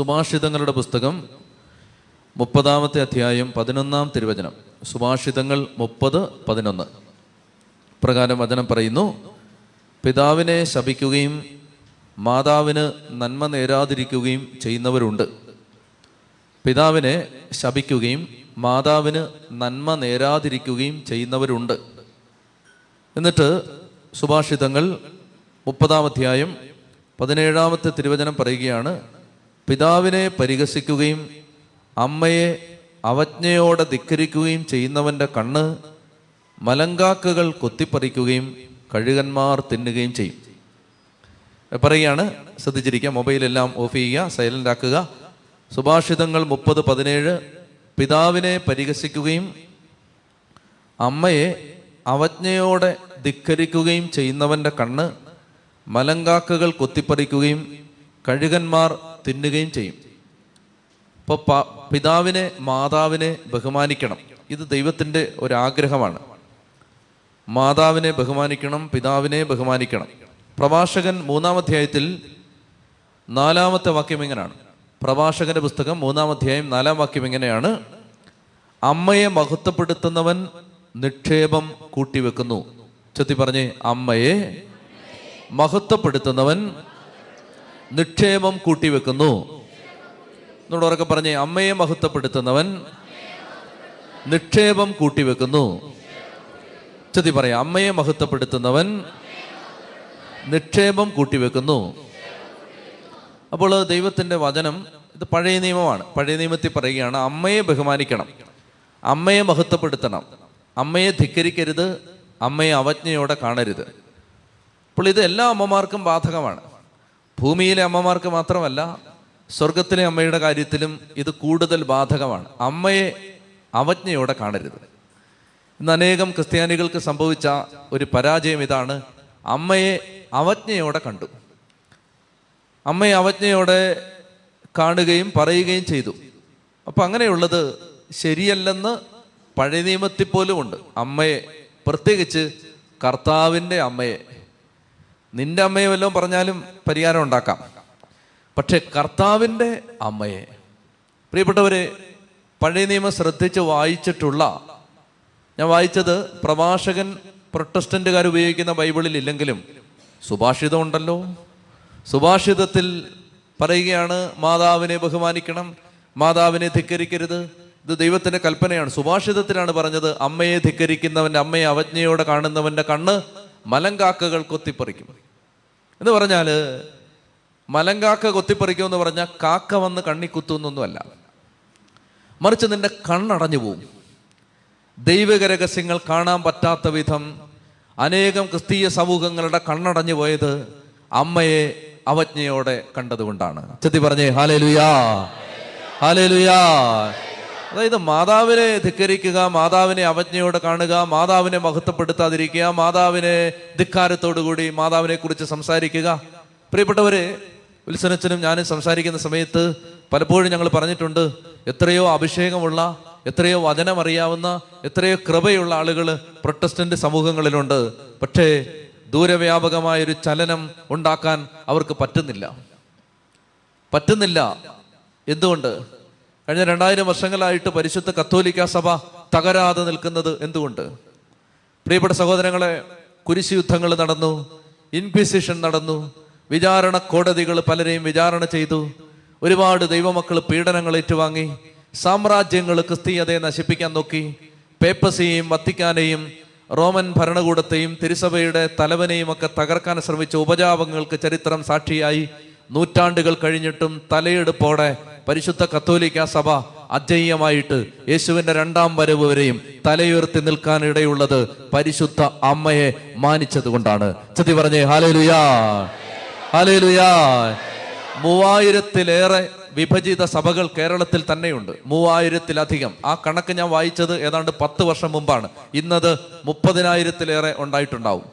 സുഭാഷിതങ്ങളുടെ പുസ്തകം മുപ്പതാമത്തെ അധ്യായം പതിനൊന്നാം തിരുവചനം. സുഭാഷിതങ്ങൾ മുപ്പത് പതിനൊന്ന്. പ്രകാരം വചനം പറയുന്നു പിതാവിനെ ശപിക്കുകയും മാതാവിന് നന്മ നേരാതിരിക്കുകയും ചെയ്യുന്നവരുണ്ട്. പിതാവിനെ ശപിക്കുകയും മാതാവിന് നന്മ നേരാതിരിക്കുകയും ചെയ്യുന്നവരുണ്ട്. എന്നിട്ട് സുഭാഷിതങ്ങൾ മുപ്പതാം അധ്യായം പതിനേഴാമത്തെ തിരുവചനം പറയുകയാണ് പിതാവിനെ പരിഹസിക്കുകയും അമ്മയെ അവജ്ഞയോടെ ധിക്കരിക്കുകയും ചെയ്യുന്നവന്റെ കണ്ണ് മലങ്കാക്കുകൾ കൊത്തിപ്പറിക്കുകയും കഴുകന്മാർ തിന്നുകയും ചെയ്യും. പറയുകയാണ് ശ്രദ്ധിച്ചിരിക്കുക മൊബൈലെല്ലാം ഓഫ് ചെയ്യുക സൈലന്റ് ആക്കുക. സുഭാഷിതങ്ങൾ മുപ്പത് പതിനേഴ് പിതാവിനെ പരിഹസിക്കുകയും അമ്മയെ അവജ്ഞയോടെ ധിക്കരിക്കുകയും ചെയ്യുന്നവന്റെ കണ്ണ് മലങ്കാക്കുകൾ കൊത്തിപ്പറിക്കുകയും കഴുകന്മാർ തിന്നുകയും ചെയ്യും. അപ്പോൾ പിതാവിനെ മാതാവിനെ ബഹുമാനിക്കണം. ഇത് ദൈവത്തിന്റെ ഒരാഗ്രഹമാണ്. മാതാവിനെ ബഹുമാനിക്കണം പിതാവിനെ ബഹുമാനിക്കണം. പ്രഭാഷകൻ മൂന്നാം അധ്യായത്തിൽ നാലാമത്തെ വാക്യം ഇങ്ങനെയാണ്. പ്രഭാഷകന്റെ പുസ്തകം മൂന്നാം അധ്യായം നാലാം വാക്യം ഇങ്ങനെയാണ്. അമ്മയെ മഹത്വപ്പെടുത്തുന്നവൻ നിക്ഷേപം കൂട്ടിവെക്കുന്നു. ചെത്തി പറഞ്ഞേ അമ്മയെ മഹത്വപ്പെടുത്തുന്നവൻ നിക്ഷേപം കൂട്ടിവെക്കുന്നു. എന്നോട് ഉറക്കെ പറഞ്ഞേ അമ്മയെ മഹത്വപ്പെടുത്തുന്നവൻ നിക്ഷേപം കൂട്ടിവെക്കുന്നു. ചതി പറയാ അമ്മയെ മഹത്വപ്പെടുത്തുന്നവൻ നിക്ഷേപം കൂട്ടിവെക്കുന്നു. അപ്പോൾ ദൈവത്തിന്റെ വചനം ഇത് പഴയ നിയമമാണ്. പഴയ നിയമത്തിൽ പറയുകയാണ് അമ്മയെ ബഹുമാനിക്കണം. അമ്മയെ മഹത്വപ്പെടുത്തണം. അമ്മയെ ധിക്കരിക്കരുത്. അമ്മയെ അവജ്ഞയോടെ കാണരുത്. അപ്പോൾ ഇത് എല്ലാ അമ്മമാർക്കും ബാധകമാണ്. ഭൂമിയിലെ അമ്മമാർക്ക് മാത്രമല്ല സ്വർഗത്തിലെ അമ്മയുടെ കാര്യത്തിലും ഇത് കൂടുതൽ ബാധകമാണ്. അമ്മയെ അവജ്ഞയോടെ കാണരുത്. ഇന്ന് അനേകം ക്രിസ്ത്യാനികൾക്ക് സംഭവിച്ച ഒരു പരാജയം ഇതാണ്. അമ്മയെ അവജ്ഞയോടെ കണ്ടു. അമ്മയെ അവജ്ഞയോടെ കാണുകയും പറയുകയും ചെയ്തു. അപ്പം അങ്ങനെയുള്ളത് ശരിയല്ലെന്ന് പഴയ നിയമത്തിൽ പോലും ഉണ്ട്. അമ്മയെ പ്രത്യേകിച്ച് കർത്താവിന്റെ അമ്മയെ നിന്റെ അമ്മയെ വല്ലതും പറഞ്ഞാലും പരിഹാരം ഉണ്ടാക്കാം. പക്ഷെ കർത്താവിന്റെ അമ്മയെ. പ്രിയപ്പെട്ടവരെ പഴയ നിയമം ശ്രദ്ധിച്ച് വായിച്ചിട്ടുള്ള ഞാൻ വായിച്ചത് പ്രഭാഷകൻ പ്രൊട്ടസ്റ്റന്റുകാർ ഉപയോഗിക്കുന്ന ബൈബിളിൽ ഇല്ലെങ്കിലും സുഭാഷിതം ഉണ്ടല്ലോ. സുഭാഷിതത്തിൽ പറയുകയാണ് മാതാവിനെ ബഹുമാനിക്കണം മാതാവിനെ ധിക്കരിക്കരുത്. ഇത് ദൈവത്തിന്റെ കൽപ്പനയാണ്. സുഭാഷിതത്തിലാണ് പറഞ്ഞത് അമ്മയെ ധിക്കരിക്കുന്നവന്റെ അമ്മയെ അവജ്ഞയോടെ കാണുന്നവന്റെ കണ്ണ് മലങ്കാക്കകൾ കൊത്തിപ്പറിക്കും. എന്ന് പറഞ്ഞാൽ മലങ്കാക്ക കൊത്തിപ്പറിക്കും എന്ന് പറഞ്ഞാൽ കാക്ക വന്ന് കണ്ണി കുത്തുന്നൊന്നുമല്ല മറിച്ച് നിന്റെ കണ്ണടഞ്ഞു പോവും. ദൈവിക രഹസ്യങ്ങൾ കാണാൻ പറ്റാത്ത വിധം അനേകം ക്രിസ്തീയ സമൂഹങ്ങളുടെ കണ്ണടഞ്ഞു പോയത് അമ്മയെ അവജ്ഞയോടെ കണ്ടതുകൊണ്ടാണ്. ചെത്തി പറഞ്ഞേ ഹാലേ ലുയാ ഹാലേ ലുയാ അതായത് മാതാവിനെ ധിക്കരിക്കുക മാതാവിനെ അവജ്ഞയോടെ കാണുക മാതാവിനെ മഹത്വപ്പെടുത്താതിരിക്കുക മാതാവിനെ ധിക്കാരത്തോടുകൂടി മാതാവിനെ കുറിച്ച് സംസാരിക്കുക. പ്രിയപ്പെട്ടവരെ ഉത്സനച്ചനും ഞാനും സംസാരിക്കുന്ന സമയത്ത് പലപ്പോഴും ഞങ്ങൾ പറഞ്ഞിട്ടുണ്ട് എത്രയോ അഭിഷേകമുള്ള എത്രയോ വചനം അറിയാവുന്ന എത്രയോ കൃപയുള്ള ആളുകൾ പ്രൊട്ടസ്റ്റന്റ് സമൂഹങ്ങളിലുണ്ട്. പക്ഷേ ദൂരവ്യാപകമായൊരു ചലനം ഉണ്ടാക്കാൻ അവർക്ക് പറ്റുന്നില്ല. പറ്റുന്നില്ല. എന്തുകൊണ്ട്? കഴിഞ്ഞ രണ്ടായിരം വർഷങ്ങളായിട്ട് പരിശുദ്ധ കത്തോലിക്ക സഭ തകരാതെ നിൽക്കുന്നത് എന്തുകൊണ്ട്? പ്രിയപ്പെട്ട സഹോദരങ്ങളെ കുരിശ് യുദ്ധങ്ങൾ നടന്നു ഇൻക്വിസിഷൻ നടന്നു വിചാരണ കോടതികൾ പലരെയും വിചാരണ ചെയ്തു ഒരുപാട് ദൈവമക്കൾ പീഡനങ്ങൾ ഏറ്റുവാങ്ങി സാമ്രാജ്യങ്ങൾ ക്രിസ്തീയതയെ നശിപ്പിക്കാൻ നോക്കി പേപ്പസിയെയും വത്തിക്കാനെയും റോമൻ ഭരണകൂടത്തെയും തിരുസഭയുടെ തലവനെയും ഒക്കെ തകർക്കാൻ ശ്രമിച്ച ഉപജാപങ്ങൾക്ക് ചരിത്രം സാക്ഷിയായി നൂറ്റാണ്ടുകൾ കഴിഞ്ഞിട്ടും തലയെടുപ്പോടെ പരിശുദ്ധ കത്തോലിക്ക സഭ അജയ്യമായിട്ട് യേശുവിന്റെ രണ്ടാം വരവ് വരെയും തലയുയർത്തി നിൽക്കാൻ ഇടയുള്ളത് പരിശുദ്ധ അമ്മയെ മാനിച്ചത് കൊണ്ടാണ് ചതി പറഞ്ഞേ ഹാലേലുയാ ഹാലേലുയാ മൂവായിരത്തിലേറെ വിഭജിത സഭകൾ കേരളത്തിൽ തന്നെയുണ്ട്. മൂവായിരത്തിലധികം. ആ കണക്ക് ഞാൻ വായിച്ചത് ഏതാണ്ട് പത്ത് വർഷം മുമ്പാണ്. ഇന്നത് മുപ്പതിനായിരത്തിലേറെ ഉണ്ടായിട്ടുണ്ടാവും.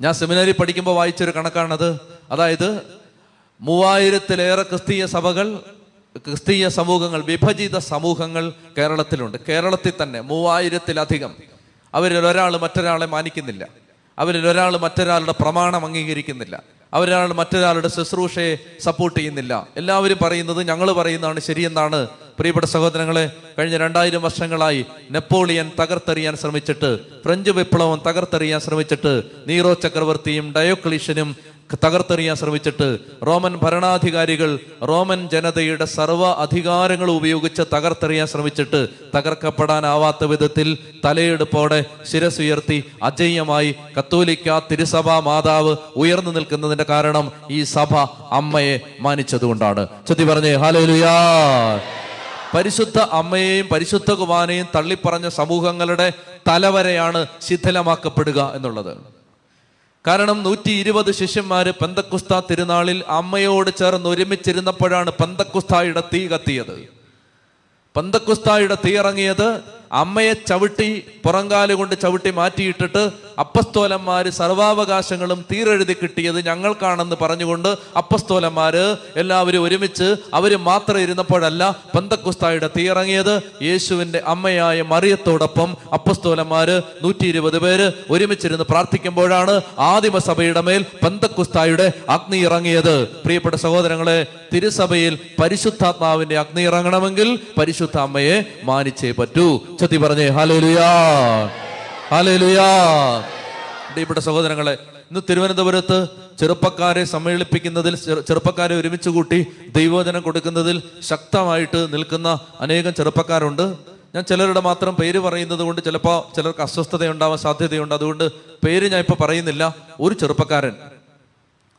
ഞാൻ സെമിനാരി പഠിക്കുമ്പോൾ വായിച്ചൊരു കണക്കാണത്. അതായത് മൂവായിരത്തിലേറെ ക്രിസ്തീയ സഭകൾ ക്രിസ്തീയ സമൂഹങ്ങൾ വിഭജിത സമൂഹങ്ങൾ കേരളത്തിലുണ്ട്. കേരളത്തിൽ തന്നെ മൂവായിരത്തിലധികം. അവരിൽ ഒരാൾ മറ്റൊരാളെ മാനിക്കുന്നില്ല. അവരിൽ ഒരാൾ മറ്റൊരാളുടെ പ്രമാണം അംഗീകരിക്കുന്നില്ല. അവരാൾ മറ്റൊരാളുടെ ശുശ്രൂഷയെ സപ്പോർട്ട് ചെയ്യുന്നില്ല. എല്ലാവരും പറയുന്നത് ഞങ്ങൾ പറയുന്നതാണ് ശരിയെന്നാണ്. പ്രിയപ്പെട്ട സഹോദരങ്ങളെ കഴിഞ്ഞ രണ്ടായിരം വർഷങ്ങളായി നെപ്പോളിയൻ തകർത്തെറിയാൻ ശ്രമിച്ചിട്ട് ഫ്രഞ്ച് വിപ്ലവം തകർത്തെറിയാൻ ശ്രമിച്ചിട്ട് നീറോ ചക്രവർത്തിയും ഡയോക്ലീഷ്യനും തകർത്തെറിയാൻ ശ്രമിച്ചിട്ട് റോമൻ ഭരണാധികാരികൾ റോമൻ ജനതയുടെ സർവ അധികാരങ്ങൾ ഉപയോഗിച്ച് തകർത്തെറിയാൻ ശ്രമിച്ചിട്ട് തകർക്കപ്പെടാനാവാത്ത വിധത്തിൽ തലയെടുപ്പോടെ ശിരസുയർത്തി അജയ്യമായി കത്തോലിക്ക തിരുസഭ മാതാവ് ഉയർന്നു നിൽക്കുന്നതിന്റെ കാരണം ഈ സഭ അമ്മയെ മാനിച്ചതുകൊണ്ടാണ്. ചൊത്തി പറഞ്ഞേ ഹാലേലുയാ പരിശുദ്ധ അമ്മയെയും പരിശുദ്ധ കുമാനെയും തള്ളിപ്പറഞ്ഞ സമൂഹങ്ങളുടെ തലവരെയാണ് ശിഥിലമാക്കപ്പെടുക എന്നുള്ളത്. കാരണം നൂറ്റി ഇരുപത് ശിഷ്യന്മാര് പന്തക്കുസ്ത തിരുനാളിൽ അമ്മയോട് ചേർന്ന് ഒരുമിച്ചിരുന്നപ്പോഴാണ് പന്തക്കുസ്തായുടെ തീ കത്തിയത്. പന്തക്കുസ്തായുടെ തീ ഇറങ്ങിയത് അമ്മയെ ചവിട്ടി പുറങ്കാൽ കൊണ്ട് ചവിട്ടി മാറ്റിയിട്ടിട്ട് അപ്പസ്തോലന്മാര് സർവാവകാശങ്ങളും തീരെഴുതി കിട്ടിയത് ഞങ്ങൾക്കാണെന്ന് പറഞ്ഞുകൊണ്ട് അപ്പസ്തോലന്മാര് എല്ലാവരും ഒരുമിച്ച് അവർ മാത്രം ഇരുന്നപ്പോഴല്ല പന്തക്കുസ്തായുടെ തീയിറങ്ങിയത്. യേശുവിന്റെ അമ്മയായ മറിയത്തോടൊപ്പം അപ്പസ്തോലന്മാര് നൂറ്റി ഇരുപത് പേര് ഒരുമിച്ചിരുന്ന് പ്രാർത്ഥിക്കുമ്പോഴാണ് ആദിമസഭയുടെ മേൽ പന്തക്കുസ്തായുടെ അഗ്നി ഇറങ്ങിയത്. പ്രിയപ്പെട്ട സഹോദരങ്ങളെ തിരുസഭയിൽ പരിശുദ്ധാത്മാവിന്റെ അഗ്നി ഇറങ്ങണമെങ്കിൽ പരിശുദ്ധ അമ്മയെ മാനിച്ചേ പറ്റൂ. ചത്തി പറഞ്ഞേ ഹാലേലുയാ ഹാലേലുയാ പ്രിയപ്പെട്ട സഹോദരങ്ങളെ ഇന്ന് തിരുവനന്തപുരത്ത് ചെറുപ്പക്കാരെ സമ്മേളിപ്പിക്കുന്നതിൽ ചെറുപ്പക്കാരെ ഒരുമിച്ച് കൂട്ടി ദൈവോചനം കൊടുക്കുന്നതിൽ ശക്തമായിട്ട് നിൽക്കുന്ന അനേകം ചെറുപ്പക്കാരുണ്ട്. ഞാൻ ചിലരുടെ മാത്രം പേര് പറയുന്നത് കൊണ്ട് ചിലപ്പോൾ ചിലർക്ക് അസ്വസ്ഥതയുണ്ടാവാൻ സാധ്യതയുണ്ട്. അതുകൊണ്ട് പേര് ഞാൻ ഇപ്പോൾ പറയുന്നില്ല. ഒരു ചെറുപ്പക്കാരൻ.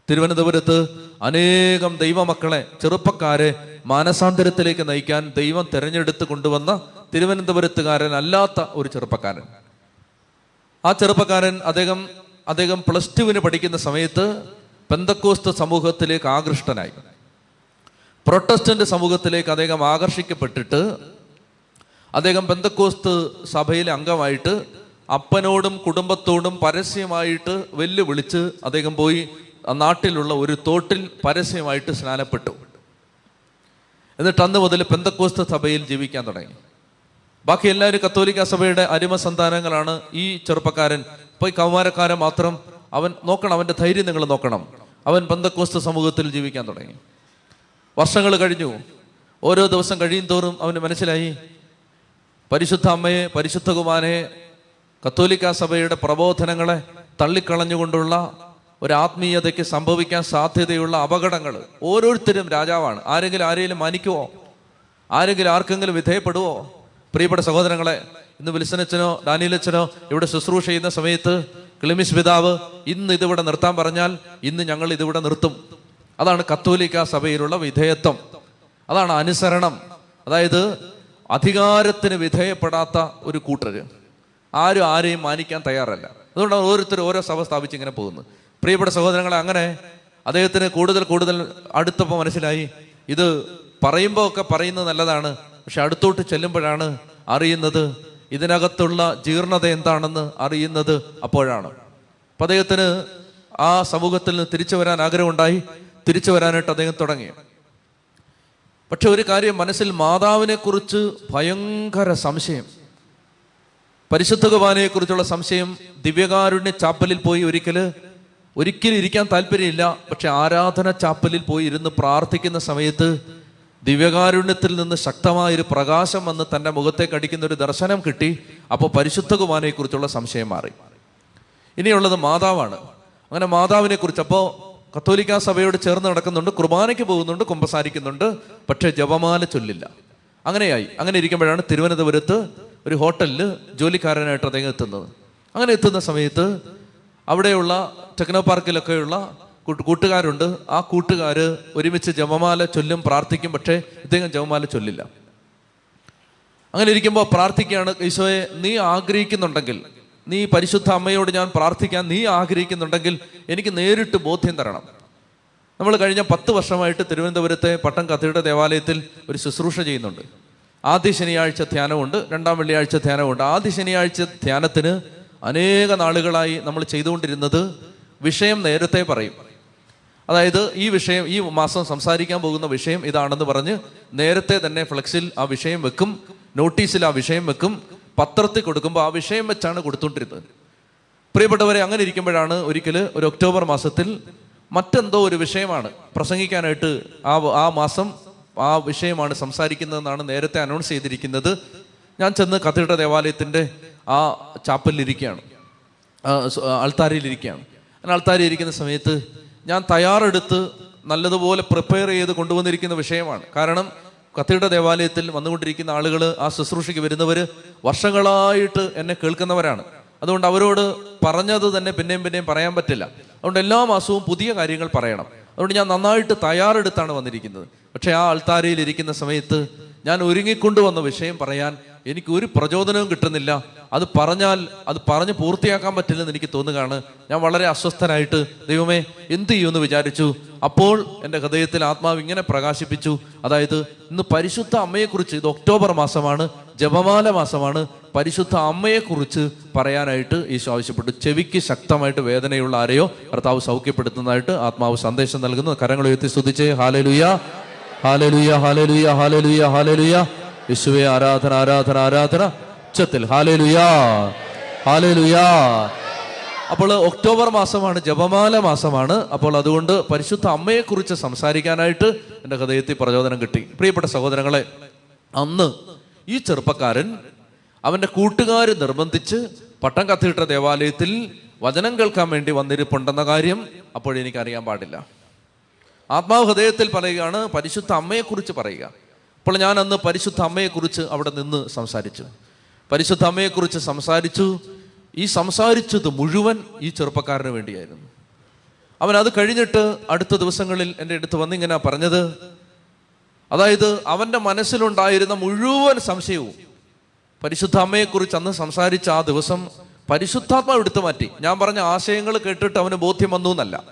തിരുവനന്തപുരത്ത് അനേകം ദൈവമക്കളെ ചെറുപ്പക്കാരെ മാനസാന്തരത്തിലേക്ക് നയിക്കാൻ ദൈവം തിരഞ്ഞെടുത്ത് കൊണ്ടുവന്ന തിരുവനന്തപുരത്തുകാരൻ അല്ലാത്ത ഒരു ചെറുപ്പക്കാരൻ. ആ ചെറുപ്പക്കാരൻ അദ്ദേഹം അദ്ദേഹം പ്ലസ് ടുവിന് പഠിക്കുന്ന സമയത്ത് പെന്തക്കോസ്ത സമൂഹത്തിലേക്ക് ആകൃഷ്ടനായി. പ്രൊട്ടസ്റ്റന്റ് സമൂഹത്തിലേക്ക് അദ്ദേഹം ആകർഷിക്കപ്പെട്ടിട്ട് അദ്ദേഹം പെന്തക്കോസ്ത് സഭയിലെ അംഗമായിട്ട് അപ്പനോടും കുടുംബത്തോടും പരസ്യമായിട്ട് വെല്ലുവിളിച്ച് അദ്ദേഹം പോയി നാട്ടിലുള്ള ഒരു തോട്ടിൽ പരസ്യമായിട്ട് സ്നാനപ്പെട്ടു. എന്നിട്ട് അന്ന് മുതൽ പെന്തക്കോസ്ത സഭയിൽ ജീവിക്കാൻ തുടങ്ങി. ബാക്കി എല്ലാവരും കത്തോലിക്ക സഭയുടെ അരിമ സന്താനങ്ങളാണ് ഈ ചെറുപ്പക്കാരൻ. ഇപ്പൊ ഈ കൗമാരക്കാരൻ മാത്രം അവൻ നോക്കണം അവന്റെ ധൈര്യം നിങ്ങൾ നോക്കണം. അവൻ പന്തക്കോസ്ത സമൂഹത്തിൽ ജീവിക്കാൻ തുടങ്ങി. വർഷങ്ങൾ കഴിഞ്ഞു. ഓരോ ദിവസം കഴിയും തോറും അവന് മനസ്സിലായി. പരിശുദ്ധ അമ്മയെ പരിശുദ്ധ കുമാരെ കത്തോലിക്ക സഭയുടെ പ്രബോധനങ്ങളെ തള്ളിക്കളഞ്ഞുകൊണ്ടുള്ള ഒരു ആത്മീയതയ്ക്ക് സംഭവിക്കാൻ സാധ്യതയുള്ള അപകടങ്ങൾ ഓരോരുത്തരും രാജാവാണ്. ആരെങ്കിലും ആരെങ്കിലും മാനിക്കുവോ? ആരെങ്കിലും ആർക്കെങ്കിലും വിധേയപ്പെടുവോ? പ്രിയപ്പെട്ട സഹോദരങ്ങളെ ഇന്ന് വിൽസനച്ചനോ ഡാനിയലച്ചനോ ഇവിടെ ശുശ്രൂഷ ചെയ്യുന്ന സമയത്ത് ക്ലിമിസ് പിതാവ് ഇന്ന് ഇതിവിടെ നിർത്താൻ പറഞ്ഞാൽ ഇന്ന് ഞങ്ങൾ ഇതിവിടെ നിർത്തും. അതാണ് കത്തോലിക്ക സഭയിലുള്ള വിധേയത്വം. അതാണ് അനുസരണം. അതായത് അധികാരത്തിന് വിധേയപ്പെടാത്ത ഒരു കൂട്ടര്. ആരും ആരെയും മാനിക്കാൻ തയ്യാറല്ല. അതുകൊണ്ടാണ് ഓരോരുത്തർ ഓരോ സഭ സ്ഥാപിച്ച് ഇങ്ങനെ പോകുന്നത്. പ്രിയപ്പെട്ട സഹോദരങ്ങളെ അങ്ങനെ അദ്ദേഹത്തിന് കൂടുതൽ കൂടുതൽ അടുത്തപ്പോൾ മനസ്സിലായി ഇത് പറയുമ്പോൾ ഒക്കെ പറയുന്നത് നല്ലതാണ്. പക്ഷെ അടുത്തോട്ട് ചെല്ലുമ്പോഴാണ് അറിയുന്നത് ഇതിനകത്തുള്ള ജീർണത എന്താണെന്ന് അറിയുന്നത് അപ്പോഴാണ്. അപ്പൊ അദ്ദേഹത്തിന് ആ സമൂഹത്തിൽ നിന്ന് തിരിച്ചു വരാൻ ആഗ്രഹമുണ്ടായി. തിരിച്ചു വരാനായിട്ട് അദ്ദേഹം തുടങ്ങി. പക്ഷെ ഒരു കാര്യം മനസ്സിൽ മാതാവിനെ കുറിച്ച് ഭയങ്കര സംശയം. പരിശുദ്ധ കുർബാനയെ കുറിച്ചുള്ള സംശയം ദിവ്യകാരുണ്യ ചാപ്പലിൽ പോയി ഒരിക്കൽ ഒരിക്കലും ഇരിക്കാൻ താല്പര്യമില്ല. പക്ഷെ ആരാധന ചാപ്പലിൽ പോയി ഇരുന്ന് പ്രാർത്ഥിക്കുന്ന സമയത്ത് ദിവ്യകാരുണ്യത്തിൽ നിന്ന് ശക്തമായൊരു പ്രകാശം വന്ന് തന്റെ മുഖത്തേക്ക് അടിക്കുന്ന ഒരു ദർശനം കിട്ടി. അപ്പോൾ പരിശുദ്ധ കുമാരനെക്കുറിച്ചുള്ള സംശയം മാറി. ഇനിയുള്ളത് മാതാവാണ്. അങ്ങനെ മാതാവിനെ കുറിച്ച് അപ്പോൾ കത്തോലിക്ക സഭയോട് ചേർന്ന് നടക്കുന്നുണ്ട് കുർബാനയ്ക്ക് പോകുന്നുണ്ട് കുമ്പസാരിക്കുന്നുണ്ട് പക്ഷേ ജപമാല ചൊല്ലില്ല. അങ്ങനെയായി. അങ്ങനെ ഇരിക്കുമ്പോഴാണ് തിരുവനന്തപുരത്ത് ഒരു ഹോട്ടലിൽ ജോലിക്കാരനായിട്ട് അദ്ദേഹം എത്തുന്നത്. അങ്ങനെ എത്തുന്ന സമയത്ത് അവിടെയുള്ള ടെക്നോ പാർക്കിലൊക്കെയുള്ള കൂട്ടുകാരുണ്ട്. ആ കൂട്ടുകാർ ഒരുമിച്ച് ജപമാല ചൊല്ലും പ്രാർത്ഥിക്കും. പക്ഷേ ഇദ്ദേഹം ജപമാല ചൊല്ലില്ല. അങ്ങനെ ഇരിക്കുമ്പോൾ പ്രാർത്ഥിക്കുകയാണ് ഈശോയെ നീ ആഗ്രഹിക്കുന്നുണ്ടെങ്കിൽ നീ പരിശുദ്ധ അമ്മയോട് ഞാൻ പ്രാർത്ഥിക്കാൻ നീ ആഗ്രഹിക്കുന്നുണ്ടെങ്കിൽ എനിക്ക് നേരിട്ട് ബോധ്യം തരണം. നമ്മൾ കഴിഞ്ഞ പത്ത് വർഷമായിട്ട് തിരുവനന്തപുരത്തെ പട്ടം കഥയുടെ ദേവാലയത്തിൽ ഒരു ശുശ്രൂഷ ചെയ്യുന്നുണ്ട്. ആദ്യ ശനിയാഴ്ച ധ്യാനമുണ്ട് രണ്ടാം വെള്ളിയാഴ്ച ധ്യാനമുണ്ട്. ആദ്യ ശനിയാഴ്ച ധ്യാനത്തിന് അനേക നാളുകളായി നമ്മൾ ചെയ്തുകൊണ്ടിരുന്നത് വിഷയം നേരത്തെ പറയും. അതായത് ഈ വിഷയം ഈ മാസം സംസാരിക്കാൻ പോകുന്ന വിഷയം ഇതാണെന്ന് പറഞ്ഞ് നേരത്തെ തന്നെ ഫ്ലെക്സിൽ ആ വിഷയം വെക്കും നോട്ടീസിൽ ആ വിഷയം വെക്കും പത്രത്തിൽ കൊടുക്കുമ്പോൾ ആ വിഷയം വെച്ചാണ് കൊടുത്തുകൊണ്ടിരുന്നത്. പ്രിയപ്പെട്ടവരെ അങ്ങനെ ഇരിക്കുമ്പോഴാണ് ഒരിക്കൽ ഒരു ഒക്ടോബർ മാസത്തിൽ മറ്റെന്തോ ഒരു വിഷയമാണ് പ്രസംഗിക്കാനായിട്ട് ആ ആ മാസം ആ വിഷയമാണ് സംസാരിക്കുന്നതെന്നാണ് നേരത്തെ അനൗൺസ് ചെയ്തിരിക്കുന്നത്. ഞാൻ ചെന്ന് കത്തീഡ്ര ദേവാലയത്തിന്റെ ആ ചാപ്പലിലിരിക്കുകയാണ്. ആ, ആ, അൾത്താരയിലിരിക്കുകയാണ്. അങ്ങനെ അൾത്താരയിൽ ഇരിക്കുന്ന സമയത്ത് ഞാൻ തയ്യാറെടുത്ത് നല്ലതുപോലെ പ്രിപ്പയർ ചെയ്ത് കൊണ്ടുവന്നിരിക്കുന്ന വിഷയമാണ്. കാരണം കത്തീഡ്രൽ ദേവാലയത്തിൽ വന്നുകൊണ്ടിരിക്കുന്ന ആളുകൾ ആ ശുശ്രൂഷയ്ക്ക് വരുന്നവർ വർഷങ്ങളായിട്ട് എന്നെ കേൾക്കുന്നവരാണ്. അതുകൊണ്ട് അവരോട് പറഞ്ഞത് തന്നെ പിന്നെയും പിന്നെയും പറയാൻ പറ്റില്ല. അതുകൊണ്ട് എല്ലാ മാസവും പുതിയ കാര്യങ്ങൾ പറയണം. അതുകൊണ്ട് ഞാൻ നന്നായിട്ട് തയ്യാറെടുത്താണ് വന്നിരിക്കുന്നത്. പക്ഷേ ആ ആൾത്താരയിൽ ഇരിക്കുന്ന സമയത്ത് ഞാൻ ഒരുങ്ങിക്കൊണ്ടു വന്ന വിഷയം പറയാൻ എനിക്ക് ഒരു പ്രചോദനവും കിട്ടുന്നില്ല. അത് പറഞ്ഞാൽ അത് പറഞ്ഞ് പൂർത്തിയാക്കാൻ പറ്റില്ലെന്ന് എനിക്ക് തോന്നുകയാണ്. ഞാൻ വളരെ അസ്വസ്ഥനായിട്ട് ദൈവമേ എന്ത് ചെയ്യുമെന്ന് വിചാരിച്ചു? അപ്പോൾ എന്റെ ഹൃദയത്തിൽ ആത്മാവ് ഇങ്ങനെ പ്രകാശിപ്പിച്ചു. അതായത് ഇന്ന് പരിശുദ്ധ അമ്മയെക്കുറിച്ച് ഇത് ഒക്ടോബർ മാസമാണ് ജപമാല മാസമാണ്. പരിശുദ്ധ അമ്മയെക്കുറിച്ച് പറയാനായിട്ട് ഈശോ ആവശ്യപ്പെട്ടു. ചെവിക്ക് ശക്തമായിട്ട് വേദനയുള്ള ആരെയോ കർത്താവ് സൗഖ്യപ്പെടുത്തുന്നതായിട്ട് ആത്മാവ് സന്ദേശം നൽകുന്നു. കരങ്ങൾ ഉയർത്തി സ്തുതിച്ച്. ഹാലലുയ ഹാലലുയ ഹാലലുയ ഹാലലുയ ഹാലലുയ. യേശുവേ ആരാധന ആരാധന ആരാധന. ഉച്ചത്തിൽ. Hallelujah hallelujah. അപ്പോൾ ഒക്ടോബർ മാസമാണ് ജപമാല മാസമാണ്. അപ്പോൾ അതുകൊണ്ട് പരിശുദ്ധ അമ്മയെക്കുറിച്ച് സംസാരിക്കാനായിട്ട് എന്റെ ഹൃദയത്തിൽ പ്രചോദനം കിട്ടി. പ്രിയപ്പെട്ട സഹോദരങ്ങളെ അന്ന് ഈ ചെറുപ്പക്കാരൻ അവന്റെ കൂട്ടുകാർ നിർബന്ധിച്ച് പട്ടം കത്തിയിട്ട ദേവാലയത്തിൽ വചനം കേൾക്കാൻ വേണ്ടി വന്നിരിപ്പുണ്ടെന്ന കാര്യം അപ്പോഴെനിക്കറിയാൻ പാടില്ല. ആത്മാവ് ഹൃദയത്തിൽ പറയുകയാണ് പരിശുദ്ധ അമ്മയെക്കുറിച്ച് പറയുക. അപ്പോൾ ഞാൻ അന്ന് പരിശുദ്ധ അമ്മയെക്കുറിച്ച് അവിടെ നിന്ന് സംസാരിച്ചു. പരിശുദ്ധ അമ്മയെക്കുറിച്ച് സംസാരിച്ചു. ഈ സംസാരിച്ചത് മുഴുവൻ ഈ ചെറുപ്പക്കാരന് വേണ്ടിയായിരുന്നു. അവൻ അത് കഴിഞ്ഞിട്ട് അടുത്ത ദിവസങ്ങളിൽ എന്റെ അടുത്ത് വന്നിങ്ങനെ പറഞ്ഞത് അതായത് അവന്റെ മനസ്സിലുണ്ടായിരുന്ന മുഴുവൻ സംശയവും പരിശുദ്ധ അമ്മയെക്കുറിച്ച് അന്ന് സംസാരിച്ച ആ ദിവസം പരിശുദ്ധാത്മാവ് എടുത്തു മാറ്റി. ഞാൻ പറഞ്ഞ ആശയങ്ങൾ കേട്ടിട്ട് അവന് ബോധ്യം വന്നു എന്നല്ല.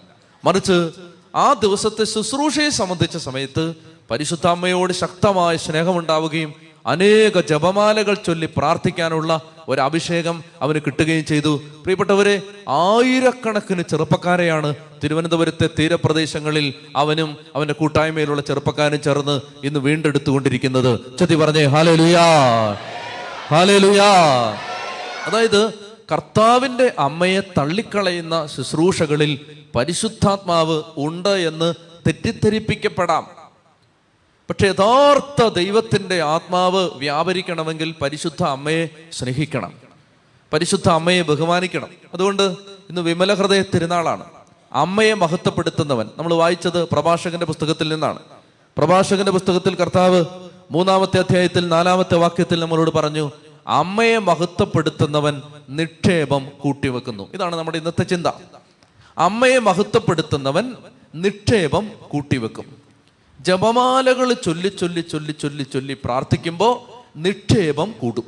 മറിച്ച് ആ ദിവസത്തെ ശുശ്രൂഷയെ സംബന്ധിച്ച സമയത്ത് പരിശുദ്ധാമ്മയോട് ശക്തമായ സ്നേഹമുണ്ടാവുകയും അനേക ജപമാലകൾ ചൊല്ലി പ്രാർത്ഥിക്കാനുള്ള ഒരു അഭിഷേകം അവന് കിട്ടുകയും ചെയ്തു. പ്രിയപ്പെട്ടവരെ ആയിരക്കണക്കിന് ചെറുപ്പക്കാരെയാണ് തിരുവനന്തപുരത്തെ തീരപ്രദേശങ്ങളിൽ അവനും അവന്റെ കൂട്ടായ്മയിലുള്ള ചെറുപ്പക്കാരും ചേർന്ന് ഇന്ന് വീണ്ടെടുത്തുകൊണ്ടിരിക്കുന്നത്. ചതി പറഞ്ഞേ ഹാലലുയാ ഹാലലുയാ. അതായത് കർത്താവിന്റെ അമ്മയെ തള്ളിക്കളയുന്ന ശുശ്രൂഷകളിൽ പരിശുദ്ധാത്മാവ് ഉണ്ട് എന്ന് തെറ്റിദ്ധരിപ്പിക്കപ്പെടാം. പക്ഷെ യഥാർത്ഥ ദൈവത്തിന്റെ ആത്മാവ് വ്യാപരിക്കണമെങ്കിൽ പരിശുദ്ധ അമ്മയെ സ്നേഹിക്കണം. പരിശുദ്ധ അമ്മയെ ബഹുമാനിക്കണം. അതുകൊണ്ട് ഇന്ന് വിമല ഹൃദയ തിരുനാളാണ്. അമ്മയെ മഹത്വപ്പെടുത്തുന്നവൻ. നമ്മൾ വായിച്ചത് പ്രഭാഷകന്റെ പുസ്തകത്തിൽ നിന്നാണ്. പ്രഭാഷകന്റെ പുസ്തകത്തിൽ കർത്താവ് മൂന്നാമത്തെ അധ്യായത്തിൽ നാലാമത്തെ വാക്യത്തിൽ നമ്മളോട് പറഞ്ഞു അമ്മയെ മഹത്വപ്പെടുത്തുന്നവൻ നിക്ഷേപം കൂട്ടിവെക്കുന്നു. ഇതാണ് നമ്മുടെ ഇന്നത്തെ ചിന്ത. അമ്മയെ മഹത്വപ്പെടുത്തുന്നവൻ നിക്ഷേപം കൂട്ടിവെക്കും. ജപമാലകൾ ചൊല്ലി ചൊല്ലി ചൊല്ലി ചൊല്ലി ചൊല്ലി പ്രാർത്ഥിക്കുമ്പോൾ നിക്ഷേപം കൂടും.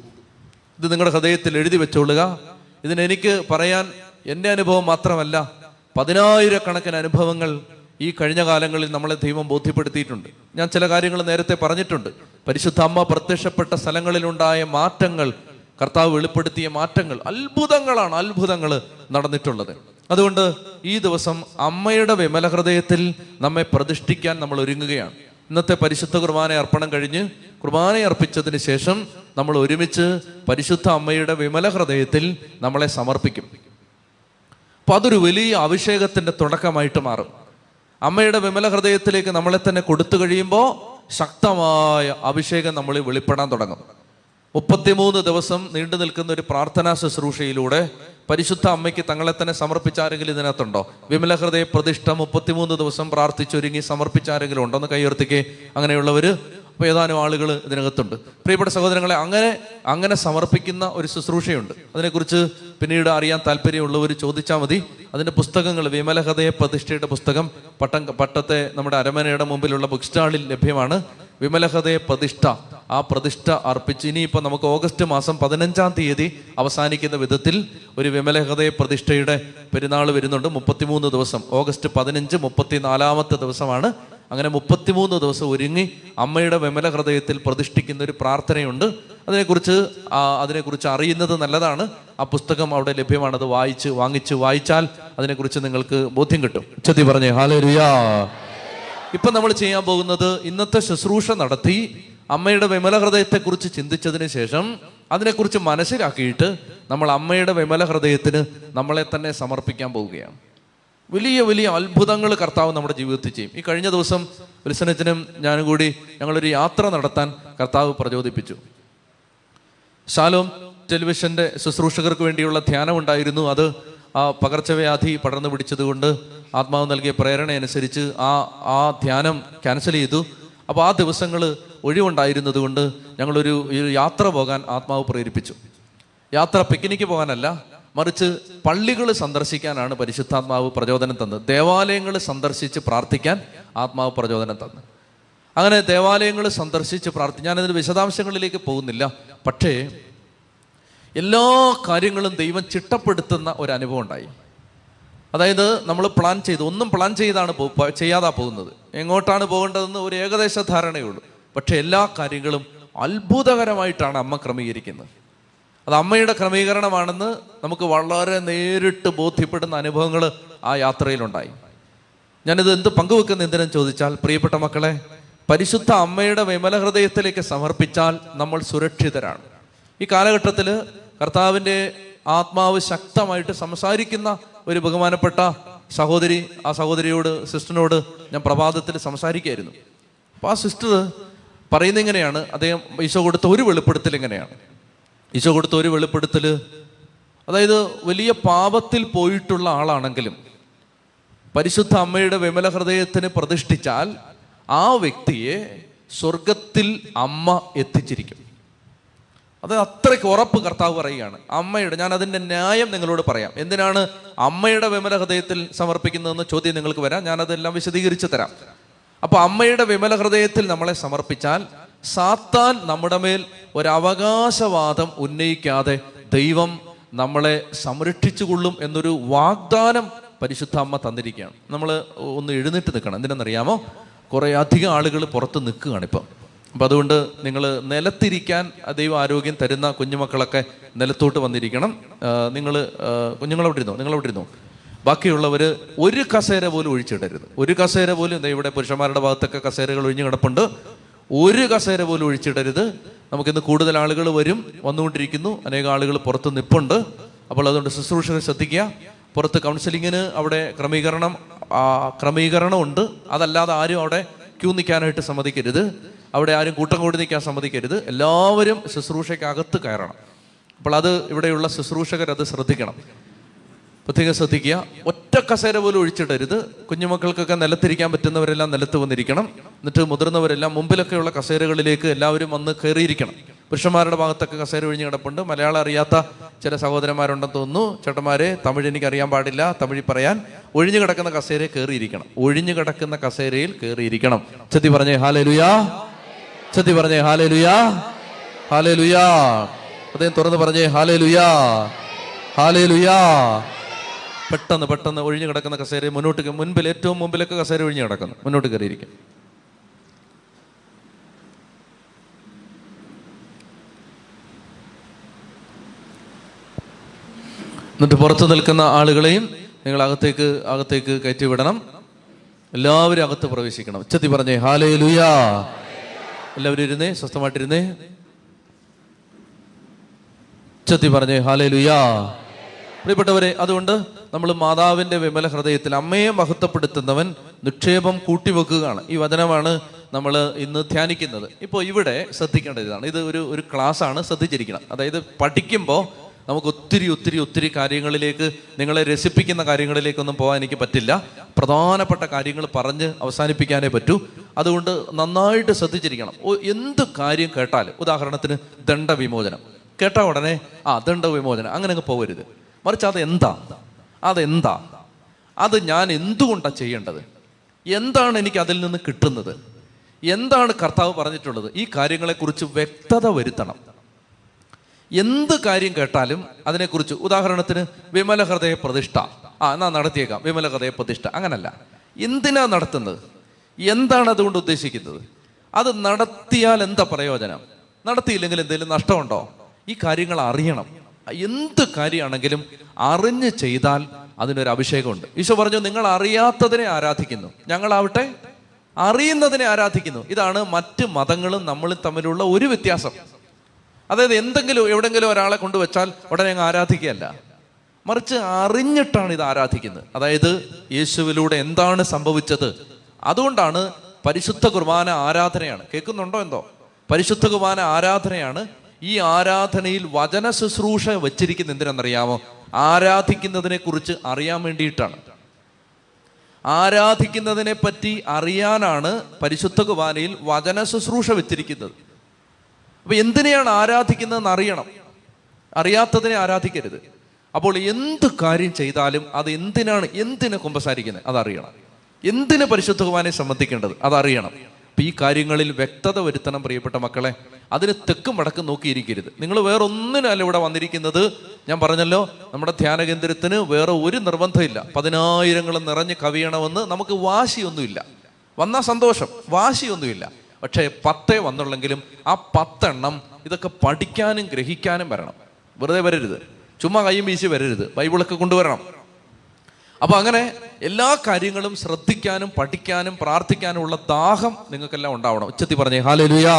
ഇത് നിങ്ങളുടെ ഹൃദയത്തിൽ എഴുതി വെച്ചോളുക. ഇതിനെനിക്ക് പറയാൻ എന്റെ അനുഭവം മാത്രമല്ല പതിനായിരക്കണക്കിന് അനുഭവങ്ങൾ ഈ കഴിഞ്ഞ കാലങ്ങളിൽ നമ്മളെ ദൈവം ബോധ്യപ്പെടുത്തിയിട്ടുണ്ട്. ഞാൻ ചില കാര്യങ്ങൾ നേരത്തെ പറഞ്ഞിട്ടുണ്ട്. പരിശുദ്ധ അമ്മ പ്രത്യക്ഷപ്പെട്ട സ്ഥലങ്ങളിലുണ്ടായ മാറ്റങ്ങൾ കർത്താവ് വെളിപ്പെടുത്തിയ മാറ്റങ്ങൾ അത്ഭുതങ്ങളാണ് അത്ഭുതങ്ങൾ നടന്നിട്ടുള്ളത്. അതുകൊണ്ട് ഈ ദിവസം അമ്മയുടെ വിമല ഹൃദയത്തിൽ നമ്മെ പ്രതിഷ്ഠിക്കാൻ നമ്മൾ ഒരുങ്ങുകയാണ്. ഇന്നത്തെ പരിശുദ്ധ കുർബാന അർപ്പണം കഴിഞ്ഞ് കുർബാന അർപ്പിച്ചതിന് ശേഷം നമ്മൾ ഒരുമിച്ച് പരിശുദ്ധ അമ്മയുടെ വിമല ഹൃദയത്തിൽ നമ്മളെ സമർപ്പിക്കും. അപ്പൊ അതൊരു വലിയ അഭിഷേകത്തിന്റെ തുടക്കമായിട്ട് മാറും. അമ്മയുടെ വിമല ഹൃദയത്തിലേക്ക് നമ്മളെ തന്നെ കൊടുത്തു കഴിയുമ്പോൾ ശക്തമായ അഭിഷേകം നമ്മളിൽ വെളിപ്പെടാൻ തുടങ്ങും. മുപ്പത്തിമൂന്ന് ദിവസം നീണ്ടു നിൽക്കുന്ന ഒരു പ്രാർത്ഥനാ ശുശ്രൂഷയിലൂടെ പരിശുദ്ധ അമ്മയ്ക്ക് തങ്ങളെ തന്നെ സമർപ്പിച്ച ആരെങ്കിലും ഇതിനകത്തുണ്ടോ? വിമല ഹൃദയ പ്രതിഷ്ഠ മുപ്പത്തിമൂന്ന് ദിവസം പ്രാർത്ഥിച്ചൊരുങ്ങി സമർപ്പിച്ച ആരെങ്കിലും ഉണ്ടോ? എന്ന് കൈയുയർത്തിക്കേ. അങ്ങനെയുള്ളവർ അപ്പോൾ ഏതാനും ആളുകൾ ഇതിനകത്തുണ്ട്. പ്രിയപ്പെട്ട സഹോദരങ്ങളെ അങ്ങനെ അങ്ങനെ സമർപ്പിക്കുന്ന ഒരു ശുശ്രൂഷയുണ്ട്. അതിനെക്കുറിച്ച് പിന്നീട് അറിയാൻ താല്പര്യമുള്ളവർ ചോദിച്ചാൽ മതി. അതിന്റെ പുസ്തകങ്ങൾ വിമല ഹൃദയ പ്രതിഷ്ഠയുടെ പുസ്തകം പട്ടം പട്ടത്തെ നമ്മുടെ അരമനയുടെ മുമ്പിലുള്ള ബുക്ക് സ്റ്റാളിൽ ലഭ്യമാണ്. വിമലഹൃദയ പ്രതിഷ്ഠ. ആ പ്രതിഷ്ഠ അർപ്പിച്ച് ഇനിയിപ്പോൾ നമുക്ക് ഓഗസ്റ്റ് മാസം പതിനഞ്ചാം തീയതി അവസാനിക്കുന്ന വിധത്തിൽ ഒരു വിമലഹൃദയ പ്രതിഷ്ഠയുടെ പെരുന്നാൾ വരുന്നുണ്ട്. മുപ്പത്തിമൂന്ന് ദിവസം. ഓഗസ്റ്റ് പതിനഞ്ച് മുപ്പത്തിനാലാമത്തെ ദിവസമാണ്. അങ്ങനെ മുപ്പത്തിമൂന്ന് ദിവസം ഒരുങ്ങി അമ്മയുടെ വിമല ഹൃദയത്തിൽ പ്രതിഷ്ഠിക്കുന്ന ഒരു പ്രാർത്ഥനയുണ്ട്. അതിനെക്കുറിച്ച് അതിനെക്കുറിച്ച് അറിയുന്നത് നല്ലതാണ്. ആ പുസ്തകം അവിടെ ലഭ്യമാണ് അത് വായിച്ച് വാങ്ങിച്ച് വായിച്ചാൽ അതിനെക്കുറിച്ച് നിങ്ങൾക്ക് ബോധ്യം കിട്ടും. ചതി പറഞ്ഞേ ഹാലേലുയാ ഇപ്പം നമ്മൾ ചെയ്യാൻ പോകുന്നത് ഇന്നത്തെ ശുശ്രൂഷ നടത്തി അമ്മയുടെ വിമല ഹൃദയത്തെക്കുറിച്ച് ചിന്തിച്ചതിന് ശേഷം അതിനെക്കുറിച്ച് മനസ്സിലാക്കിയിട്ട് നമ്മൾ അമ്മയുടെ വിമല ഹൃദയത്തിന് നമ്മളെ തന്നെ സമർപ്പിക്കാൻ പോവുകയാണ്. വലിയ വലിയ അത്ഭുതങ്ങൾ കർത്താവ് നമ്മുടെ ജീവിതത്തിൽ ചെയ്യും. ഈ കഴിഞ്ഞ ദിവസം വിൽസനത്തിനും ഞാനും കൂടി ഞങ്ങളൊരു യാത്ര നടത്താൻ കർത്താവ് പ്രചോദിപ്പിച്ചു. ശാലോം ടെലിവിഷന്റെ ശുശ്രൂഷകർക്ക് വേണ്ടിയുള്ള ധ്യാനം ഉണ്ടായിരുന്നു. അത് ആ പകർച്ചവ്യാധി പടർന്നു പിടിച്ചതുകൊണ്ട് ആത്മാവ് നൽകിയ പ്രേരണ അനുസരിച്ച് ആ ആ ധ്യാനം ക്യാൻസൽ ചെയ്തു. അപ്പോൾ ആ ദിവസങ്ങൾ ഒഴിവുണ്ടായിരുന്നത് കൊണ്ട് ഞങ്ങളൊരു യാത്ര പോകാൻ ആത്മാവ് പ്രേരിപ്പിച്ചു. യാത്ര പിക്നിക്ക് പോകാനല്ല മറിച്ച് പള്ളികൾ സന്ദർശിക്കാനാണ് പരിശുദ്ധാത്മാവ് പ്രചോദനം തന്നത്. ദേവാലയങ്ങൾ സന്ദർശിച്ച് പ്രാർത്ഥിക്കാൻ ആത്മാവ് പ്രചോദനം തന്നു. അങ്ങനെ ദേവാലയങ്ങൾ സന്ദർശിച്ച് പ്രാർത്ഥി ഞാനതിന് വിശദാംശങ്ങളിലേക്ക് പോകുന്നില്ല. പക്ഷേ എല്ലാ കാര്യങ്ങളും ദൈവം ചിട്ടപ്പെടുത്തുന്ന ഒരു അനുഭവം ഉണ്ടായി. അതായത് നമ്മൾ പ്ലാൻ ചെയ്ത്. ഒന്നും പ്ലാൻ ചെയ്താണ് ചെയ്യാതാ പോകുന്നത്. എങ്ങോട്ടാണ് പോകേണ്ടതെന്ന് ഒരു ഏകദേശ ധാരണയുള്ളൂ. പക്ഷെ എല്ലാ കാര്യങ്ങളും അത്ഭുതകരമായിട്ടാണ് അമ്മ ക്രമീകരിക്കുന്നത്. അത് അമ്മയുടെ ക്രമീകരണമാണെന്ന് നമുക്ക് വളരെ നേരിട്ട് ബോധ്യപ്പെടുന്ന അനുഭവങ്ങൾ ആ യാത്രയിലുണ്ടായി. ഞാനിത് എന്ത് പങ്കുവെക്കുന്ന എന്തിനും ചോദിച്ചാൽ പ്രിയപ്പെട്ട മക്കളെ പരിശുദ്ധ അമ്മയുടെ വിമല ഹൃദയത്തിലേക്ക് സമർപ്പിച്ചാൽ നമ്മൾ സുരക്ഷിതരാണ്. ഈ കാലഘട്ടത്തിൽ കർത്താവിന്റെ ആത്മാവ് ശക്തമായിട്ട് സംസാരിക്കുന്ന ഒരു ബഹുമാനപ്പെട്ട സഹോദരി ആ സഹോദരിയോട് സിസ്റ്ററിനോട് ഞാൻ പ്രഭാതത്തിൽ സംസാരിക്കുകയായിരുന്നു. അപ്പോൾ ആ സിസ്റ്റർ പറയുന്നത് ഇങ്ങനെയാണ്. അദ്ദേഹം ഈശോ കൊടുത്ത ഒരു വെളിപ്പെടുത്തൽ ഇങ്ങനെയാണ്. ഈശോ കൊടുത്ത ഒരു വെളിപ്പെടുത്തൽ അതായത് വലിയ പാപത്തിൽ പോയിട്ടുള്ള ആളാണെങ്കിലും പരിശുദ്ധ അമ്മയുടെ വിമല ഹൃദയത്തിന് പ്രതിഷ്ഠിച്ചാൽ ആ വ്യക്തിയെ സ്വർഗത്തിൽ അമ്മ എത്തിച്ചിരിക്കും. അത് അത്രയ്ക്ക് ഉറപ്പ് കർത്താവ് പറയുകയാണ്. അമ്മയുടെ ഞാൻ അതിന്റെ ന്യായം നിങ്ങളോട് പറയാം. എന്തിനാണ് അമ്മയുടെ വിമല ഹൃദയത്തിൽ സമർപ്പിക്കുന്നതെന്ന് ചോദ്യം നിങ്ങൾക്ക് വരാം. ഞാനതെല്ലാം വിശദീകരിച്ച് തരാം. അപ്പോൾ അമ്മയുടെ വിമല ഹൃദയത്തിൽ നമ്മളെ സമർപ്പിച്ചാൽ സാത്താൻ നമ്മുടെ മേൽ ഒരു അവകാശവാദം ഉന്നയിക്കാതെ ദൈവം നമ്മളെ സംരക്ഷിച്ചുകൊള്ളും എന്നൊരു വാഗ്ദാനം പരിശുദ്ധ അമ്മ തന്നിരിക്കുകയാണ്. നമ്മൾ ഒന്ന് എഴുന്നേറ്റ് നിൽക്കണം. എന്തിനെന്നറിയാമോ? കുറേ അധികം ആളുകൾ പുറത്ത് നിൽക്കുകയാണ് ഇപ്പം. അപ്പം അതുകൊണ്ട് നിങ്ങൾ നിലത്തിരിക്കാൻ ദൈവം ആരോഗ്യം തരുന്ന കുഞ്ഞുമക്കളൊക്കെ നിലത്തോട്ട് വന്നിരിക്കണം. നിങ്ങൾ കുഞ്ഞുങ്ങളവിടെ ഇരുന്നോ നിങ്ങളവിടെ ഇരുന്നോ ബാക്കിയുള്ളവർ ഒരു കസേര പോലും ഒഴിച്ചിടരുത്. ഒരു കസേര പോലും ഇവിടെ പുരുഷന്മാരുടെ ഭാഗത്തൊക്കെ കസേരകൾ ഒഴിഞ്ഞു കിടപ്പുണ്ട്. ഒരു കസേര പോലും ഒഴിച്ചിടരുത്. നമുക്കിന്ന് കൂടുതൽ ആളുകൾ വരും വന്നുകൊണ്ടിരിക്കുന്നു. അനേക ആളുകൾ പുറത്ത് നിപ്പുണ്ട്. അപ്പോൾ അതുകൊണ്ട് ശുശ്രൂഷകൾ ശ്രദ്ധിക്കുക. പുറത്ത് കൗൺസിലിങ്ങിന് അവിടെ ക്രമീകരണം ക്രമീകരണമുണ്ട്. അതല്ലാതെ ആരും അവിടെ ക്യൂ നിൽക്കാനായിട്ട് സമ്മതിക്കരുത്. അവിടെ ആരും കൂട്ടം കൂടി നിൽക്കാൻ സമ്മതിക്കരുത്. എല്ലാവരും ശുശ്രൂഷയ്ക്കകത്ത് കയറണം. അപ്പോൾ അത് ഇവിടെയുള്ള ശുശ്രൂഷകർ അത് ശ്രദ്ധിക്കണം. പ്രത്യേകം ശ്രദ്ധിക്കുക. ഒറ്റ കസേര പോലും ഒഴിച്ചിടരുത്. കുഞ്ഞുമക്കൾക്കൊക്കെ നിലത്തിരിക്കാൻ പറ്റുന്നവരെല്ലാം നിലത്ത് വന്നിരിക്കണം. എന്നിട്ട് മുതിർന്നവരെല്ലാം മുമ്പിലൊക്കെയുള്ള കസേരകളിലേക്ക് എല്ലാവരും വന്ന് കയറിയിരിക്കണം. പുരുഷന്മാരുടെ ഭാഗത്തൊക്കെ കസേര ഒഴിഞ്ഞ് കിടപ്പുണ്ട്. മലയാളം അറിയാത്ത ചില സഹോദരന്മാരുണ്ടെന്ന് തോന്നുന്നു. ചേട്ടന്മാരെ തമിഴ് എനിക്ക് അറിയാൻ പാടില്ല. തമിഴിൽ പറയാൻ. ഒഴിഞ്ഞു കിടക്കുന്ന കസേരയിൽ കയറിയിരിക്കണം. ഒഴിഞ്ഞു കിടക്കുന്ന കസേരയിൽ കയറിയിരിക്കണം. ചെത്തി പറഞ്ഞേ ഹാലേ ചെത്തി പറഞ്ഞേ ഹാലേ ലുയാ ഹാലേ ലുയാ അദ്ദേഹം തുറന്ന് പറഞ്ഞേ ഹാലേ ലുയാ ഹാലേ ലുയാ പെട്ടെന്ന് പെട്ടെന്ന് ഒഴിഞ്ഞു കിടക്കുന്ന കസേര മുന്നോട്ട് മുൻപിൽ ഏറ്റവും മുമ്പിലൊക്കെ കസേര ഒഴിഞ്ഞു കിടക്കുന്നു. മുന്നോട്ട് കയറിയിരിക്കും. എന്നിട്ട് പുറത്ത് നിൽക്കുന്ന ആളുകളെയും നിങ്ങൾ അകത്തേക്ക് അകത്തേക്ക് കയറ്റി വിടണം. എല്ലാവരും അകത്ത് പ്രവേശിക്കണം. ഉച്ചത്തി പറഞ്ഞേ ഹാലേ ലുയാ എല്ലാവരും ഇരുന്നേ സ്വസ്ഥമായിട്ടിരുന്നേ. ഉച്ചത്തി പറഞ്ഞേ ഹാലേ ലുയാ പ്രിയപ്പെട്ടവരെ അതുകൊണ്ട് നമ്മൾ മാതാവിന്റെ വിമല ഹൃദയത്തിൽ അമ്മയെ മഹത്വപ്പെടുത്തുന്നവൻ നിക്ഷേപം കൂട്ടിവെക്കുകയാണ്. ഈ വചനമാണ് നമ്മൾ ഇന്ന് ധ്യാനിക്കുന്നത്. ഇപ്പോൾ ഇവിടെ ശ്രദ്ധിക്കേണ്ട ഇതാണ്. ഇത് ഒരു ഒരു ക്ലാസ് ആണ് ശ്രദ്ധിച്ചിരിക്കണം അതായത് പഠിക്കുമ്പോൾ നമുക്ക് ഒത്തിരി ഒത്തിരി ഒത്തിരി കാര്യങ്ങളിലേക്ക് നിങ്ങളെ രസിപ്പിക്കുന്ന കാര്യങ്ങളിലേക്കൊന്നും പോകാൻ എനിക്ക് പറ്റില്ല. പ്രധാനപ്പെട്ട കാര്യങ്ങൾ പറഞ്ഞ് അവസാനിപ്പിക്കാനേ പറ്റൂ. അതുകൊണ്ട് നന്നായിട്ട് ശ്രദ്ധിച്ചിരിക്കണം. എന്ത് കാര്യം കേട്ടാലും ഉദാഹരണത്തിന് ദണ്ഡവിമോചനം. കേട്ട ഉടനെ ആ ദണ്ഡവിമോചനം അങ്ങനെ അങ്ങ് പോകരുത്. മറിച്ച് അതെന്താ? അതെന്താ? അത് ഞാൻ എന്തുകൊണ്ടാണ് ചെയ്യേണ്ടത്? എന്താണ് എനിക്ക് അതിൽ നിന്ന് കിട്ടുന്നത്? എന്താണ് കർത്താവ് പറഞ്ഞിട്ടുള്ളത്? ഈ കാര്യങ്ങളെക്കുറിച്ച് വ്യക്തത വരുത്തണം. എന്ത് കാര്യം കേട്ടാലും അതിനെക്കുറിച്ച് ഉദാഹരണത്തിന് വിമല ഹൃദയ പ്രതിഷ്ഠ. ആ എന്നാ നടത്തിയേക്കാം. വിമല ഹൃദയ പ്രതിഷ്ഠ. അങ്ങനല്ല. എന്തിനാ നടത്തുന്നത്? എന്താണ് അതുകൊണ്ട് ഉദ്ദേശിക്കുന്നത്? അത് നടത്തിയാൽ എന്താ പ്രയോജനം? നടത്തിയില്ലെങ്കിൽ എന്തെങ്കിലും നഷ്ടമുണ്ടോ? ഈ കാര്യങ്ങൾ അറിയണം. എന്ത് കാര്യമാണെങ്കിലും അറിഞ്ഞ് ചെയ്താൽ അതിനൊരു അഭിഷേകമുണ്ട്. ഈശോ പറഞ്ഞു നിങ്ങൾ അറിയാത്തതിനെ ആരാധിക്കുന്നു. ഞങ്ങളാവട്ടെ അറിയുന്നതിനെ ആരാധിക്കുന്നു. ഇതാണ് മറ്റ് മതങ്ങളും നമ്മളും തമ്മിലുള്ള ഒരു വ്യത്യാസം. അതായത് എന്തെങ്കിലും എവിടെങ്കിലും ഒരാളെ കൊണ്ടുവച്ചാൽ ഉടനെ അങ്ങ് ആരാധിക്കുകയല്ല. മറിച്ച് അറിഞ്ഞിട്ടാണ് ഇത് ആരാധിക്കുന്നത്. അതായത് യേശുവിലൂടെ എന്താണ് സംഭവിച്ചത്? അതുകൊണ്ടാണ് പരിശുദ്ധ കുർബാന ആരാധനയാണ്. കേൾക്കുന്നുണ്ടോ എന്തോ? പരിശുദ്ധ കുർബാന ആരാധനയാണ്. ഈ ആരാധനയിൽ വചന ശുശ്രൂഷ വച്ചിരിക്കുന്ന എന്തിനെന്നറിയാമോ? ആരാധിക്കുന്നതിനെ കുറിച്ച് അറിയാൻ വേണ്ടിയിട്ടാണ്. ആരാധിക്കുന്നതിനെ പറ്റി അറിയാനാണ് പരിശുദ്ധ കുർബാനയിൽ വചന ശുശ്രൂഷ വെച്ചിരിക്കുന്നത്. അപ്പൊ എന്തിനെയാണ് ആരാധിക്കുന്നതെന്ന് അറിയണം. അറിയാത്തതിനെ ആരാധിക്കരുത്. അപ്പോൾ എന്ത് കാര്യം ചെയ്താലും അത് എന്തിനാണ് എന്തിനെ കുമ്പസാരിക്കുന്നത് അതറിയണം. എന്തിന് പരിശുദ്ധ കുർബാനയെ സംബന്ധിക്കേണ്ടത് അതറിയണം. അപ്പൊ ഈ കാര്യങ്ങളിൽ വ്യക്തത വരുത്തണം പ്രിയപ്പെട്ട മക്കളെ. അതിന് തെക്കും വടക്കും നോക്കിയിരിക്കരുത്. നിങ്ങൾ വേറെ ഒന്നിനല്ല ഇവിടെ വന്നിരിക്കുന്നത്. ഞാൻ പറഞ്ഞല്ലോ നമ്മുടെ ധ്യാന കേന്ദ്രത്തിന് വേറെ ഒരു നിർബന്ധമില്ല. പതിനായിരങ്ങളും നിറഞ്ഞ് കവിയണമെന്ന് നമുക്ക് വാശിയൊന്നുമില്ല. വന്നാൽ സന്തോഷം വാശിയൊന്നുമില്ല. പക്ഷേ പത്തേ വന്നുള്ളെങ്കിലും ആ പത്തെണ്ണം ഇതൊക്കെ പഠിക്കാനും ഗ്രഹിക്കാനും വരണം. വെറുതെ വരരുത്. ചുമ്മാ കൈയും വീശി വരരുത്. ബൈബിളൊക്കെ കൊണ്ടുവരണം. അപ്പൊ അങ്ങനെ എല്ലാ കാര്യങ്ങളും ശ്രദ്ധിക്കാനും പഠിക്കാനും പ്രാർത്ഥിക്കാനും ഉള്ള ദാഹം നിങ്ങൾക്കെല്ലാം ഉണ്ടാവണം. ഉച്ചത്തി പറഞ്ഞേ ഹാലലുയാ.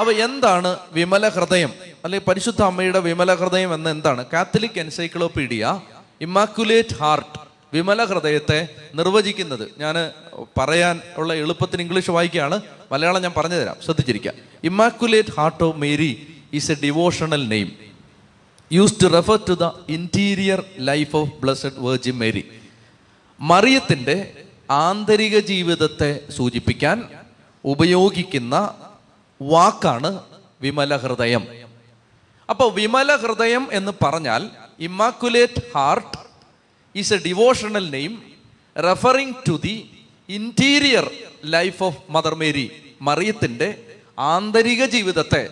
അപ്പൊ എന്താണ് വിമല ഹൃദയം? അല്ലെങ്കിൽ പരിശുദ്ധ അമ്മയുടെ വിമല ഹൃദയം എന്ന് എന്താണ്? Catholic encyclopedia immaculate heart. Vimala ഹൃദയത്തെ നിർവചിക്കുന്നത്. ഞാൻ പറയാൻ ഉള്ള എളുപ്പത്തിന് ഇംഗ്ലീഷ് വായിക്കുകയാണ്. മലയാളം ഞാൻ പറഞ്ഞു തരാം. ശ്രദ്ധിച്ചിരിക്കുക. Immaculate heart of Mary is a devotional name use to refer to the interior life of blessed virgin Mary മറിയത്തിന്റെ ആന്തരിക ജീവിതത്തെ സൂചിപ്പിക്കാൻ ഉപയോഗിക്കുന്ന വാക്കാണ് വിമല ഹൃദയം. അപ്പോൾ വിമല ഹൃദയം എന്ന് പറഞ്ഞാൽ immaculate heart is a devotional name referring to the interior life of mother Mary മറിയത്തിന്റെ ആന്തരിക ജീവിതത്തെ.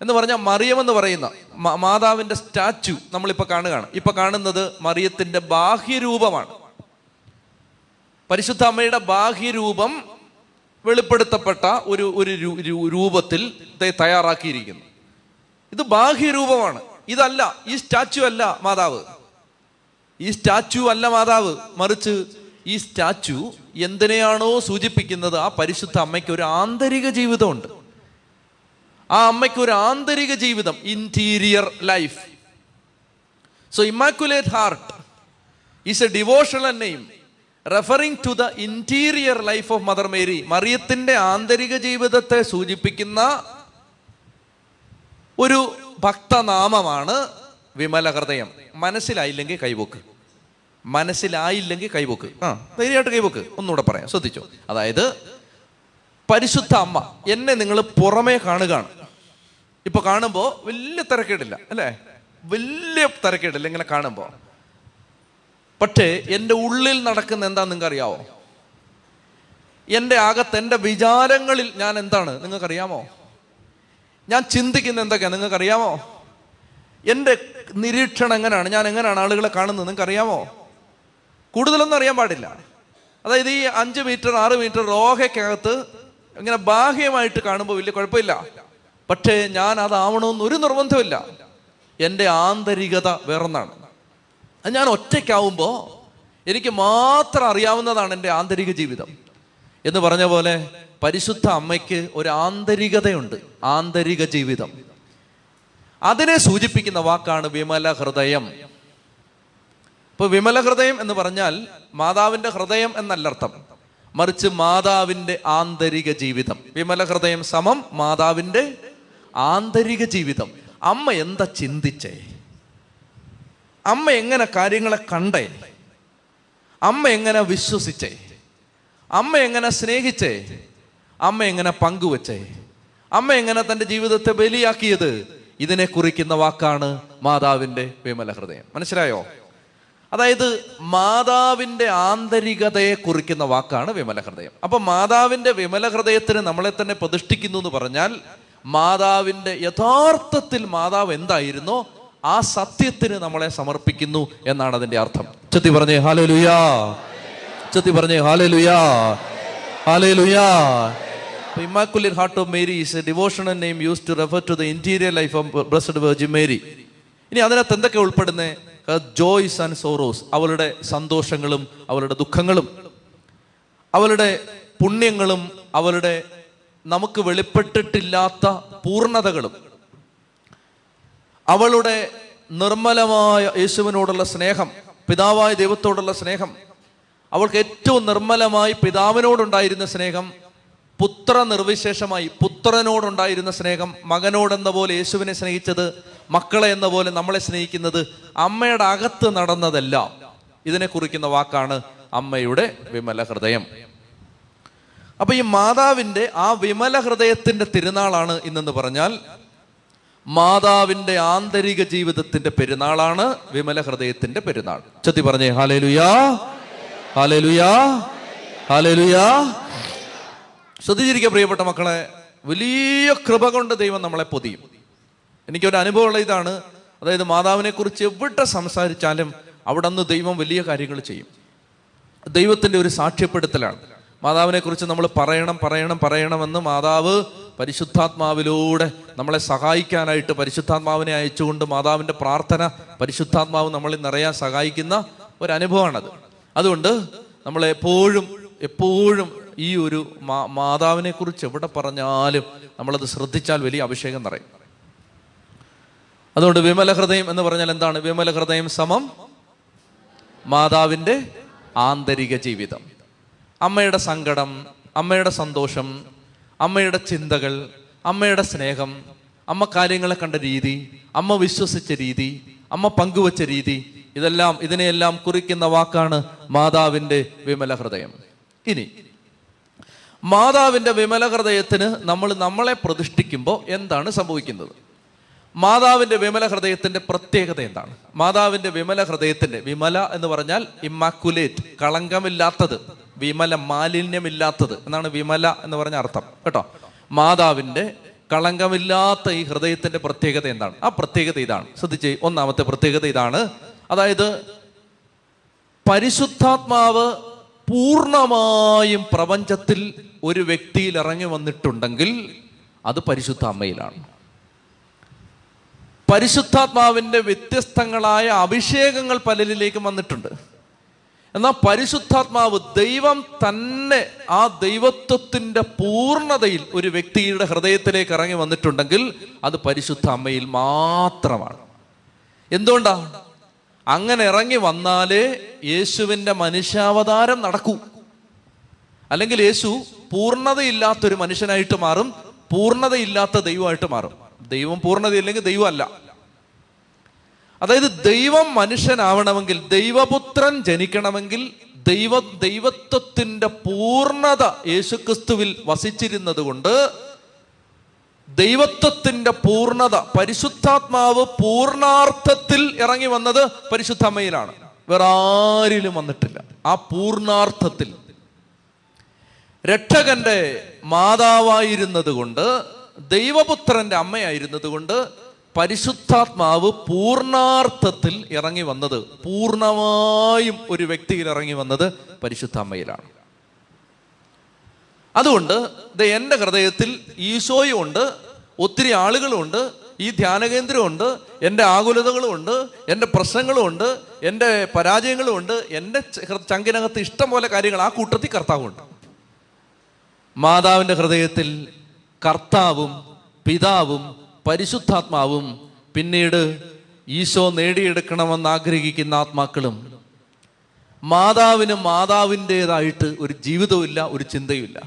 എന്ന് പറഞ്ഞാൽ മറിയം എന്ന് പറയുന്ന മാതാവിന്റെ സ്റ്റാച്ചു നമ്മളിപ്പോൾ കാണുകയാണ്. ഇപ്പൊ കാണുന്നത് മറിയത്തിന്റെ ബാഹ്യരൂപമാണ്. പരിശുദ്ധ അമ്മയുടെ ബാഹ്യരൂപം വെളിപ്പെടുത്തപ്പെട്ട ഒരു ഒരു രൂപത്തിൽ തയ്യാറാക്കിയിരിക്കുന്നു. ഇത് ബാഹ്യരൂപമാണ്. ഇതല്ല ഈ സ്റ്റാച്ചു അല്ല മാതാവ്. ഈ സ്റ്റാച്ചു അല്ല മാതാവ്. മറിച്ച് ഈ സ്റ്റാച്ചു എന്തിനെയാണോ സൂചിപ്പിക്കുന്നത്? ആ പരിശുദ്ധ അമ്മയ്ക്ക് ഒരു ആന്തരിക ജീവിതമുണ്ട്. ആ അമ്മയ്ക്ക് ഒരു ആന്തരിക ജീവിതം. Interior life so immaculate heart is a devotional name referring to the interior life of mother Mary മറിയത്തിന്റെ ആന്തരിക ജീവിതത്തെ സൂചിപ്പിക്കുന്ന ഒരു ഭക്തനാമമാണ് വിമല ഹൃദയം മനസ്സിലായില്ലെങ്കിൽ കൈവോക്ക് മനസ്സിലായില്ലെങ്കിൽ കൈവക്ക്. ആ. ധൈര്യമായിട്ട് കൈവക്ക്. ഒന്നുകൂടെ പറയാം. ശ്രദ്ധിച്ചോ. അതായത് പരിശുദ്ധ അമ്മ എന്നെ നിങ്ങൾ പുറമേ കാണുകയാണ്. ഇപ്പൊ കാണുമ്പോൾ വലിയ തിരക്കേടില്ല അല്ലേ? വലിയ തിരക്കേടില്ല ഇങ്ങനെ കാണുമ്പോൾ പക്ഷേ എന്റെ ഉള്ളിൽ നടക്കുന്ന എന്താ നിങ്ങൾക്ക് അറിയാവോ എന്റെ അകത്ത് എന്റെ വിചാരങ്ങളിൽ ഞാൻ എന്താണ്? നിങ്ങൾക്കറിയാമോ? ഞാൻ ചിന്തിക്കുന്ന എന്തൊക്കെയാ? നിങ്ങൾക്കറിയാമോ? എന്റെ നിരീക്ഷണം എങ്ങനെയാണ്? ഞാൻ എങ്ങനെയാണ് ആളുകളെ കാണുന്നത്? നിങ്ങൾക്കറിയാമോ? കൂടുതലൊന്നും അറിയാൻ പാടില്ല. അതായത് ഈ അഞ്ച് മീറ്റർ ആറ് മീറ്റർ റോഹയ്ക്കകത്ത് ഇങ്ങനെ ബാഹ്യമായിട്ട് കാണുമ്പോൾ വലിയ കുഴപ്പമില്ല. പക്ഷേ ഞാൻ അതാവണമെന്ന് ഒരു നിർബന്ധമില്ല എന്റെ ആന്തരികത വേറൊന്നാണ്. അത് ഞാൻ ഒറ്റയ്ക്കാവുമ്പോൾ എനിക്ക് മാത്രം അറിയാവുന്നതാണ് എന്റെ ആന്തരിക ജീവിതം. എന്ന് പറഞ്ഞ പോലെ പരിശുദ്ധ അമ്മയ്ക്ക് ഒരു ആന്തരികതയുണ്ട്. ആന്തരിക ജീവിതം. അതിനെ സൂചിപ്പിക്കുന്ന വാക്കാണ് വിമല ഹൃദയം. ഇപ്പൊ വിമല ഹൃദയം എന്ന് പറഞ്ഞാൽ മാതാവിന്റെ ഹൃദയം എന്നല്ല അർത്ഥം മറിച്ച് മാതാവിന്റെ ആന്തരിക ജീവിതം. വിമല ഹൃദയം സമം മാതാവിന്റെ ആന്തരിക ജീവിതം. അമ്മ എന്താ ചിന്തിച്ചേ? അമ്മ എങ്ങനെ കാര്യങ്ങളെ കണ്ടേ? അമ്മ എങ്ങനെ വിശ്വസിച്ചേ? അമ്മ എങ്ങനെ സ്നേഹിച്ചേ? അമ്മ എങ്ങനെ പങ്കുവച്ചേ? അമ്മ എങ്ങനെ തന്റെ ജീവിതത്തെ ബലിയാക്കിയത്? ഇതിനെ കുറിക്കുന്ന വാക്കാണ് മാതാവിന്റെ വിമല ഹൃദയം. മനസ്സിലായോ? അതായത് മാതാവിന്റെ ആന്തരികതയെ കുറിക്കുന്ന വാക്കാണ് വിമല ഹൃദയം. അപ്പൊ മാതാവിന്റെ വിമല ഹൃദയത്തിന് നമ്മളെ തന്നെ പ്രതിഷ്ഠിക്കുന്നു എന്ന് പറഞ്ഞാൽ മാതാവിന്റെ യഥാർത്ഥത്തിൽ മാതാവ് എന്തായിരുന്നോ ആ സത്യത്തിന് നമ്മളെ സമർപ്പിക്കുന്നു എന്നാണ് അതിന്റെ അർത്ഥം. ചെത്തി പറഞ്ഞേ ഹാലേ ലുയാ ചെത്തി പറഞ്ഞേ hallelujah hallelujah immaculate heart of Mary is a devotional name use to refer to the interior life of blessed virgin Mary. ഇനി അതിനകത്ത് എന്തൊക്കെ ജോയ്സ് ആൻഡ് സോറോസ് അവളുടെ സന്തോഷങ്ങളും അവളുടെ ദുഃഖങ്ങളും അവളുടെ പുണ്യങ്ങളും അവളുടെ നമുക്ക് വെളിപ്പെട്ടിട്ടില്ലാത്ത പൂർണതകളും അവളുടെ നിർമ്മലമായ യേശുവിനോടുള്ള സ്നേഹം പിതാവായ ദൈവത്തോടുള്ള സ്നേഹം അവൾക്ക് ഏറ്റവും നിർമ്മലമായി പിതാവിനോടുണ്ടായിരുന്ന സ്നേഹം പുത്ര നിർവിശേഷമായി പുത്രനോടുണ്ടായിരുന്ന സ്നേഹം മകനോടെന്ന പോലെ യേശുവിനെ സ്നേഹിച്ചത് മക്കളെ എന്ന പോലെ നമ്മളെ സ്നേഹിക്കുന്നത് അമ്മയുടെ അകത്ത് നടന്നതെല്ലാം ഇതിനെ കുറിക്കുന്ന വാക്കാണ് അമ്മയുടെ വിമല ഹൃദയം. അപ്പൊ ഈ മാതാവിന്റെ ആ വിമല ഹൃദയത്തിന്റെ തിരുനാളാണ് ഇന്നെന്ന് പറഞ്ഞാൽ മാതാവിന്റെ ആന്തരിക ജീവിതത്തിന്റെ പെരുന്നാളാണ് വിമല ഹൃദയത്തിന്റെ പെരുന്നാൾ. ചത്തി പറഞ്ഞേ ഹാലേലുയാ ഹാലേലുയാ ഹാലേലുയാ ശ്രദ്ധിച്ചിരിക്കുക പ്രിയപ്പെട്ട മക്കളെ വലിയ കൃപ കൊണ്ട് ദൈവം നമ്മളെ പൊതിയും. എനിക്കൊരു അനുഭവമുള്ള ഇതാണ്. അതായത് മാതാവിനെ കുറിച്ച് എവിടെ സംസാരിച്ചാലും അവിടെ നിന്ന് ദൈവം വലിയ കാര്യങ്ങൾ ചെയ്യും. ദൈവത്തിന്റെ ഒരു സാക്ഷ്യപ്പെടുത്തലാണ്. മാതാവിനെ കുറിച്ച് നമ്മൾ പറയണം പറയണം പറയണമെന്ന് മാതാവ് പരിശുദ്ധാത്മാവിലൂടെ നമ്മളെ സഹായിക്കാനായിട്ട് പരിശുദ്ധാത്മാവിനെ അയച്ചുകൊണ്ട് മാതാവിന്റെ പ്രാർത്ഥന പരിശുദ്ധാത്മാവ് നമ്മളെ നിറയാൻ സഹായിക്കുന്ന ഒരു അനുഭവമാണത് അതുകൊണ്ട് നമ്മൾ എപ്പോഴും എപ്പോഴും ഈ ഒരു മാ- മാതാവിനെ കുറിച്ച് എവിടെ പറഞ്ഞാലും നമ്മളത് ശ്രദ്ധിച്ചാൽ വലിയ അഭിഷേകം നിറയും. അതുകൊണ്ട് വിമല ഹൃദയം എന്ന് പറഞ്ഞാൽ എന്താണ്? വിമല ഹൃദയം സമം മാതാവിന്റെ ആന്തരിക ജീവിതം. അമ്മയുടെ സങ്കടം അമ്മയുടെ സന്തോഷം അമ്മയുടെ ചിന്തകൾ അമ്മയുടെ സ്നേഹം അമ്മ കാര്യങ്ങളെ കണ്ട രീതി അമ്മ വിശ്വസിച്ച രീതി അമ്മ പങ്കുവച്ച രീതി ഇതെല്ലാം ഇതിനെയെല്ലാം കുറിക്കുന്ന വാക്കാണ് മാതാവിന്റെ വിമല ഹൃദയം. ഇനി മാതാവിന്റെ വിമല ഹൃദയത്തിന് നമ്മൾ നമ്മളെ പ്രതിഷ്ഠിക്കുമ്പോൾ എന്താണ് സംഭവിക്കുന്നത്? മാതാവിന്റെ വിമല ഹൃദയത്തിന്റെ പ്രത്യേകത എന്താണ്? മാതാവിന്റെ വിമല ഹൃദയത്തിന്റെ വിമല എന്ന് പറഞ്ഞാൽ ഇമ്മാക്കുലേറ്റ് കളങ്കമില്ലാത്തത് വിമല മാലിന്യമില്ലാത്തത്. എന്നാണ് വിമല എന്ന് പറഞ്ഞ അർത്ഥം. കേട്ടോ? മാതാവിന്റെ കളങ്കമില്ലാത്ത ഈ ഹൃദയത്തിന്റെ പ്രത്യേകത എന്താണ്? ആ പ്രത്യേകത ഇതാണ്. ശ്രദ്ധിച്ച് ഒന്നാമത്തെ പ്രത്യേകത ഇതാണ്. അതായത് പരിശുദ്ധാത്മാവ് പൂർണമായും പ്രപഞ്ചത്തിൽ ഒരു വ്യക്തിയിൽ ഇറങ്ങി വന്നിട്ടുണ്ടെങ്കിൽ അത് പരിശുദ്ധ അമ്മയിലാണ്. പരിശുദ്ധാത്മാവിന്റെ വ്യത്യസ്തങ്ങളായ അഭിഷേകങ്ങൾ പലരിലേക്കും വന്നിട്ടുണ്ട്. എന്നാൽ പരിശുദ്ധാത്മാവ് ദൈവം തന്നെ ആ ദൈവത്വത്തിന്റെ പൂർണതയിൽ ഒരു വ്യക്തിയുടെ ഹൃദയത്തിലേക്ക് ഇറങ്ങി വന്നിട്ടുണ്ടെങ്കിൽ അത് പരിശുദ്ധ അമ്മയിൽ മാത്രമാണ്. എന്തുകൊണ്ടാണ് അങ്ങനെ ഇറങ്ങി വന്നാലേ യേശുവിന്റെ മനുഷ്യാവതാരം നടക്കൂ. അല്ലെങ്കിൽ യേശു പൂർണതയില്ലാത്തൊരു മനുഷ്യനായിട്ട് മാറും പൂർണതയില്ലാത്ത ദൈവമായിട്ട് മാറും. ദൈവം പൂർണതയില്ലെങ്കിൽ ദൈവമല്ല. അതായത് ദൈവം മനുഷ്യനാവണമെങ്കിൽ ദൈവപുത്രൻ ജനിക്കണമെങ്കിൽ ദൈവ ദൈവത്വത്തിന്റെ പൂർണത യേശുക്രിസ്തുവിൽ വസിച്ചിരുന്നത് കൊണ്ട് ദൈവത്വത്തിന്റെ പൂർണത പരിശുദ്ധാത്മാവ് പൂർണാർത്ഥത്തിൽ ഇറങ്ങി വന്നത് പരിശുദ്ധ അമ്മയിലാണ് വേറെ ആരിലും വന്നിട്ടില്ല. ആ പൂർണാർത്ഥത്തിൽ രക്ഷകന്റെ മാതാവായിരുന്നത് കൊണ്ട് ദൈവപുത്രന്റെ അമ്മയായിരുന്നത് കൊണ്ട് പരിശുദ്ധാത്മാവ് പൂർണാർത്ഥത്തിൽ ഇറങ്ങി വന്നത് പൂർണമായും ഒരു വ്യക്തിയിൽ ഇറങ്ങി വന്നത് പരിശുദ്ധ അമ്മയിലാണ് അതുകൊണ്ട് ദേ എന്റെ ഹൃദയത്തിൽ ഈശോയും ഉണ്ട് ഒത്തിരി ആളുകളുമുണ്ട് ഈ ധ്യാനകേന്ദ്രമുണ്ട് എന്റെ ആകുലതകളുമുണ്ട് എന്റെ പ്രശ്നങ്ങളുമുണ്ട് എന്റെ പരാജയങ്ങളുമുണ്ട് എന്റെ ചങ്കിനകത്ത് ഇഷ്ടം പോലെ കാര്യങ്ങൾ ആ കൂട്ടത്തിൽ കർത്താവുണ്ട്. മാതാവിന്റെ ഹൃദയത്തിൽ കർത്താവും പിതാവും പരിശുദ്ധാത്മാവും പിന്നീട് ഈശോ നേടിയെടുക്കണമെന്ന് ആഗ്രഹിക്കുന്ന ആത്മാക്കളും മാതാവിന് മാതാവിന്റെതായിട്ട് ഒരു ജീവിതമില്ല ഒരു ചിന്തയുമില്ല.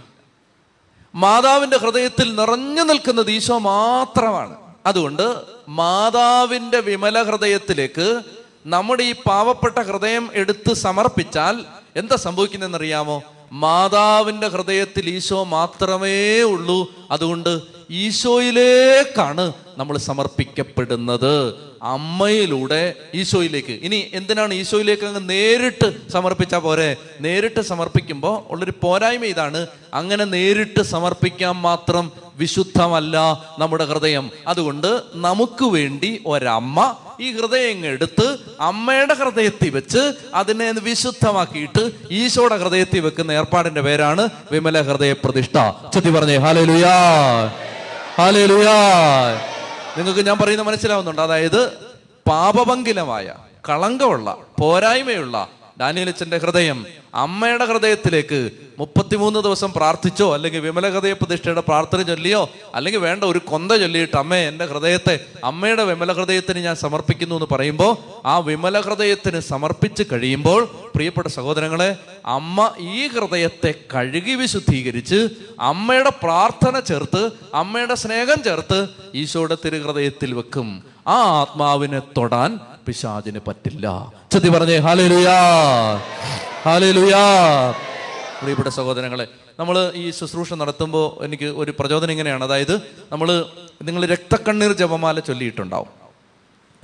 മാതാവിന്റെ ഹൃദയത്തിൽ നിറഞ്ഞു നിൽക്കുന്നത് ഈശോ മാത്രമാണ്. അതുകൊണ്ട് മാതാവിന്റെ വിമല ഹൃദയത്തിലേക്ക് നമ്മുടെ ഈ പാവപ്പെട്ട ഹൃദയം എടുത്ത് സമർപ്പിച്ചാൽ എന്താ സംഭവിക്കുന്നതെന്നറിയാമോ? മാതാവിന്റെ ഹൃദയത്തിൽ ഈശോ മാത്രമേ ഉള്ളൂ അതുകൊണ്ട് ഈശോയിലേക്കാണ് നമ്മൾ സമർപ്പിക്കപ്പെടുന്നത്. അമ്മയിലൂടെ ഈശോയിലേക്ക്. ഇനി എന്തിനാണ് ഈശോയിലേക്ക് അങ്ങ് നേരിട്ട് സമർപ്പിച്ചാൽ പോരെ? നേരിട്ട് സമർപ്പിക്കുമ്പോൾ ഉള്ളൊരു പോരായ്മ ഇതാണ്. അങ്ങനെ നേരിട്ട് സമർപ്പിക്കാൻ മാത്രം വിശുദ്ധമല്ല നമ്മുടെ ഹൃദയം. അതുകൊണ്ട് നമുക്ക് വേണ്ടി ഒരമ്മ ഈ ഹൃദയം എടുത്ത് അമ്മയുടെ ഹൃദയത്തിൽ വെച്ച് അതിനെ വിശുദ്ധമാക്കിയിട്ട് ഈശോയുടെ ഹൃദയത്തിൽ വെക്കുന്ന ഏർപ്പാടിന്റെ പേരാണ് വിമല ഹൃദയ പ്രതിഷ്ഠ ചുറ്റി പറഞ്ഞേ ഹാലേ ലുയാ ഹാലേ ലുയാ നിങ്ങൾക്ക് ഞാൻ പറയുന്നത് മനസ്സിലാവുന്നുണ്ട്. അതായത് പാപഭങ്കിലമായ കളങ്കമുള്ള പോരായ്മയുള്ള ഡാനിയലച്ചന്റെ ഹൃദയം അമ്മയുടെ ഹൃദയത്തിലേക്ക് മുപ്പത്തിമൂന്ന് ദിവസം പ്രാർത്ഥിച്ചോ അല്ലെങ്കിൽ വിമല ഹൃദയ പ്രതിഷ്ഠയുടെ പ്രാർത്ഥന ചൊല്ലിയോ അല്ലെങ്കിൽ വേണ്ട ഒരു കൊന്ത ചൊല്ലിയിട്ട് അമ്മേ എന്റെ ഹൃദയത്തെ അമ്മയുടെ വിമല ഹൃദയത്തിന് ഞാൻ സമർപ്പിക്കുന്നു എന്ന് പറയുമ്പോൾ ആ വിമല ഹൃദയത്തിന് സമർപ്പിച്ച് കഴിയുമ്പോൾ പ്രിയപ്പെട്ട സഹോദരങ്ങളെ അമ്മ ഈ ഹൃദയത്തെ കഴുകി വിശുദ്ധീകരിച്ച് അമ്മയുടെ പ്രാർത്ഥന ചേർത്ത് അമ്മയുടെ സ്നേഹം ചേർത്ത് ഈശോയുടെ തിരുഹൃദയത്തിൽ വെക്കും. ആ ആത്മാവിനെ തൊടാൻ പിശാചിന് പറ്റില്ല. ചതി പറഞ്ഞേ ഹാലുയാ ഹാലുയാ പ്രിയപ്പെട്ട സഹോദരങ്ങളെ നമ്മൾ ഈ ശുശ്രൂഷ നടത്തുമ്പോൾ എനിക്ക് ഒരു പ്രചോദനം ഇങ്ങനെയാണ്. അതായത് നമ്മൾ നിങ്ങൾ രക്തക്കണ്ണീർ ജപമാല ചൊല്ലിയിട്ടുണ്ടാവും.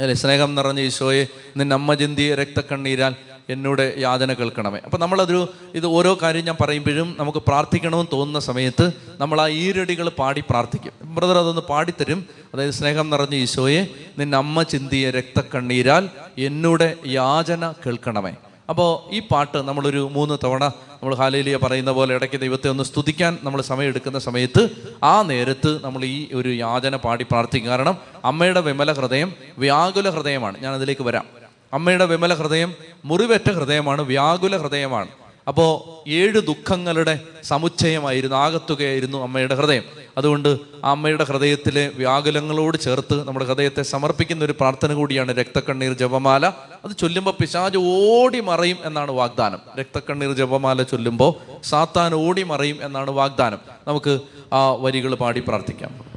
അല്ലെ സ്നേഹം നിറഞ്ഞ ഈശോയെ നിന്നെ അമ്മ ചിന്തിയ രക്തക്കണ്ണീരാൽ എന്നോട് യാതന കേൾക്കണമേ. അപ്പം നമ്മളതൊരു ഇത് ഓരോ കാര്യം ഞാൻ പറയുമ്പോഴും നമുക്ക് പ്രാർത്ഥിക്കണമെന്ന് തോന്നുന്ന സമയത്ത് നമ്മൾ ആ ഈരടികൾ പാടി പ്രാർത്ഥിക്കും. ബ്രദർ അതൊന്ന് പാടിത്തരും. അതായത് സ്നേഹം നിറഞ്ഞ ഈശോയെ നിന്നെ അമ്മ ചിന്തിയ രക്തക്കണ്ണീരാൽ എന്നോട് യാചന കേൾക്കണമേ. അപ്പോൾ ഈ പാട്ട് നമ്മളൊരു മൂന്ന് തവണ നമ്മൾ ഹാലേലിയ പറയുന്ന പോലെ ഇടയ്ക്ക് ദൈവത്തെ ഒന്ന് സ്തുതിക്കാൻ നമ്മൾ സമയമെടുക്കുന്ന സമയത്ത് ആ നേരത്ത് നമ്മൾ ഈ ഒരു യാചന പാടി പ്രാർത്ഥിക്കും. കാരണം അമ്മയുടെ വിമല ഹൃദയം വ്യാകുല ഹൃദയമാണ്. ഞാൻ അതിലേക്ക് വരാം. അമ്മയുടെ വിമല ഹൃദയം മുറിവേറ്റ ഹൃദയമാണ്. വ്യാകുല ഹൃദയമാണ്. അപ്പോൾ ഏഴ് ദുഃഖങ്ങളുടെ സമുച്ചയമായിരുന്നു ആകത്തുകയായിരുന്നു അമ്മയുടെ ഹൃദയം. അതുകൊണ്ട് ആ അമ്മയുടെ ഹൃദയത്തിലെ വ്യാകുലങ്ങളോട് ചേർത്ത് നമ്മുടെ ഹൃദയത്തെ സമർപ്പിക്കുന്ന ഒരു പ്രാർത്ഥന കൂടിയാണ് രക്തക്കണ്ണീർ ജപമാല. അത് ചൊല്ലുമ്പോൾ പിശാജ് ഓടി മറയും എന്നാണ് വാഗ്ദാനം. രക്തക്കണ്ണീർ ജപമാല ചൊല്ലുമ്പോൾ സാത്താൻ ഓടി മറയും എന്നാണ് വാഗ്ദാനം. നമുക്ക് ആ വരികൾ പാടി പ്രാർത്ഥിക്കാം.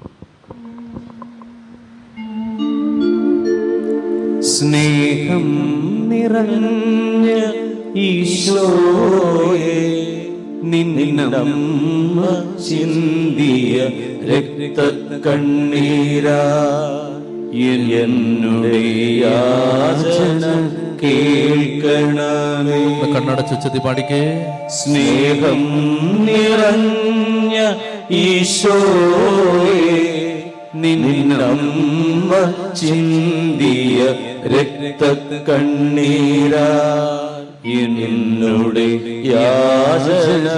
സ്നേഹം നിറഞ്ഞ ഈശോയെ നിന്നമ്മ ചിന്തിയ രക്ത കണ്ണീരാ കണ്ണടച്ചുച്ചത്തി പാടിക്കേ. സ്നേഹം നിറഞ്ഞ ഈശോയെ നിന്നമ്മ ചിന്തിയ രക്തക്കണ്ണീരാ. എന്നുടെ യാചന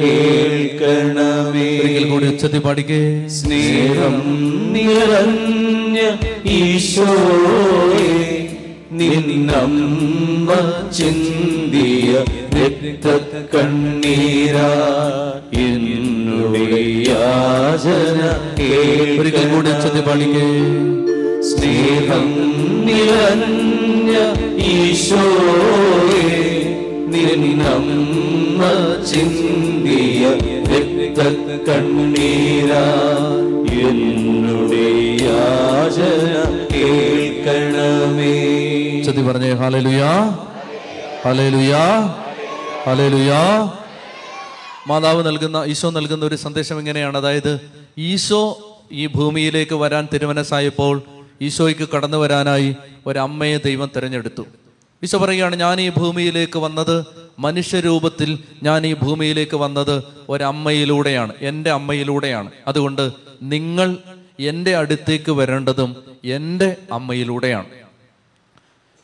കേൾക്കണമേ. കൂടി ഉച്ചത്തി പാടിക്കേ. സ്നേഹം നിറഞ്ഞ ഈശോയെ നിന്നമ്മ ചിന്തിയ രക്ത കണ്ണീരാ ഒരിക്കൽ കൂടി ഉച്ചത്തി പാടിക്കേ സ്നേഹം നിറഞ്ഞ ഈശോയെ നിന്നമ്മ ചിന്തിയ രക്തക്കണ്ണീരാ എന്നുടെ യാചന കേൾക്കണമേ. ചതി പറഞ്ഞേ ഹാലലുയാ ഹാലലുയാ ഹാലലുയാ മാതാവ് നൽകുന്ന ഈശോ നൽകുന്ന ഒരു സന്ദേശം എങ്ങനെയാണ് അതായത് ഈശോ ഈ ഭൂമിയിലേക്ക് വരാൻ തിരുമനസ്സായപ്പോൾ ഈശോയ്ക്ക് കടന്നു വരാനായി ഒരമ്മയെ ദൈവം തിരഞ്ഞെടുത്തു. ഈശോ പറയുകയാണ് ഞാൻ ഈ ഭൂമിയിലേക്ക് വന്നത് മനുഷ്യരൂപത്തിൽ ഞാൻ ഈ ഭൂമിയിലേക്ക് വന്നത് ഒരമ്മയിലൂടെയാണ് എന്റെ അമ്മയിലൂടെയാണ്. അതുകൊണ്ട് നിങ്ങൾ എന്റെ അടുത്തേക്ക് വരേണ്ടതും എന്റെ അമ്മയിലൂടെയാണ്.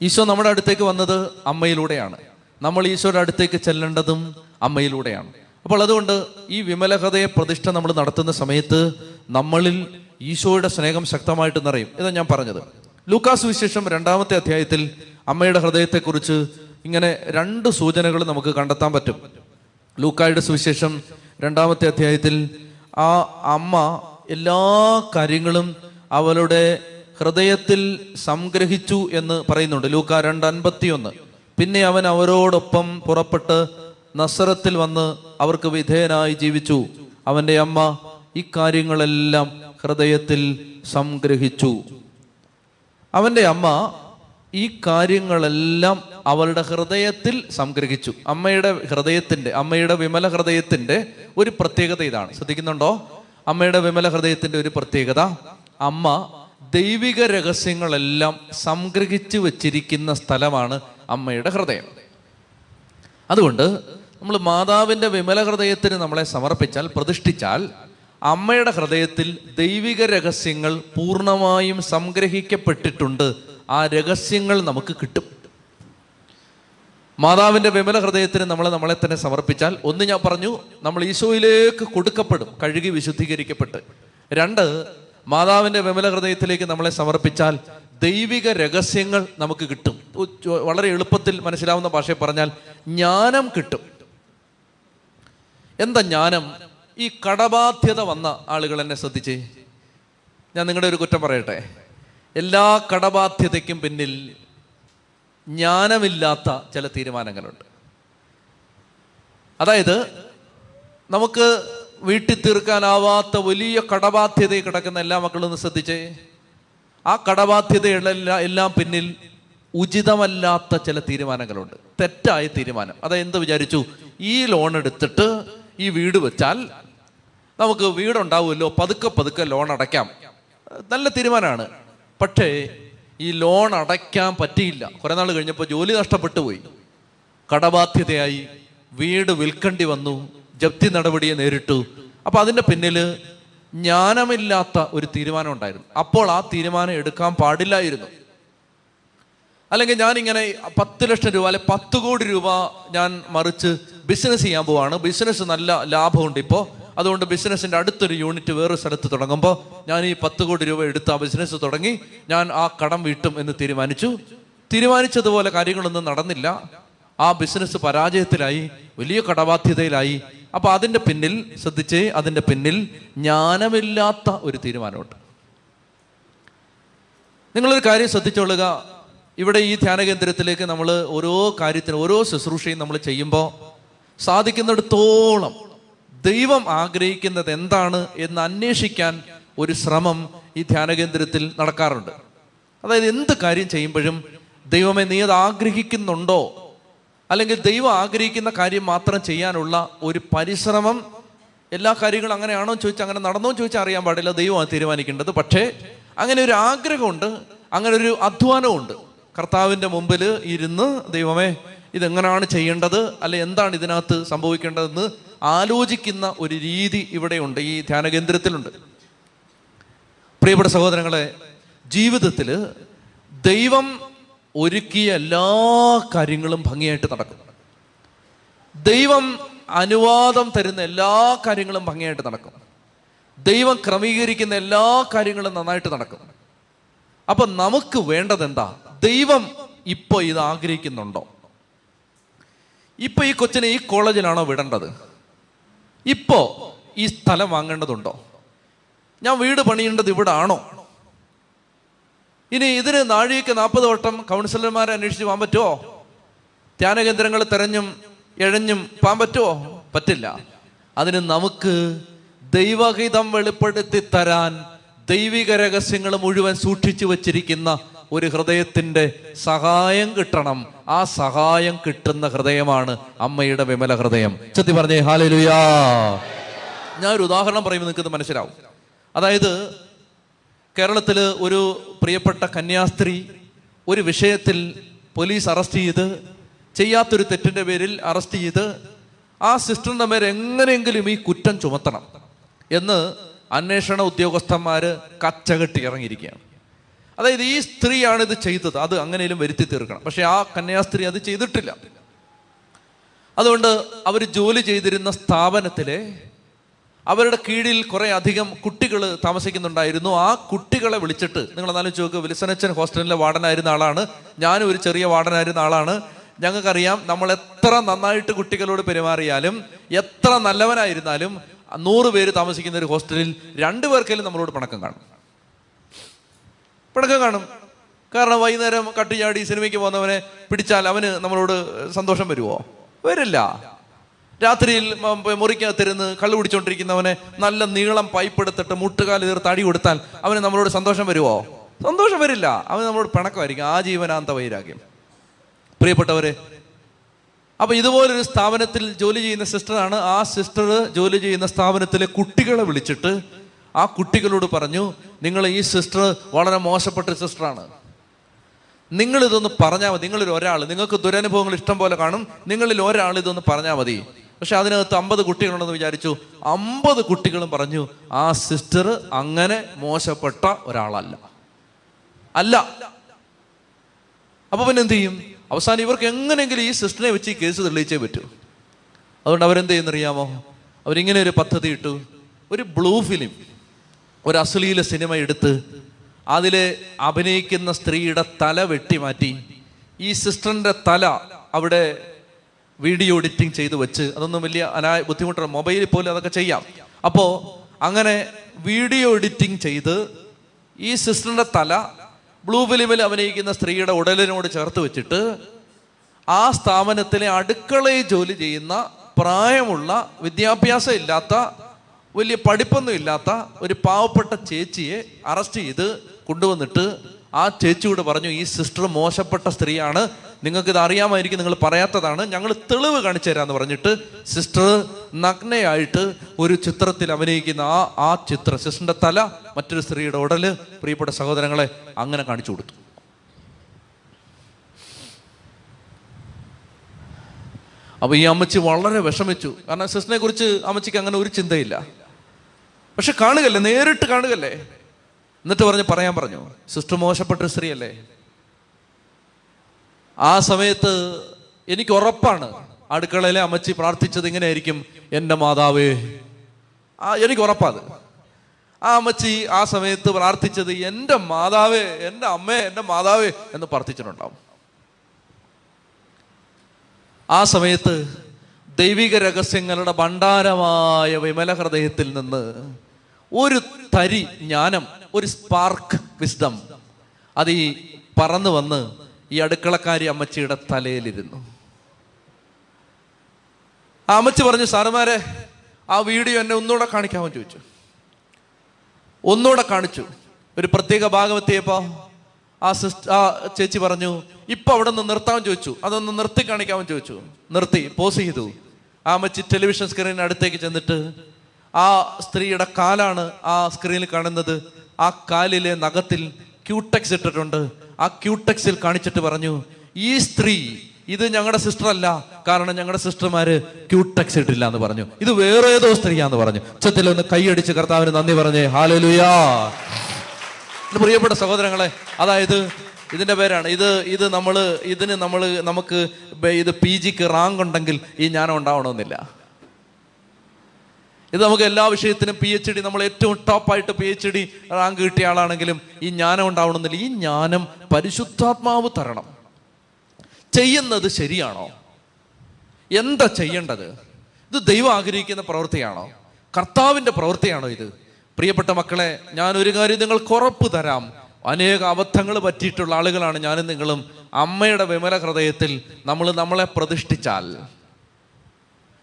ഈശോ നമ്മുടെ അടുത്തേക്ക് വന്നത് അമ്മയിലൂടെയാണ്. നമ്മൾ ഈശോയുടെ അടുത്തേക്ക് ചെല്ലേണ്ടതും അമ്മയിലൂടെയാണ്. അപ്പോൾ അതുകൊണ്ട് ഈ വിമലഹതയെ പ്രതിഷ്ഠ നമ്മൾ നടത്തുന്ന സമയത്ത് നമ്മളിൽ ഈശോയുടെ സ്നേഹം ശക്തമായിട്ട് നിറയും. ഇതാ ഞാൻ പറഞ്ഞത്. ലൂക്കാസ് വിശേഷം രണ്ടാമത്തെ അധ്യായത്തിൽ അമ്മയുടെ ഹൃദയത്തെക്കുറിച്ച് ഇങ്ങനെ രണ്ട് സൂചനകൾ നമുക്ക് കണ്ടെത്താൻ പറ്റും. ലൂക്കായുടെ സുവിശേഷം രണ്ടാമത്തെ അധ്യായത്തിൽ ആ അമ്മ എല്ലാ കാര്യങ്ങളും അവളുടെ ഹൃദയത്തിൽ സംഗ്രഹിച്ചു എന്ന് പറയുന്നുണ്ട്. ലൂക്ക രണ്ട് അൻപത്തിയൊന്ന് പിന്നെ അവൻ അവരോടൊപ്പം പുറപ്പെട്ട് നസറത്തിൽ വന്ന് അവർക്ക് വിധേയനായി ജീവിച്ചു. അവന്റെ അമ്മ ഇക്കാര്യങ്ങളെല്ലാം ഹൃദയത്തിൽ സംഗ്രഹിച്ചു. അവന്റെ അമ്മ ഈ കാര്യങ്ങളെല്ലാം അവളുടെ ഹൃദയത്തിൽ സംഗ്രഹിച്ചു. അമ്മയുടെ ഹൃദയത്തിന്റെ അമ്മയുടെ വിമല ഹൃദയത്തിന്റെ ഒരു പ്രത്യേകത ഇതാണ്. ശ്രദ്ധിക്കുന്നുണ്ടോ? അമ്മയുടെ വിമല ഹൃദയത്തിന്റെ ഒരു പ്രത്യേകത അമ്മ ദൈവിക രഹസ്യങ്ങളെല്ലാം സംഗ്രഹിച്ചു വച്ചിരിക്കുന്ന സ്ഥലമാണ് അമ്മയുടെ ഹൃദയം. അതുകൊണ്ട് നമ്മൾ മാതാവിന്റെ വിമല ഹൃദയത്തിന് നമ്മളെ സമർപ്പിച്ചാൽ പ്രതിഷ്ഠിച്ചാൽ അമ്മയുടെ ഹൃദയത്തിൽ ദൈവിക രഹസ്യങ്ങൾ പൂർണമായും സംഗ്രഹിക്കപ്പെട്ടിട്ടുണ്ട്. ആ രഹസ്യങ്ങൾ നമുക്ക് കിട്ടും. മാതാവിന്റെ വിമല ഹൃദയത്തിന് നമ്മൾ നമ്മളെ തന്നെ സമർപ്പിച്ചാൽ ഒന്ന് ഞാൻ പറഞ്ഞു നമ്മൾ ഈശോയിലേക്ക് കൊടുക്കപ്പെടും കഴുകി വിശുദ്ധീകരിക്കപ്പെട്ട്. രണ്ട് മാതാവിന്റെ വിമല ഹൃദയത്തിലേക്ക് നമ്മളെ സമർപ്പിച്ചാൽ ദൈവിക രഹസ്യങ്ങൾ നമുക്ക് കിട്ടും. വളരെ എളുപ്പത്തിൽ മനസ്സിലാവുന്ന ഭാഷയിൽ പറഞ്ഞാൽ ജ്ഞാനം കിട്ടും. എന്താ ജ്ഞാനം? ഈ കടബാധ്യത വന്ന ആളുകൾ എന്നെ ശ്രദ്ധിച്ചേ. ഞാൻ നിങ്ങളുടെ ഒരു കുറ്റം പറയട്ടെ. എല്ലാ കടബാധ്യതയ്ക്കും പിന്നിൽ ജ്ഞാനമില്ലാത്ത ചില തീരുമാനങ്ങളുണ്ട്. അതായത് നമുക്ക് വീട്ടിൽ തീർക്കാനാവാത്ത വലിയ കടബാധ്യതയിൽ കിടക്കുന്ന എല്ലാ മക്കളും ഒന്ന് ശ്രദ്ധിച്ചേ. ആ കടബാധ്യതയുള്ള എല്ലാം പിന്നിൽ ഉചിതമല്ലാത്ത ചില തീരുമാനങ്ങളുണ്ട്. തെറ്റായ തീരുമാനം. അതായത് എന്ത് വിചാരിച്ചു? ഈ ലോൺ എടുത്തിട്ട് ഈ വീട് വെച്ചാൽ നമുക്ക് വീടുണ്ടാവുമല്ലോ പതുക്കെ പതുക്കെ ലോൺ അടയ്ക്കാം. നല്ല തീരുമാനമാണ്. പക്ഷേ ഈ ലോൺ അടയ്ക്കാൻ പറ്റിയില്ല. കുറെ നാൾ കഴിഞ്ഞപ്പോൾ ജോലി നഷ്ടപ്പെട്ടു പോയി. കടബാധ്യതയായി വീട് വിൽക്കേണ്ടി വന്നു ജപ്തി നടപടിയെ നേരിട്ടു. അപ്പൊ അതിന്റെ പിന്നിൽ ജ്ഞാനമില്ലാത്ത ഒരു തീരുമാനം ഉണ്ടായിരുന്നു. അപ്പോൾ ആ തീരുമാനം എടുക്കാൻ പാടില്ലായിരുന്നു. അല്ലെങ്കിൽ ഞാനിങ്ങനെ പത്ത് ലക്ഷം രൂപ അല്ലെ പത്ത് കോടി രൂപ ഞാൻ മറിച്ച് ബിസിനസ് ചെയ്യാൻ പോവാണ്. ബിസിനസ് നല്ല ലാഭമുണ്ട് ഇപ്പോൾ അതുകൊണ്ട് ബിസിനസ്സിന്റെ അടുത്തൊരു യൂണിറ്റ് വേറൊരു സ്ഥലത്ത് തുടങ്ങുമ്പോൾ ഞാൻ ഈ പത്ത് കോടി രൂപ എടുത്ത് ആ ബിസിനസ് തുടങ്ങി ഞാൻ ആ കടം വീട്ടും എന്ന് തീരുമാനിച്ചു. തീരുമാനിച്ചതുപോലെ കാര്യങ്ങളൊന്നും നടന്നില്ല. ആ ബിസിനസ് പരാജയത്തിലായി വലിയ കടബാധ്യതയിലായി. അപ്പൊ അതിന്റെ പിന്നിൽ ശ്രദ്ധിച്ചേ അതിന്റെ പിന്നിൽ ജ്ഞാനമില്ലാത്ത ഒരു തീരുമാനമുണ്ട്. നിങ്ങളൊരു കാര്യം ശ്രദ്ധിച്ചോളുക. ഇവിടെ ഈ ധ്യാന കേന്ദ്രത്തിലേക്ക് നമ്മൾ ഓരോ കാര്യത്തിനും ഓരോ ശുശ്രൂഷയും നമ്മൾ ചെയ്യുമ്പോൾ സാധിക്കുന്നിടത്തോളം ദൈവം ആഗ്രഹിക്കുന്നത് എന്താണ് എന്ന് അന്വേഷിക്കാൻ ഒരു ശ്രമം ഈ ധ്യാനകേന്ദ്രത്തിൽ നടക്കാറുണ്ട്. അതായത് എന്ത് കാര്യം ചെയ്യുമ്പോഴും ദൈവമേ നീ അത് ആഗ്രഹിക്കുന്നുണ്ടോ? അല്ലെങ്കിൽ ദൈവം ആഗ്രഹിക്കുന്ന കാര്യം മാത്രം ചെയ്യാനുള്ള ഒരു പരിശ്രമം എല്ലാ കാര്യങ്ങളും അങ്ങനെയാണോ ചോദിച്ചാൽ അങ്ങനെ നടന്നോ ചോദിച്ചാൽ അറിയാൻ പാടില്ല ദൈവമാണ് തീരുമാനിക്കേണ്ടത്. പക്ഷേ അങ്ങനെ ഒരു ആഗ്രഹമുണ്ട് അങ്ങനെ ഒരു അധ്വാനമുണ്ട്. കർത്താവിന്റെ മുമ്പിൽ ഇരുന്ന് ദൈവമേ ഇതെങ്ങനെയാണ് ചെയ്യേണ്ടത്? അല്ലെ എന്താണ് ഇതിനകത്ത് സംഭവിക്കേണ്ടതെന്ന് ആലോചിക്കുന്ന ഒരു രീതി ഇവിടെയുണ്ട് ഈ ധ്യാന കേന്ദ്രത്തിലുണ്ട്. പ്രിയപ്പെട്ട സഹോദരങ്ങളെ ജീവിതത്തിൽ ദൈവം ഒരുക്കിയ എല്ലാ കാര്യങ്ങളും ഭംഗിയായിട്ട് നടക്കും. ദൈവം അനുവാദം തരുന്ന എല്ലാ കാര്യങ്ങളും ഭംഗിയായിട്ട് നടക്കും. ദൈവം ക്രമീകരിക്കുന്ന എല്ലാ കാര്യങ്ങളും നന്നായിട്ട് നടക്കും. അപ്പൊ നമുക്ക് വേണ്ടത് എന്താ ദൈവം ഇപ്പോൾ ഇത് ആഗ്രഹിക്കുന്നുണ്ടോ? ഇപ്പൊ ഈ കൊച്ചിനെ ഈ കോളേജിലാണോ വിടേണ്ടത്? ഇപ്പോ ഈ സ്ഥലം വാങ്ങേണ്ടതുണ്ടോ? ഞാൻ വീട് പണിയേണ്ടത് ഇവിടെ ആണോ ഇനി ഇതിന് നാഴിക നാൽപ്പത് വട്ടം കൗൺസിലർമാരെ അന്വേഷിച്ച് പോകാൻ പറ്റുമോ ധ്യാനകേന്ദ്രങ്ങൾ തെരഞ്ഞും എഴഞ്ഞും പോകാൻ പറ്റുമോ പറ്റില്ല. അതിന് നമുക്ക് ദൈവഹിതം വെളിപ്പെടുത്തി തരാൻ ദൈവിക രഹസ്യങ്ങൾ മുഴുവൻ സൂക്ഷിച്ചു വച്ചിരിക്കുന്ന ഒരു ഹൃദയത്തിന്റെ സഹായം കിട്ടണം. ആ സഹായം കിട്ടുന്ന ഹൃദയമാണ് അമ്മയുടെ വിമല ഹൃദയം. ചെത്തി പറഞ്ഞേ ഹാലലുയാ. ഞാൻ ഒരു ഉദാഹരണം പറയുമ്പോൾ നിങ്ങൾക്ക് മനസ്സിലാവും. അതായത് കേരളത്തിൽ ഒരു പ്രിയപ്പെട്ട കന്യാസ്ത്രീ ഒരു വിഷയത്തിൽ പോലീസ് അറസ്റ്റ് ചെയ്ത് ചെയ്യാത്തൊരു തെറ്റിന്റെ പേരിൽ അറസ്റ്റ് ചെയ്ത് ആ സിസ്റ്ററിന്റെ മേൽ എങ്ങനെയെങ്കിലും ഈ കുറ്റം ചുമത്തണം എന്ന് അന്വേഷണ ഉദ്യോഗസ്ഥന്മാർ കച്ചകെട്ടി ഇറങ്ങിയിരിക്കുകയാണ്. അതായത് ഈ സ്ത്രീയാണ് ഇത് ചെയ്തത്. അത് അങ്ങനെയും വരുത്തി തീർക്കണം. പക്ഷെ ആ കന്യാസ്ത്രീ അത് ചെയ്തിട്ടില്ല. അതുകൊണ്ട് അവർ ജോലി ചെയ്തിരുന്ന സ്ഥാപനത്തിലെ അവരുടെ കീഴിൽ കുറേ അധികം കുട്ടികൾ താമസിക്കുന്നുണ്ടായിരുന്നു. ആ കുട്ടികളെ വിളിച്ചിട്ട് നിങ്ങൾ എന്നാലും ചോദിക്കുക വിൽസനച്ചൻ ഹോസ്റ്റലിലെ വാർഡനായിരുന്ന ആളാണ്. ഞാനും ഒരു ചെറിയ വാർഡനായിരുന്ന ആളാണ്. ഞങ്ങൾക്കറിയാം നമ്മൾ എത്ര നന്നായിട്ട് കുട്ടികളോട് പെരുമാറിയാലും എത്ര നല്ലവനായിരുന്നാലും നൂറ് പേര് താമസിക്കുന്ന ഒരു ഹോസ്റ്റലിൽ രണ്ടു പേർക്കെങ്കിലും നമ്മളോട് പണക്കം കാണും. പിണക്കം കാണും. കാരണം വൈകുന്നേരം കട്ടിച്ചാടി സിനിമയ്ക്ക് പോകുന്നവനെ പിടിച്ചാൽ അവന് നമ്മളോട് സന്തോഷം വരുമോ വരില്ല. രാത്രിയിൽ മുറിക്കകത്തിരുന്ന് കള്ളു പിടിച്ചോണ്ടിരിക്കുന്നവനെ നല്ല നീളം പൈപ്പ് എടുത്തിട്ട് മുട്ടുകാൽ തീർത്ത് അടി കൊടുത്താൽ അവന് നമ്മളോട് സന്തോഷം വരുമോ സന്തോഷം വരില്ല. അവൻ നമ്മളോട് പിണക്കമായിരിക്കും. ആ ജീവനാന്ത വൈരാഗ്യം. പ്രിയപ്പെട്ടവരെ അപ്പൊ ഇതുപോലൊരു സ്ഥാപനത്തിൽ ജോലി ചെയ്യുന്ന സിസ്റ്ററാണ്. ആ സിസ്റ്റർ ജോലി ചെയ്യുന്ന സ്ഥാപനത്തിലെ കുട്ടികളെ വിളിച്ചിട്ട് ആ കുട്ടികളോട് പറഞ്ഞു നിങ്ങൾ ഈ സിസ്റ്റർ വളരെ മോശപ്പെട്ട സിസ്റ്ററാണ്. നിങ്ങൾ ഇതൊന്ന് പറഞ്ഞാൽ മതി. നിങ്ങളിൽ ഒരാൾ നിങ്ങൾക്ക് ദുരനുഭവങ്ങൾ ഇഷ്ടം പോലെ കാണും. നിങ്ങളിൽ ഒരാൾ ഇതൊന്ന് പറഞ്ഞാൽ മതി. പക്ഷെ അതിനകത്ത് അമ്പത് കുട്ടികളുണ്ടെന്ന് വിചാരിച്ചു. അമ്പത് കുട്ടികളും പറഞ്ഞു ആ സിസ്റ്റർ അങ്ങനെ മോശപ്പെട്ട ഒരാളല്ല. അല്ല. അപ്പൊ പിന്നെ എന്ത് ചെയ്യും? അവസാനം ഇവർക്ക് എങ്ങനെയെങ്കിലും ഈ സിസ്റ്ററിനെ വെച്ച് ഈ കേസ് തെളിയിച്ചേ പറ്റൂ. അതുകൊണ്ട് അവരെന്ത് ചെയ്യുന്നറിയാമോ? അവരിങ്ങനെ ഒരു പദ്ധതി ഇട്ടു. ഒരു ബ്ലൂ ഫിലിം. ഒരു അശ്ലീല സിനിമ എടുത്ത് അതിൽ അഭിനയിക്കുന്ന സ്ത്രീയുടെ തല വെട്ടിമാറ്റി. ഈ സിസ്റ്ററിന്റെ തല അവിടെ വീഡിയോ എഡിറ്റിംഗ് ചെയ്ത് വെച്ച് അതൊന്നും വലിയ അനാ ബുദ്ധിമുട്ടാണ് മൊബൈലിൽ പോലും അതൊക്കെ ചെയ്യാം. അപ്പോൾ അങ്ങനെ വീഡിയോ എഡിറ്റിംഗ് ചെയ്ത് ഈ സിസ്റ്ററിന്റെ തല ബ്ലൂ ഫിലിമിൽ അഭിനയിക്കുന്ന സ്ത്രീയുടെ ഉടലിനോട് ചേർത്ത് വെച്ചിട്ട് ആ സ്ഥാപനത്തിലെ അടുക്കളയിൽ ജോലി ചെയ്യുന്ന പ്രായമുള്ള വിദ്യാഭ്യാസം ഇല്ലാത്ത വലിയ പഠിപ്പൊന്നും ഇല്ലാത്ത ഒരു പാവപ്പെട്ട ചേച്ചിയെ അറസ്റ്റ് ചെയ്ത് കൊണ്ടുവന്നിട്ട് ആ ചേച്ചിയോട് പറഞ്ഞു ഈ സിസ്റ്റർ മോശപ്പെട്ട സ്ത്രീയാണ്. നിങ്ങൾക്ക് ഇത് അറിയാമായിരിക്കും നിങ്ങൾ പറയാത്തതാണ്. ഞങ്ങൾ തെളിവ് കാണിച്ചു തരാമെന്ന് പറഞ്ഞിട്ട് സിസ്റ്റർ നഗ്നയായിട്ട് ഒരു ചിത്രത്തിൽ അഭിനയിക്കുന്ന ആ ആ ചിത്രം സിസ്റ്ററിന്റെ തല മറ്റൊരു സ്ത്രീയുടെ ഉടൽ പ്രിയപ്പെട്ട സഹോദരങ്ങളെ അങ്ങനെ കാണിച്ചു കൊടുത്തു. അപ്പൊ ഈ അമ്മച്ചി വളരെ വിഷമിച്ചു. കാരണം സിസ്റ്ററിനെ കുറിച്ച് അമ്മച്ചിക്ക് അങ്ങനെ ഒരു ചിന്തയില്ല. പക്ഷെ കാണുകല്ലേ നേരിട്ട് കാണുകല്ലേ എന്നിട്ട് പറഞ്ഞ് പറയാൻ പറഞ്ഞു സിസ്റ്റർ മോശപ്പെട്ട സ്ത്രീയല്ലേ? ആ സമയത്ത് എനിക്ക് ഉറപ്പാണ് അടുക്കളയിലെ അമ്മച്ചി പ്രാർത്ഥിച്ചത് ഇങ്ങനെയായിരിക്കും എന്റെ മാതാവേ. ആ എനിക്ക് ഉറപ്പാത് ആ അമ്മച്ചി ആ സമയത്ത് പ്രാർത്ഥിച്ചത് എന്റെ മാതാവേ എന്റെ അമ്മേ എന്റെ മാതാവേ എന്ന് പ്രാർത്ഥിച്ചിട്ടുണ്ടാവും. ആ സമയത്ത് ദൈവിക രഹസ്യങ്ങളുടെ ഭണ്ഡാരമായ വിമല ഹൃദയത്തിൽ നിന്ന് ഒരു തരി ജ്ഞാനം ഒരു സ്പാർക്ക് വിസ്ഡം അത് ഈ പറന്നു വന്ന് ഈ അടുക്കളക്കാരി അമ്മച്ചിയുടെ തലയിലിരുന്നു. ആ അമ്മച്ചി പറഞ്ഞു സാറുമാരെ ആ വീഡിയോ എന്നെ ഒന്നുകൂടെ കാണിക്കാമോ? ചോദിച്ചു. ഒന്നുകൂടെ കാണിച്ചു. ഒരു പ്രത്യേക ഭാഗം എത്തിയപ്പോ ആ സിസ്റ്റർ ആ ചേച്ചി പറഞ്ഞു ഇപ്പൊ അവിടെ നിന്ന് നിർത്താമെന്ന് ചോദിച്ചു. അതൊന്ന് നിർത്തി കാണിക്കാമെന്ന് ചോദിച്ചു. നിർത്തി പോസ് ചെയ്തു. ആ അമ്മച്ചി ടെലിവിഷൻ സ്ക്രീനിന് അടുത്തേക്ക് ചെന്നിട്ട് ആ സ്ത്രീയുടെ കാലാണ് ആ സ്ക്രീനിൽ കാണുന്നത്. ആ കാലിലെ നഖത്തിൽ ക്യൂടെക്സ് ഇട്ടിട്ടുണ്ട്. ആ ക്യൂടെക്സിൽ കാണിച്ചിട്ട് പറഞ്ഞു ഈ സ്ത്രീ ഇത് ഞങ്ങളുടെ സിസ്റ്റർ അല്ല. കാരണം ഞങ്ങളുടെ സിസ്റ്റർമാര് ക്യൂടെക്സ് ഇട്ടില്ല എന്ന് പറഞ്ഞു. ഇത് വേറെ ഏതോ സ്ത്രീയാന്ന് പറഞ്ഞു. ഉച്ചത്തിൽ ഒന്ന് കൈയടിച്ച് കർത്താവിന് നന്ദി പറഞ്ഞേ ഹാലലുയാ പ്രിയപ്പെട്ട സഹോദരങ്ങളെ അതായത് ഇതിന്റെ പേരാണ് ഇത് ഇത് നമ്മൾ ഇതിന് നമ്മൾ നമുക്ക് ഇത് പി ജിക്ക് റാങ്ക് ഉണ്ടെങ്കിൽ ഈ ജ്ഞാനം ഉണ്ടാവണമെന്നില്ല. ഇത് നമുക്ക് എല്ലാ വിഷയത്തിനും പി എച്ച് ഡി നമ്മൾ ഏറ്റവും ടോപ്പായിട്ട് പി എച്ച് ഡി റാങ്ക് കിട്ടിയ ആളാണെങ്കിലും ഈ ജ്ഞാനം ഉണ്ടാവണമെന്നില്ല. ഈ ജ്ഞാനം പരിശുദ്ധാത്മാവ് തരണം. ചെയ്യുന്നത് ശരിയാണോ? എന്താ ചെയ്യേണ്ടത്? ഇത് ദൈവം ആഗ്രഹിക്കുന്ന പ്രവൃത്തിയാണോ? കർത്താവിന്റെ പ്രവൃത്തിയാണോ ഇത്? പ്രിയപ്പെട്ട മക്കളെ ഞാൻ ഒരു കാര്യം നിങ്ങൾക്ക് ഉറപ്പ് തരാം. അനേക അബദ്ധങ്ങൾ പറ്റിയിട്ടുള്ള ആളുകളാണ് ഞാനും നിങ്ങളും. അമ്മയുടെ വിമല ഹൃദയത്തിൽ നമ്മൾ നമ്മളെ പ്രതിഷ്ഠിച്ചാൽ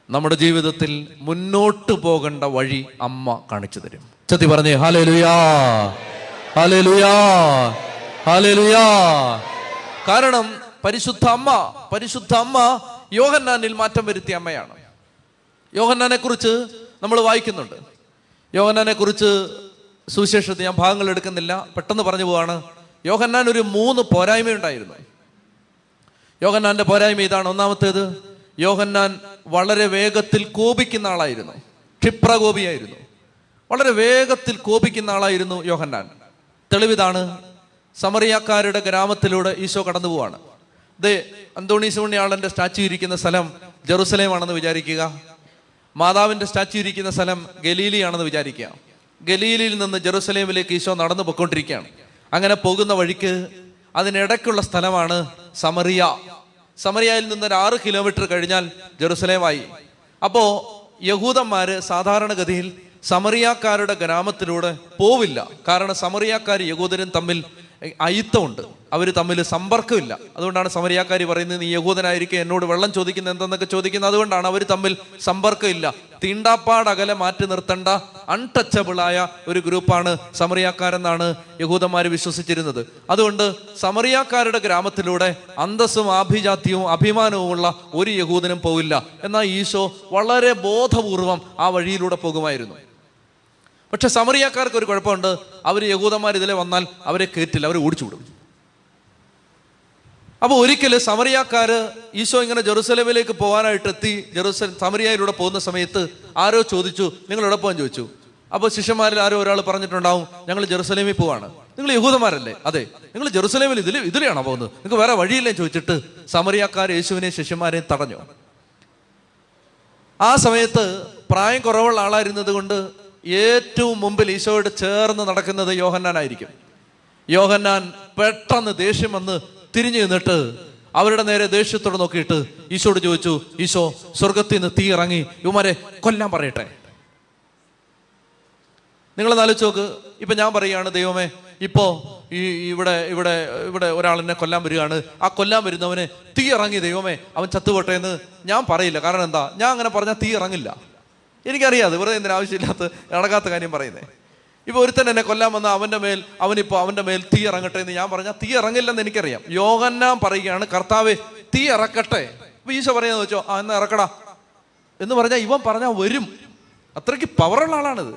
നമ്മുടെ ജീവിതത്തിൽ മുന്നോട്ട് പോകേണ്ട വഴി അമ്മ കാണിച്ചു തരും. ചത്തി പറഞ്ഞേ ഹാലേ ലുയാ ഹാലേ ലുയാ ഹാലേ ലുയാ കാരണം പരിശുദ്ധ അമ്മ പരിശുദ്ധ അമ്മ യോഹന്നാനിൽ മാറ്റം വരുത്തിയ അമ്മയാണ്. യോഹന്നാനെ കുറിച്ച് നമ്മൾ വായിക്കുന്നുണ്ട്. യോഹന്നാനെ കുറിച്ച് സുവിശേഷത്തിൽ ഞാൻ ഭാഗങ്ങൾ എടുക്കുന്നില്ല. പെട്ടെന്ന് പറഞ്ഞു പോവാണ്. യോഹന്നാൻ ഒരു മൂന്ന് പോരായ്മയുണ്ടായിരുന്നു യോഹന്നാന്റെ പോരായ്മ ഇതാണ്. ഒന്നാമത്തേത് യോഹന്നാൻ വളരെ വേഗത്തിൽ കോപിക്കുന്ന ആളായിരുന്നു. ക്ഷിപ്രകോപിയായിരുന്നു. വളരെ വേഗത്തിൽ കോപിക്കുന്ന ആളായിരുന്നു യോഹന്നാൻ. തെളിവിതാണ് സമറിയാക്കാരുടെ ഗ്രാമത്തിലൂടെ ഈശോ കടന്നു പോവാണ്. ദേ അന്തോണീസ് പുണ്യാളന്റെ സ്റ്റാച്യു ഇരിക്കുന്ന സ്ഥലം ജെറുസലേം ആണെന്ന് വിചാരിക്കുക. മാതാവിന്റെ സ്റ്റാച്യു ഇരിക്കുന്ന സ്ഥലം ഗലീലിയാണെന്ന് വിചാരിക്കുക. ഗലീലിയിൽ നിന്ന് ജെറുസലേമിലേക്ക് ഈശോ നടന്നു പൊയ്ക്കൊണ്ടിരിക്കുകയാണ്. അങ്ങനെ പോകുന്ന വഴിക്ക് അതിനിടയ്ക്കുള്ള സ്ഥലമാണ് സമറിയ. സമറിയയിൽ നിന്ന് ഒരു ആറ് കിലോമീറ്റർ കഴിഞ്ഞാൽ ജെറുസലേമായി. അപ്പോ യഹൂദന്മാര് സാധാരണഗതിയിൽ സമറിയാക്കാരുടെ ഗ്രാമത്തിലൂടെ പോവില്ല. കാരണം സമറിയാക്കാർ യഹൂദരും തമ്മിൽ അയിത്തമുണ്ട്. അവർ തമ്മിൽ സമ്പർക്കമില്ല. അതുകൊണ്ടാണ് സമരിയാക്കാരി പറയുന്നത് നീ യഹൂദനായിരിക്കും എന്നോട് വെള്ളം ചോദിക്കുന്നത് എന്തെന്നൊക്കെ ചോദിക്കുന്നത് അതുകൊണ്ടാണ് അവർ തമ്മിൽ സമ്പർക്കമില്ല. തീണ്ടാപ്പാടകലെ മാറ്റി നിർത്തേണ്ട അൺടച്ചബിളായ ഒരു ഗ്രൂപ്പാണ് സമറിയാക്കാരെന്നാണ് യഹൂദന്മാർ വിശ്വസിച്ചിരുന്നത്. അതുകൊണ്ട് സമറിയാക്കാരുടെ ഗ്രാമത്തിലൂടെ അന്തസ്സും ആഭിജാത്യവും അഭിമാനവുമുള്ള ഒരു യഹൂദനും പോവില്ല. എന്നാൽ ഈശോ വളരെ ബോധപൂർവം ആ വഴിയിലൂടെ പോകുമായിരുന്നു. പക്ഷെ സമറിയാക്കാർക്ക് ഒരു കുഴപ്പമുണ്ട്. അവർ യഹൂദന്മാർ ഇതിലെ വന്നാൽ അവരെ കയറ്റില്ല അവരെ ഓടിച്ചു വിടും. അപ്പോൾ ഒരിക്കൽ സമറിയാക്കാര് ഈശോ ഇങ്ങനെ ജെറുസലേമിലേക്ക് പോകാനായിട്ട് എത്തി ജെറുസലം സമറിയായിലൂടെ പോകുന്ന സമയത്ത് ആരോ ചോദിച്ചു നിങ്ങൾ എവിടെ പോകാൻ ചോദിച്ചു? അപ്പോൾ ശിഷ്യന്മാരിൽ ആരോ ഒരാൾ പറഞ്ഞിട്ടുണ്ടാവും ഞങ്ങൾ ജെറുസലേമിൽ പോവാണ്. നിങ്ങൾ യഹൂദന്മാരല്ലേ? അതെ. നിങ്ങൾ ജെറുസലേമിൽ ഇതിൽ ഇതിലെയാണോ പോകുന്നത്? നിങ്ങൾക്ക് വേറെ വഴിയില്ലേ? ചോദിച്ചിട്ട് സമറിയാക്കാർ യേശുവിനെയും ശിഷ്യന്മാരെയും തടഞ്ഞു. ആ സമയത്ത് പ്രായം കുറവുള്ള ആളായിരുന്നത് കൊണ്ട് ഏറ്റവും മുമ്പിൽ ഈശോയോട് ചേർന്ന് നടക്കുന്നത് യോഹന്നാനായിരിക്കും. യോഹന്നാൻ പെട്ടെന്ന് ദേഷ്യം വന്ന് തിരിഞ്ഞു നിന്നിട്ട് അവരുടെ നേരെ ദേഷ്യത്തോടെ നോക്കിയിട്ട് ഈശോട് ചോദിച്ചു ഈശോ സ്വർഗത്തിൽ നിന്ന് തീ ഇറങ്ങി ഇവരെ കൊല്ലാൻ പറയട്ടെ. നിങ്ങൾ ആലോചിച്ച് നോക്ക്. ഇപ്പൊ ഞാൻ പറയുകയാണ് ദൈവമേ ഇപ്പോ ഈ ഇവിടെ ഇവിടെ ഇവിടെ ഒരാൾ എന്നെ കൊല്ലാൻ വരികയാണ്. ആ കൊല്ലാൻ വരുന്നവനെ തീ ഇറങ്ങി ദൈവമേ അവൻ ചത്തുപോട്ടെ എന്ന് ഞാൻ പറയില്ല. കാരണം എന്താ? ഞാൻ അങ്ങനെ പറഞ്ഞാൽ തീ ഇറങ്ങില്ല. എനിക്കറിയാതെ വെറുതെ എന്തിനാ ആവശ്യമില്ലാത്ത നടക്കാത്ത കാര്യം പറയുന്നേ. ഇപ്പോൾ ഒരുത്തൻ എന്നെ കൊല്ലാൻ വന്ന അവന്റെ മേൽ അവനിപ്പോൾ അവന്റെ മേൽ തീ ഇറങ്ങട്ടെ എന്ന് ഞാൻ പറഞ്ഞാൽ തീ ഇറങ്ങില്ലെന്ന് എനിക്കറിയാം. യോഗന്നാൻ പറയുകയാണ് കർത്താവെ തീ ഇറക്കട്ടെ. അപ്പോൾ ഈശോ പറയാന്ന് വെച്ചോ ആ എന്നാ ഇറക്കടാ. എന്ന് പറഞ്ഞാൽ ഇവൻ പറഞ്ഞാൽ വരും. അത്രയ്ക്ക് പവറുള്ള ആളാണിത്.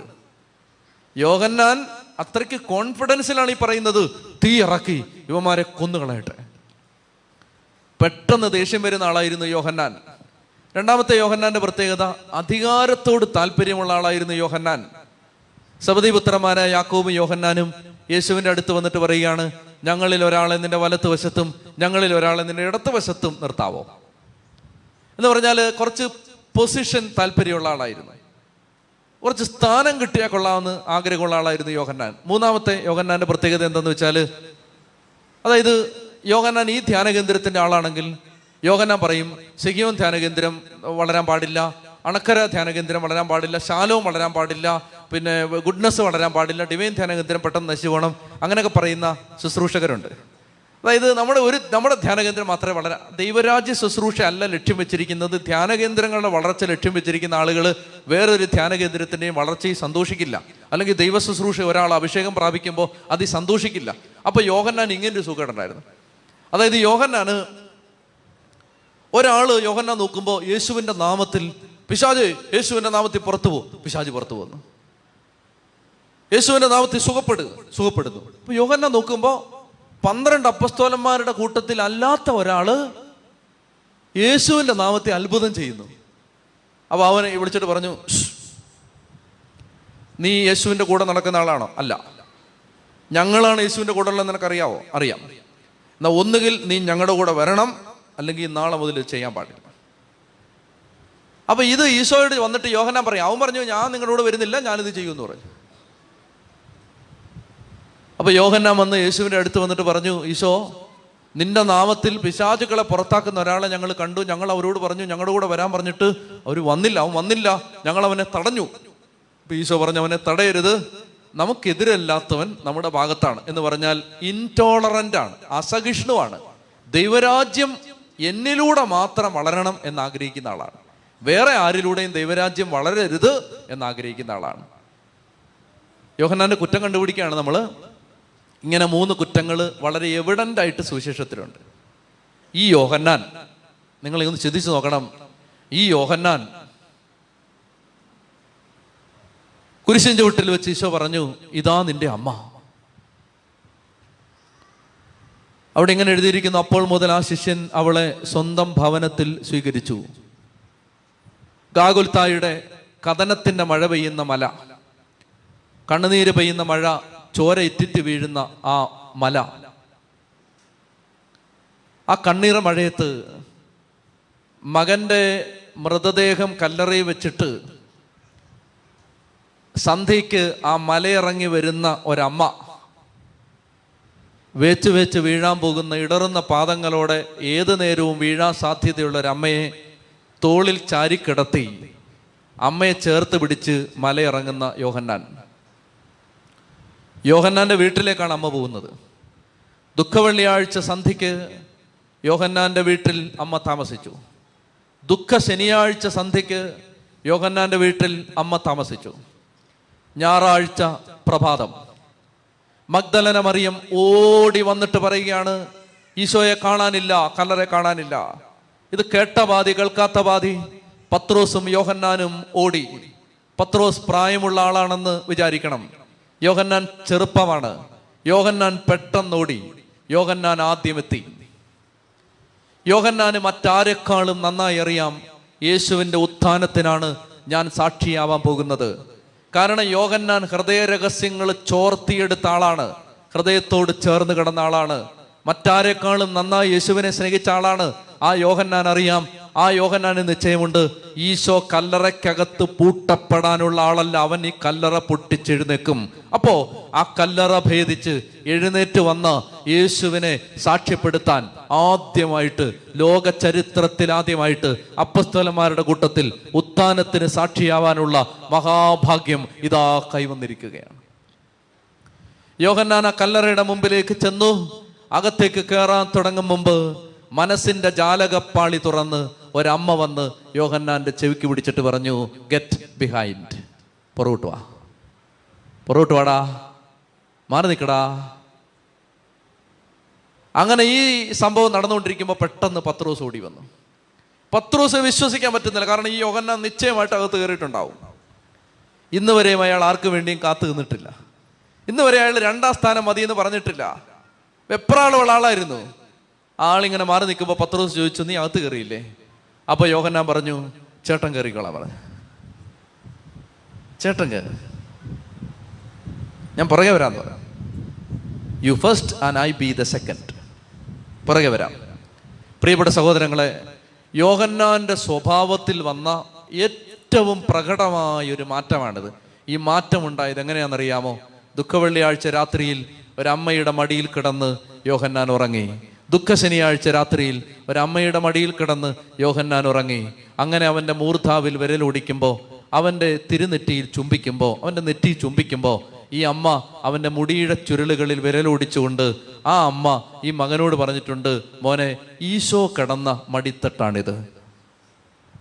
യോഗന്നാൻ അത്രയ്ക്ക് കോൺഫിഡൻസിലാണ് ഈ പറയുന്നത്. തീ ഇറക്കി ഇവന്മാരെ കൊന്നുകളയട്ടെ. പെട്ടെന്ന് ദേഷ്യം വരുന്ന ആളായിരുന്നു യോഹന്നാൻ രണ്ടാമത്തെ യോഹന്നാന്റെ പ്രത്യേകത അധികാരത്തോട് താല്പര്യമുള്ള ആളായിരുന്നു യോഹന്നാൻ. സബദീപുത്രന്മാരായ യാക്കോബും യോഹന്നാനും യേശുവിന്റെ അടുത്ത് വന്നിട്ട് പറയുകയാണ് ഞങ്ങളിൽ ഒരാളെ നിന്റെ വലത്ത് വശത്തും ഞങ്ങളിൽ ഒരാളെ നിന്റെ ഇടത്ത് വശത്തും നിർത്താവോ? എന്ന് പറഞ്ഞാൽ കുറച്ച് പൊസിഷൻ താല്പര്യമുള്ള ആളായിരുന്നു. കുറച്ച് സ്ഥാനം കിട്ടിയാൽ കൊള്ളാമെന്ന് ആഗ്രഹമുള്ള ആളായിരുന്നു യോഹന്നാൻ. മൂന്നാമത്തെ യോഹന്നാന്റെ പ്രത്യേകത എന്തെന്ന് വെച്ചാൽ അതായത് യോഹന്നാൻ ഈ ധ്യാന കേന്ദ്രത്തിന്റെ ആളാണെങ്കിൽ യോഹന്നാൻ പറയും സിഗിയോൻ ധ്യാന കേന്ദ്രം വളരാൻ പാടില്ല അണക്കര ധ്യാന കേന്ദ്രം വളരാൻ പാടില്ല ശാലവും വളരാൻ പാടില്ല പിന്നെ ഗുഡ്നസ് വളരാൻ പാടില്ല ഡിവൈൻ ധ്യാന കേന്ദ്രം പെട്ടെന്ന് നശിച്ചു പോകണം അങ്ങനെയൊക്കെ പറയുന്ന ശുശ്രൂഷകരുണ്ട്. അതായത് നമ്മുടെ ഒരു നമ്മുടെ ധ്യാന കേന്ദ്രം മാത്രമേ വളരെ ദൈവരാജ്യ ശുശ്രൂഷ അല്ല ലക്ഷ്യം വെച്ചിരിക്കുന്നത് ധ്യാന കേന്ദ്രങ്ങളുടെ വളർച്ച ലക്ഷ്യം വെച്ചിരിക്കുന്ന ആളുകൾ വേറൊരു ധ്യാന കേന്ദ്രത്തിന്റെയും വളർച്ചയിൽ സന്തോഷിക്കില്ല. അല്ലെങ്കിൽ ദൈവ ശുശ്രൂഷ ഒരാൾ അഭിഷേകം പ്രാപിക്കുമ്പോൾ അതിൽ സന്തോഷിക്കില്ല. അപ്പോൾ യോഹന്നാൻ ഒരു സുഖമുണ്ടായിരുന്നു അതായത് യോഹന്നാന് ഒരാൾ യോഹന്ന നോക്കുമ്പോൾ യേശുവിന്റെ നാമത്തിൽ പിശാജ് യേശുവിന്റെ നാമത്തിൽ പുറത്തു പോകും പിശാജ് പുറത്തു പോകുന്നു യേശുവിന്റെ നാമത്തിൽ സുഖപ്പെടുക സുഖപ്പെടുന്നു. അപ്പൊ യോഹന്ന നോക്കുമ്പോൾ പന്ത്രണ്ട് അപ്പസ്തോലന്മാരുടെ കൂട്ടത്തിൽ അല്ലാത്ത ഒരാൾ യേശുവിന്റെ നാമത്തെ അത്ഭുതം ചെയ്യുന്നു. അപ്പൊ അവനെ വിളിച്ചിട്ട് പറഞ്ഞു നീ യേശുവിന്റെ കൂടെ നടക്കുന്ന ആളാണോ? അല്ല. ഞങ്ങളാണ് യേശുവിന്റെ കൂടെ ഉള്ളത് നിനക്കറിയാവോ? അറിയാം. എന്നാൽ ഒന്നുകിൽ നീ ഞങ്ങളുടെ കൂടെ വരണം അല്ലെങ്കിൽ നാളെ മുതൽ ചെയ്യാൻ പാടില്ല. അപ്പോൾ ഇത് ഈശോയോട് വന്നിട്ട് യോഹനാൻ പറയും അവൻ പറഞ്ഞു ഞാൻ നിങ്ങളോട് വരുന്നില്ല ഞാനിത് ചെയ്യുമെന്ന് പറഞ്ഞു. അപ്പോൾ യോഹന്നാൻ വന്ന് യേശുവിന്റെ അടുത്ത് വന്നിട്ട് പറഞ്ഞു ഈശോ നിന്റെ നാമത്തിൽ പിശാചുക്കളെ പുറത്താക്കുന്ന ഒരാളെ ഞങ്ങൾ കണ്ടു. ഞങ്ങൾ അവരോട് പറഞ്ഞു ഞങ്ങളുടെ കൂടെ വരാൻ പറഞ്ഞിട്ട് അവർ വന്നില്ല. അവൻ വന്നില്ല. ഞങ്ങൾ അവനെ തടഞ്ഞു. അപ്പൊ ഈശോ പറഞ്ഞു അവനെ തടയരുത്. നമുക്കെതിരല്ലാത്തവൻ നമ്മുടെ ഭാഗത്താണ്. എന്ന് പറഞ്ഞാൽ ഇൻടോളറന്റ് ആണ് അസഹിഷ്ണുവാണ്. ദൈവരാജ്യം എന്നിലൂടെ മാത്രം വളരണം എന്നാഗ്രഹിക്കുന്ന ആളാണ്. വേറെ ആരിലൂടെയും ദൈവരാജ്യം വളരരുത് എന്നാഗ്രഹിക്കുന്ന ആളാണ്. യോഹന്നാന്റെ കുറ്റം കണ്ടുപിടിക്കുകയാണ് നമ്മൾ ഇങ്ങനെ മൂന്ന് കുറ്റങ്ങൾ വളരെ എവിഡന്റ് ആയിട്ട് സുവിശേഷത്തിലുണ്ട്. ഈ യോഹന്നാൻ നിങ്ങൾ ഒന്ന് ചിന്തിച്ചു നോക്കണം. ഈ യോഹന്നാൻ കുരിശിൻ ചുവട്ടിൽ വെച്ച് ഈശോ പറഞ്ഞു ഇതാ നിന്റെ അമ്മ. അവിടെ ഇങ്ങനെ എഴുതിയിരിക്കുന്നു? അപ്പോൾ മുതൽ ആ ശിഷ്യൻ അവളെ സ്വന്തം ഭവനത്തിൽ സ്വീകരിച്ചു. ഗാഗുൽത്തായുടെ കഥനത്തിന്റെ മഴ പെയ്യുന്ന മല കണ്ണുനീര് പെയ്യുന്ന മഴ ചോര ഇറ്റിറ്റ് വീഴുന്ന ആ മല. ആ കണ്ണീറ മഴയത്ത് മകന്റെ മൃതദേഹം കല്ലറയിൽ വെച്ചിട്ട് സന്ധ്യയ്ക്ക് ആ മലയിറങ്ങി വരുന്ന ഒരമ്മ വേച്ച് വേച്ച് വീഴാൻ പോകുന്ന ഇടറുന്ന പാദങ്ങളോടെ ഏത് നേരവും വീഴാൻ സാധ്യതയുള്ള ഒരമ്മയെ തോളിൽ ചാരിക്കിടത്തി അമ്മയെ ചേർത്ത് പിടിച്ച് മലയിറങ്ങുന്ന യോഹന്നാൻ. യോഹന്നാന്റെ വീട്ടിലേക്കാണ് അമ്മ പോകുന്നത്. ദുഃഖവെള്ളിയാഴ്ച സന്ധ്യയ്ക്ക് യോഹന്നാന്റെ വീട്ടിൽ അമ്മ താമസിച്ചു. ദുഃഖ ശനിയാഴ്ച സന്ധ്യയ്ക്ക് യോഹന്നാന്റെ വീട്ടിൽ അമ്മ താമസിച്ചു. ഞായറാഴ്ച പ്രഭാതം. മഗ്ദലന മറിയം ഓടി വന്നിട്ട് പറയുകയാണ് ഈശോയെ കാണാനില്ല കല്ലറെ കാണാനില്ല. ഇത് കേട്ട ബാധി കേൾക്കാത്ത ബാധി പത്രോസും യോഹന്നാനും ഓടി. പത്രോസ് പ്രായമുള്ള ആളാണെന്ന് വിചാരിക്കണം. യോഹന്നാൻ ചെറുപ്പമാണ്. യോഹന്നാൻ പെട്ടെന്ന് ഓടി. യോഹന്നാൻ ആദ്യം എത്തി. യോഹന്നാന് മറ്റാരെക്കാളും നന്നായി അറിയാം യേശുവിന്റെ ഉത്ഥാനത്തിനാണ് ഞാൻ സാക്ഷിയാവാൻ പോകുന്നത്. കാരണം യോഗന്നാൻ ഹൃദയ രഹസ്യങ്ങൾ ചോർത്തിയെടുത്ത ആളാണ്. ഹൃദയത്തോട് ചേർന്ന് കിടന്ന ആളാണ്. മറ്റാരെക്കാളും നന്നായി യേശുവിനെ സ്നേഹിച്ച ആളാണ് ആ യോഹന്നാൻ അറിയാം. ആ യോഹനാന് നിശ്ചയമുണ്ട് ഈശോ കല്ലറയ്ക്കകത്ത് പൂട്ടപ്പെടാനുള്ള ആളല്ല അവൻ ഈ കല്ലറ പൊട്ടിച്ചെഴുന്നേക്കും. അപ്പോ ആ കല്ലറ ഭേദിച്ച് എഴുന്നേറ്റ് വന്ന യേശുവിനെ സാക്ഷ്യപ്പെടുത്താൻ ആദ്യമായിട്ട് ലോക ചരിത്രത്തിൽ ആദ്യമായിട്ട് അപ്പസ്തലന്മാരുടെ കൂട്ടത്തിൽ ഉത്ഥാനത്തിന് സാക്ഷിയാവാനുള്ള മഹാഭാഗ്യം ഇതാ കൈവന്നിരിക്കുകയാണ്. യോഹന്നാൻ ആ കല്ലറയുടെ മുമ്പിലേക്ക് ചെന്നു അകത്തേക്ക് കയറാൻ തുടങ്ങും മുമ്പ് മനസ്സിന്റെ ജാലകപ്പാളി തുറന്ന് ഒരമ്മ വന്ന് യോഹന്നാന്റെ ചെവിക്ക് പിടിച്ചിട്ട് പറഞ്ഞു ഗെറ്റ് ബിഹൈൻഡ് പുറകോട്ട് വാ. പുറകോട്ട് വാടാ. മാറി നിൽക്കടാ. അങ്ങനെ ഈ സംഭവം നടന്നുകൊണ്ടിരിക്കുമ്പോൾ പെട്ടെന്ന് പത്രോസ് ഓടി വന്നു. പത്രോസ് വിശ്വസിക്കാൻ പറ്റുന്നില്ല. കാരണം ഈ യോഹന്നാൻ നിശ്ചയമായിട്ട് അകത്ത് കയറിയിട്ടുണ്ടാവും. ഇന്ന് വരെയും അയാൾ ആർക്കു വേണ്ടിയും കാത്തു നിന്നിട്ടില്ല. ഇന്ന് വരെ അയാൾ രണ്ടാം സ്ഥാനം മതി എന്ന് പറഞ്ഞിട്ടില്ല. വെപ്രാളുള്ള ആളായിരുന്നു. ആളിങ്ങനെ മാറി നിൽക്കുമ്പോൾ പത്രോസ് ചോദിച്ചു നീ അകത്ത് കയറിയില്ലേ? അപ്പൊ യോഹന്നാൻ പറഞ്ഞു ചേട്ടൻ കയറിക്കോളാം പറഞ്ഞു. ചേട്ടൻ കയറി ഞാൻ പുറകെ വരാന്ന് പറയാം you first and I be the second പുറകെ വരാം. പ്രിയപ്പെട്ട സഹോദരങ്ങളെ യോഹന്നാന്റെ സ്വഭാവത്തിൽ വന്ന ഏറ്റവും പ്രകടമായ ഒരു മാറ്റമാണിത്. ഈ മാറ്റം ഉണ്ടായത് എങ്ങനെയാണെന്നറിയാമോ? ദുഃഖവെള്ളിയാഴ്ച രാത്രിയിൽ ഒരമ്മയുടെ മടിയിൽ കിടന്ന് യോഹന്നാൻ ഉറങ്ങി. ദുഃഖ ശനിയാഴ്ച രാത്രിയിൽ ഒരമ്മയുടെ മടിയിൽ കിടന്ന് യോഹന്നാൻ ഉറങ്ങി. അങ്ങനെ അവന്റെ മൂർധാവിൽ വിരലോടിക്കുമ്പോൾ അവന്റെ തിരുനെറ്റിയിൽ ചുംബിക്കുമ്പോൾ അവന്റെ നെറ്റി ചുംബിക്കുമ്പോൾ ഈ അമ്മ അവന്റെ മുടിയുടെ ചുരുളുകളിൽ വിരലോടിച്ചുകൊണ്ട് ആ അമ്മ ഈ മകനോട് പറഞ്ഞിട്ടുണ്ട് മോനെ ഈശോ കിടന്ന മടിത്തട്ടാണിത്.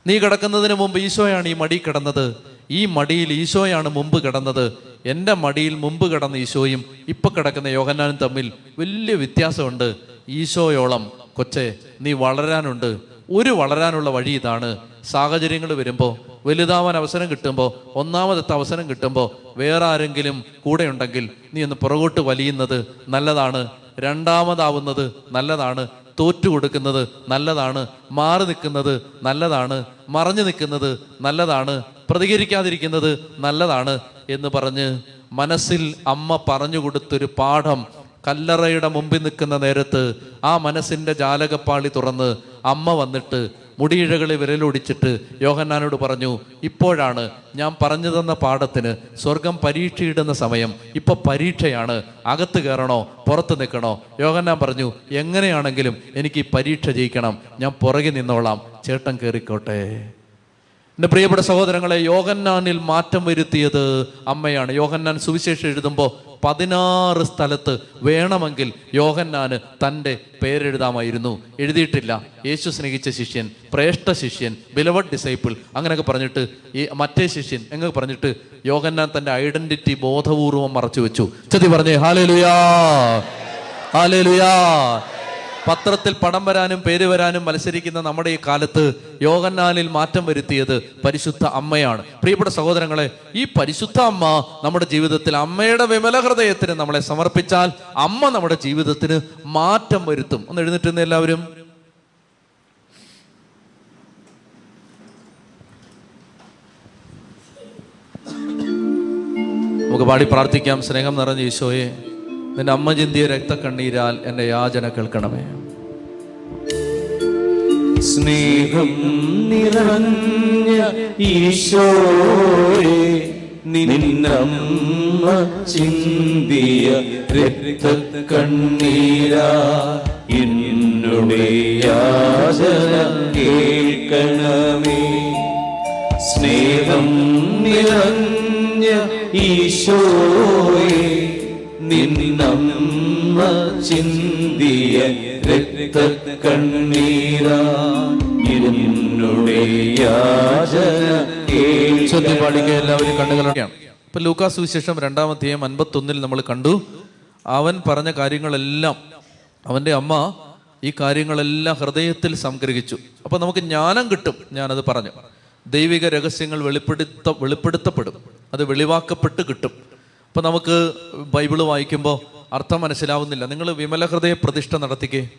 നീ കിടക്കുന്നതിന് മുമ്പ് ഈശോയാണ് ഈ മടി കിടന്നത്. ഈ മടിയിൽ ഈശോയാണ് മുമ്പ് കിടന്നത്. എന്റെ മടിയിൽ മുമ്പ് കിടന്ന ഈശോയും ഇപ്പൊ കിടക്കുന്ന യോഹന്നാനും തമ്മിൽ വലിയ വ്യത്യാസമുണ്ട്. ഈശോയോളം കൊച്ചെ നീ വളരാനുണ്ട്. ഒരു വളരാനുള്ള വഴി ഇതാണ്. സാഹചര്യങ്ങൾ വരുമ്പോൾ വലുതാവാൻ അവസരം കിട്ടുമ്പോൾ ഒന്നാമത്തെ അവസരം കിട്ടുമ്പോൾ വേറെ ആരെങ്കിലും കൂടെ ഉണ്ടെങ്കിൽ നീ ഒന്ന് പുറകോട്ട് വലിയുന്നത് നല്ലതാണ്. രണ്ടാമതാവുന്നത് നല്ലതാണ്. തോറ്റു കൊടുക്കുന്നത് നല്ലതാണ്. മാറി നിൽക്കുന്നത് നല്ലതാണ്. മറഞ്ഞു നിൽക്കുന്നത് നല്ലതാണ്. പ്രതികരിക്കാതിരിക്കുന്നത് നല്ലതാണ് എന്ന് പറഞ്ഞ് മനസ്സിൽ അമ്മ പറഞ്ഞു കൊടുത്തൊരു പാഠം കല്ലറയുടെ മുമ്പിൽ നിൽക്കുന്ന നേരത്ത് ആ മനസ്സിന്റെ ജാലകപ്പാളി തുറന്ന് അമ്മ വന്നിട്ട് മുടിയിഴകളിൽ വിരലൊടിച്ചിട്ട് യോഹന്നാനോട് പറഞ്ഞു ഇപ്പോഴാണ് ഞാൻ പറഞ്ഞു തന്ന പാഠത്തിന് സ്വർഗം പരീക്ഷയിടുന്ന സമയം. ഇപ്പൊ പരീക്ഷയാണ്. അകത്ത് കയറണോ? പുറത്ത് നിൽക്കണോ? യോഹന്നാൻ പറഞ്ഞു എങ്ങനെയാണെങ്കിലും എനിക്ക് ഈ പരീക്ഷ ജയിക്കണം. ഞാൻ പുറകെ നിന്നോളാം. ചേട്ടൻ കയറിക്കോട്ടെ എന്റെ പ്രിയപ്പെട്ട സഹോദരങ്ങളെ യോഹന്നാനിൽ മാറ്റം വരുത്തിയത് അമ്മയാണ്. യോഹന്നാൻ സുവിശേഷം എഴുതുമ്പോൾ പതിനാറ് സ്ഥലത്ത് വേണമെങ്കിൽ യോഹന്നാന് തന്റെ പേരെഴുതാമായിരുന്നു. എഴുതിയിട്ടില്ല. യേശു സ്നേഹിച്ച ശിഷ്യൻ പ്രേഷ്ഠ ശിഷ്യൻ ബിലവഡ് ഡിസൈപ്പിൾ അങ്ങനെയൊക്കെ പറഞ്ഞിട്ട് ഈ മറ്റേ ശിഷ്യൻ എന്നൊക്കെ പറഞ്ഞിട്ട് യോഹന്നാൻ തന്റെ ഐഡന്റിറ്റി ബോധപൂർവം മറച്ചു വെച്ചു ചതി പറഞ്ഞേ ഹാലേലുയാ ഹാലേലുയാ പത്രത്തിൽ പടം വരാനും പേര് വരാനും മത്സരിക്കുന്ന നമ്മുടെ ഈ കാലത്ത് യോഗന്നാലിൽ മാറ്റം വരുത്തിയത് പരിശുദ്ധ അമ്മയാണ്. പ്രിയപ്പെട്ട സഹോദരങ്ങളെ ഈ പരിശുദ്ധ അമ്മ നമ്മുടെ ജീവിതത്തിൽ അമ്മയുടെ വിമല ഹൃദയത്തിന് നമ്മളെ സമർപ്പിച്ചാൽ അമ്മ നമ്മുടെ ജീവിതത്തിന് മാറ്റം വരുത്തും. ഒന്ന് എഴുന്നേറ്റുന്ന എല്ലാവരും. നമുക്ക് പാടി പ്രാർത്ഥിക്കാം. സ്നേഹം നിറഞ്ഞ ഈശോയെ. നിന്റെ അമ്മ ചിന്തിയ രക്തക്കണ്ണീരാൽ എന്റെ യാചന കേൾക്കണമേ. സ്നേഹം നിറഞ്ഞ ഈശോയെ നിന്നമ്മ ചിന്തിയ രക്തക്കണ്ണീരാ എന്നുടെ യാചന കേൾക്കണമേ. സ്നേഹം നിറഞ്ഞ ഈശോയെ നിന്നമ്മ ചിന്തിയ രക്തക്കണ്ണീരാ പാടിക്കുക എല്ലാവരും കണ്ണുകളൊക്കെയാണ് ഇപ്പൊ ലൂക്കാസ് സുവിശേഷം രണ്ടാമത്തെയും അൻപത്തൊന്നിൽ നമ്മൾ കണ്ടു. അവൻ പറഞ്ഞ കാര്യങ്ങളെല്ലാം അവന്റെ അമ്മ ഈ കാര്യങ്ങളെല്ലാം ഹൃദയത്തിൽ സംഗ്രഹിച്ചു. അപ്പൊ നമുക്ക് ജ്ഞാനം കിട്ടും ഞാനത് പറഞ്ഞു. ദൈവിക രഹസ്യങ്ങൾ വെളിപ്പെടുത്ത വെളിപ്പെടുത്തപ്പെടും. അത് വെളിവാക്കപ്പെട്ട് കിട്ടും. അപ്പൊ നമുക്ക് ബൈബിൾ വായിക്കുമ്പോൾ അർത്ഥം മനസ്സിലാവുന്നില്ല. നിങ്ങൾ വിമല ഹൃദയ പ്രതിഷ്ഠ നടത്തിക്കേ.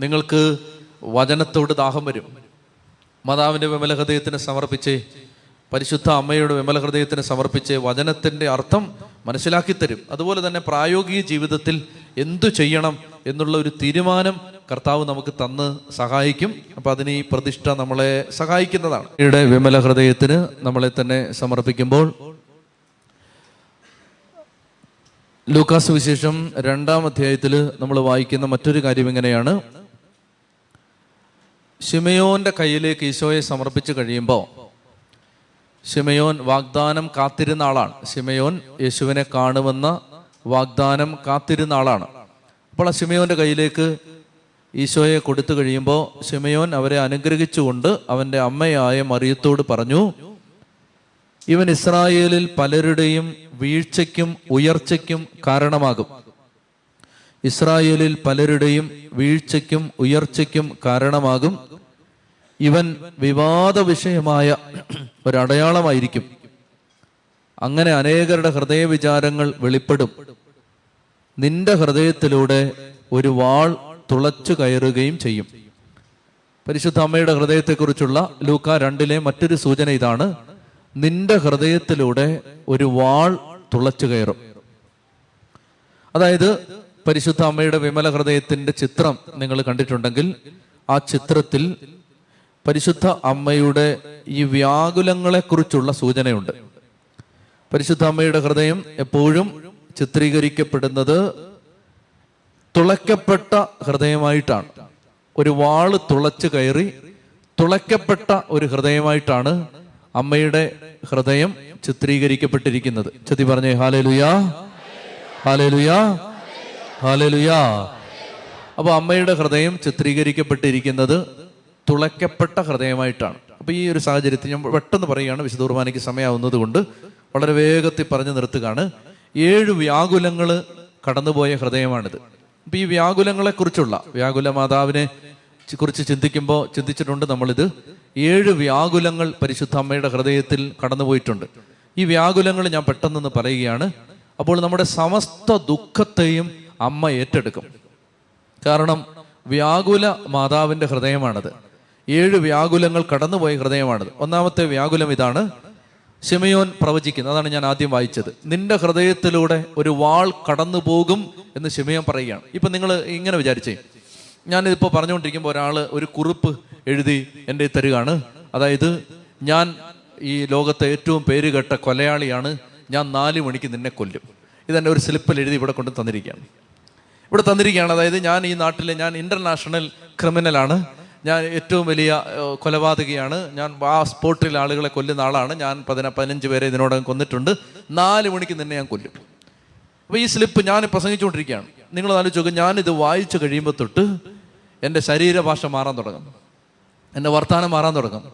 നിങ്ങൾക്ക് വചനത്തോട് ദാഹം വരും. മാതാവിന്റെ വിമല ഹൃദയത്തിന് സമർപ്പിച്ച്. പരിശുദ്ധ അമ്മയുടെ വിമല ഹൃദയത്തിന് സമർപ്പിച്ച്. വചനത്തിന്റെ അർത്ഥം മനസ്സിലാക്കി തരും. അതുപോലെ തന്നെ പ്രായോഗിക ജീവിതത്തിൽ എന്തു ചെയ്യണം എന്നുള്ള ഒരു തീരുമാനം കർത്താവ് നമുക്ക് തന്ന് സഹായിക്കും. അപ്പം അതിന് ഈ പ്രതിഷ്ഠ നമ്മളെ സഹായിക്കുന്നതാണ്. ഇവിടെ വിമല ഹൃദയത്തിന് നമ്മളെ തന്നെ സമർപ്പിക്കുമ്പോൾ ലൂക്കാസ് വിശേഷം രണ്ടാം അധ്യായത്തിൽ നമ്മൾ വായിക്കുന്ന മറ്റൊരു കാര്യം ഇങ്ങനെയാണ്. ഷിമയോന്റെ കയ്യിലേക്ക് ഈശോയെ സമർപ്പിച്ചു കഴിയുമ്പോൾ ഷിമയോൻ വാഗ്ദാനം കാത്തിരുന്ന ആളാണ്. ഷിമയോൻ യേശുവിനെ കാണുമെന്ന വാഗ്ദാനം കാത്തിരുന്ന ആളാണ്. അപ്പോൾ ആ ഷിമയോന്റെ കയ്യിലേക്ക് ഈശോയെ കൊടുത്തു കഴിയുമ്പോൾ ഷിമയോൻ അവരെ അനുഗ്രഹിച്ചുകൊണ്ട് അവന്റെ അമ്മയായ മറിയത്തോട് പറഞ്ഞു ഇവൻ ഇസ്രായേലിൽ പലരുടെയും വീഴ്ചയ്ക്കും ഉയർച്ചയ്ക്കും കാരണമാകും. ഇസ്രായേലിൽ പലരുടെയും വീഴ്ചയ്ക്കും ഉയർച്ചയ്ക്കും കാരണമാകും. ഇവൻ വിവാദ വിഷയമായ ഒരടയാളമായിരിക്കും. അങ്ങനെ അനേകരുടെ ഹൃദയ വിചാരങ്ങൾ വെളിപ്പെടും. നിന്റെ ഹൃദയത്തിലൂടെ ഒരു വാൾ തുളച്ചു കയറുകയും ചെയ്യും. പരിശുദ്ധ അമ്മയുടെ ഹൃദയത്തെക്കുറിച്ചുള്ള ലൂക്ക രണ്ടിലെ മറ്റൊരു സൂചന ഇതാണ്. നിന്റെ ഹൃദയത്തിലൂടെ ഒരു വാൾ തുളച്ചു കയറും. അതായത് പരിശുദ്ധ അമ്മയുടെ വിമല ഹൃദയത്തിന്റെ ചിത്രം നിങ്ങൾ കണ്ടിട്ടുണ്ടെങ്കിൽ ആ ചിത്രത്തിൽ പരിശുദ്ധ അമ്മയുടെ ഈ വ്യാകുലങ്ങളെ കുറിച്ചുള്ള സൂചനയുണ്ട്. പരിശുദ്ധ അമ്മയുടെ ഹൃദയം എപ്പോഴും ചിത്രീകരിക്കപ്പെടുന്നത് തുളയ്ക്കപ്പെട്ട ഹൃദയമായിട്ടാണ്. ഒരു വാൾ തുളച്ചു കയറി തുളയ്ക്കപ്പെട്ട ഒരു ഹൃദയമായിട്ടാണ് അമ്മയുടെ ഹൃദയം ചിത്രീകരിക്കപ്പെട്ടിരിക്കുന്നത്. ചതി പറഞ്ഞേ ഹാലലുയാ ഹാലലുയാ ഹാലലുയാ. അപ്പൊ അമ്മയുടെ ഹൃദയം ചിത്രീകരിക്കപ്പെട്ടിരിക്കുന്നത് തുളയ്ക്കപ്പെട്ട ഹൃദയമായിട്ടാണ്. അപ്പൊ ഈ ഒരു സാഹചര്യത്തിൽ ഞാൻ പെട്ടെന്ന് പറയുകയാണ് വിശുദ്ധ കുർബാനയ്ക്ക് സമയമാവുന്നത് കൊണ്ട് വളരെ വേഗത്തിൽ പറഞ്ഞു നിർത്തുകയാണ്. ഏഴ് വ്യാകുലങ്ങൾ കടന്നുപോയ ഹൃദയമാണിത്. അപ്പൊ ഈ വ്യാകുലങ്ങളെ കുറിച്ചുള്ള വ്യാകുല മാതാവിനെ കുറിച്ച് ചിന്തിക്കുമ്പോൾ ചിന്തിച്ചിട്ടുണ്ട് നമ്മളിത്. ഏഴ് വ്യാകുലങ്ങൾ പരിശുദ്ധ അമ്മയുടെ ഹൃദയത്തിൽ കടന്നുപോയിട്ടുണ്ട്. ഈ വ്യാകുലങ്ങൾ ഞാൻ പെട്ടെന്നൊന്ന് പറയുകയാണ്. അപ്പോൾ നമ്മുടെ സമസ്ത ദുഃഖത്തെയും അമ്മ ഏറ്റെടുക്കും. കാരണം വ്യാകുല മാതാവിന്റെ ഹൃദയമാണത്. ഏഴ് വ്യാകുലങ്ങൾ കടന്നുപോയ ഹൃദയമാണത്. ഒന്നാമത്തെ വ്യാകുലം ഇതാണ് ഷിമയോൻ പ്രവചിക്കുന്നത് അതാണ് ഞാൻ ആദ്യം വായിച്ചത്. നിന്റെ ഹൃദയത്തിലൂടെ ഒരു വാൾ കടന്നു പോകും എന്ന് ഷിമയോൻ പറയുകയാണ്. ഇപ്പൊ നിങ്ങൾ ഇങ്ങനെ വിചാരിച്ചേ ഞാനിതിപ്പോൾ പറഞ്ഞുകൊണ്ടിരിക്കുമ്പോൾ ഒരാൾ ഒരു കുറിപ്പ് എഴുതി എന്റെ തരികയാണ്. അതായത് ഞാൻ ഈ ലോകത്തെ ഏറ്റവും പേരുകെട്ട കൊലയാളിയാണ്. ഞാൻ നാല് മണിക്ക് നിന്നെ കൊല്ലും. ഇതെന്നെ ഒരു സ്ലിപ്പിൽ എഴുതി ഇവിടെ കൊണ്ട് തന്നിരിക്കുകയാണ്. ഇവിടെ തന്നിരിക്കുകയാണ്. അതായത് ഞാൻ ഈ നാട്ടിലെ ഞാൻ ഇന്റർനാഷണൽ ക്രിമിനലാണ്. ഞാൻ ഏറ്റവും വലിയ കൊലപാതകയാണ്. ഞാൻ ആ സ്പോട്ടിൽ ആളുകളെ കൊല്ലുന്ന ആളാണ്. ഞാൻ പതിന പതിനഞ്ച് പേരെ ഇതിനോടകം കൊന്നിട്ടുണ്ട്. നാല് മണിക്ക് നിന്നെ ഞാൻ കൊല്ലും. അപ്പോൾ ഈ സ്ലിപ്പ് ഞാൻ പ്രസംഗിച്ചുകൊണ്ടിരിക്കുകയാണ്. നിങ്ങൾ ആലോചിച്ച് ഞാൻ ഞാനിത് വായിച്ചു കഴിയുമ്പോൾ തൊട്ട് എന്റെ ശരീരഭാഷ മാറാൻ തുടങ്ങും എന്റെ വർത്തമാനം മാറാൻ തുടങ്ങും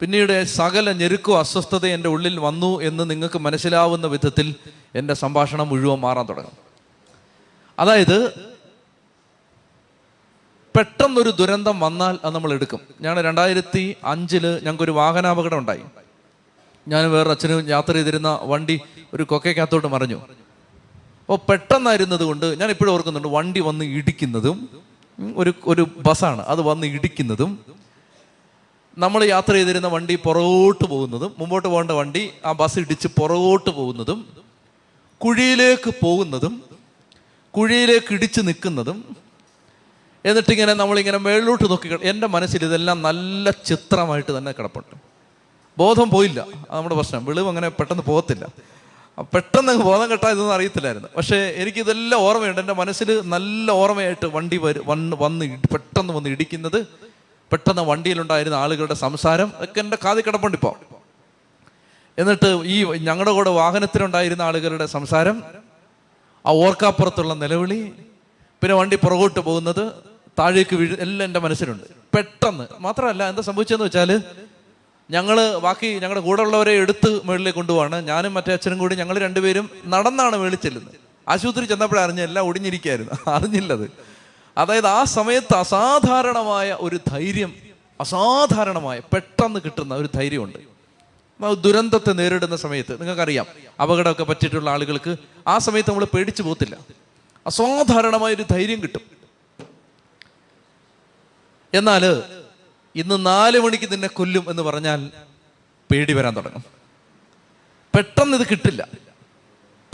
പിന്നീട് സകല ഞെരുക്കോ അസ്വസ്ഥത എന്റെ ഉള്ളിൽ വന്നു എന്ന് നിങ്ങൾക്ക് മനസ്സിലാവുന്ന വിധത്തിൽ എന്റെ സംഭാഷണം മുഴുവൻ മാറാൻ തുടങ്ങും അതായത് പെട്ടെന്നൊരു ദുരന്തം വന്നാൽ അത് നമ്മൾ എടുക്കും. ഞാൻ രണ്ടായിരത്തി അഞ്ചിൽ ഞങ്ങൾക്കൊരു വാഹനാപകടം ഉണ്ടായി. ഞാൻ വേറെ അച്ഛനും യാത്ര ചെയ്തിരുന്ന വണ്ടി ഒരു കൊക്കയ്ക്കകത്തോട്ട് മറിഞ്ഞു. അപ്പോൾ പെട്ടെന്നായിരുന്നത് കൊണ്ട് ഞാൻ ഇപ്പോഴും ഓർക്കുന്നുണ്ട് വണ്ടി വന്ന് ഇടിക്കുന്നതും ഒരു ഒരു ബസ്സാണ്. അത് വന്ന് ഇടിക്കുന്നതും നമ്മൾ യാത്ര ചെയ്തിരുന്ന വണ്ടി പുറകോട്ട് പോകുന്നതും മുമ്പോട്ട് പോകേണ്ട വണ്ടി ആ ബസ് ഇടിച്ച് പുറകോട്ട് പോകുന്നതും കുഴിയിലേക്ക് പോകുന്നതും കുഴിയിലേക്ക് ഇടിച്ച് നിൽക്കുന്നതും എന്നിട്ടിങ്ങനെ നമ്മളിങ്ങനെ മേളിലോട്ട് നോക്കി എന്റെ മനസ്സിൽ ഇതെല്ലാം നല്ല ചിത്രമായിട്ട് തന്നെ കിടപ്പുണ്ട്. ബോധം പോയില്ല. നമ്മുടെ പ്രശ്നം. വെളിവ് അങ്ങനെ പെട്ടെന്ന് പോകത്തില്ല. പെട്ടെന്ന് ബോധം കെട്ടാ ഇതൊന്നും അറിയത്തില്ലായിരുന്നു. പക്ഷേ എനിക്കിതെല്ലാം ഓർമ്മയുണ്ട്. എന്റെ മനസ്സിൽ നല്ല ഓർമ്മയായിട്ട് വണ്ടി വരും വന്ന് വന്ന് പെട്ടെന്ന് വന്ന് ഇടിക്കുന്നത് പെട്ടെന്ന് വണ്ടിയിലുണ്ടായിരുന്ന ആളുകളുടെ സംസാരം ഒക്കെ എന്റെ കാതി കിടപ്പുണ്ട് ഇപ്പോൾ. എന്നിട്ട് ഈ ഞങ്ങളുടെ കൂടെ വാഹനത്തിലുണ്ടായിരുന്ന ആളുകളുടെ സംസാരം ആ ഓർക്കാപ്പുറത്തുള്ള നിലവിളി പിന്നെ വണ്ടി പുറകോട്ട് പോകുന്നത് താഴേക്ക് വീഴ് എല്ലാം എന്റെ മനസ്സിലുണ്ട്. പെട്ടെന്ന്. മാത്രമല്ല എന്താ സംഭവിച്ചതെന്ന് വെച്ചാൽ ഞങ്ങൾ ബാക്കി ഞങ്ങളുടെ കൂടെ ഉള്ളവരെ എടുത്ത് മുകളിലേക്ക് കൊണ്ടുപോവാണ്. ഞാനും മറ്റേ അച്ഛനും കൂടി ഞങ്ങൾ രണ്ടുപേരും നടന്നാണ് മേളിൽ ചെല്ലുന്നത്. ആശുപത്രി ചെന്നപ്പോഴേ അറിഞ്ഞ എല്ലാം ഒടിഞ്ഞിരിക്കായിരുന്നു. അറിഞ്ഞില്ലത്. അതായത് ആ സമയത്ത് അസാധാരണമായ ഒരു ധൈര്യം അസാധാരണമായ പെട്ടെന്ന് കിട്ടുന്ന ഒരു ധൈര്യമുണ്ട്. ദുരന്തത്തെ നേരിടുന്ന സമയത്ത് നിങ്ങൾക്കറിയാം അപകടമൊക്കെ പറ്റിയിട്ടുള്ള ആളുകൾക്ക് ആ സമയത്ത് നമ്മൾ പേടിച്ചു പോകത്തില്ല. അസാധാരണമായ ഒരു ധൈര്യം കിട്ടും. എന്നാൽ ഇന്ന് നാല് മണിക്ക് നിന്നെ കൊല്ലും എന്ന് പറഞ്ഞാൽ പേടി വരാൻ തുടങ്ങും. പെട്ടെന്ന് ഇത് കിട്ടില്ല.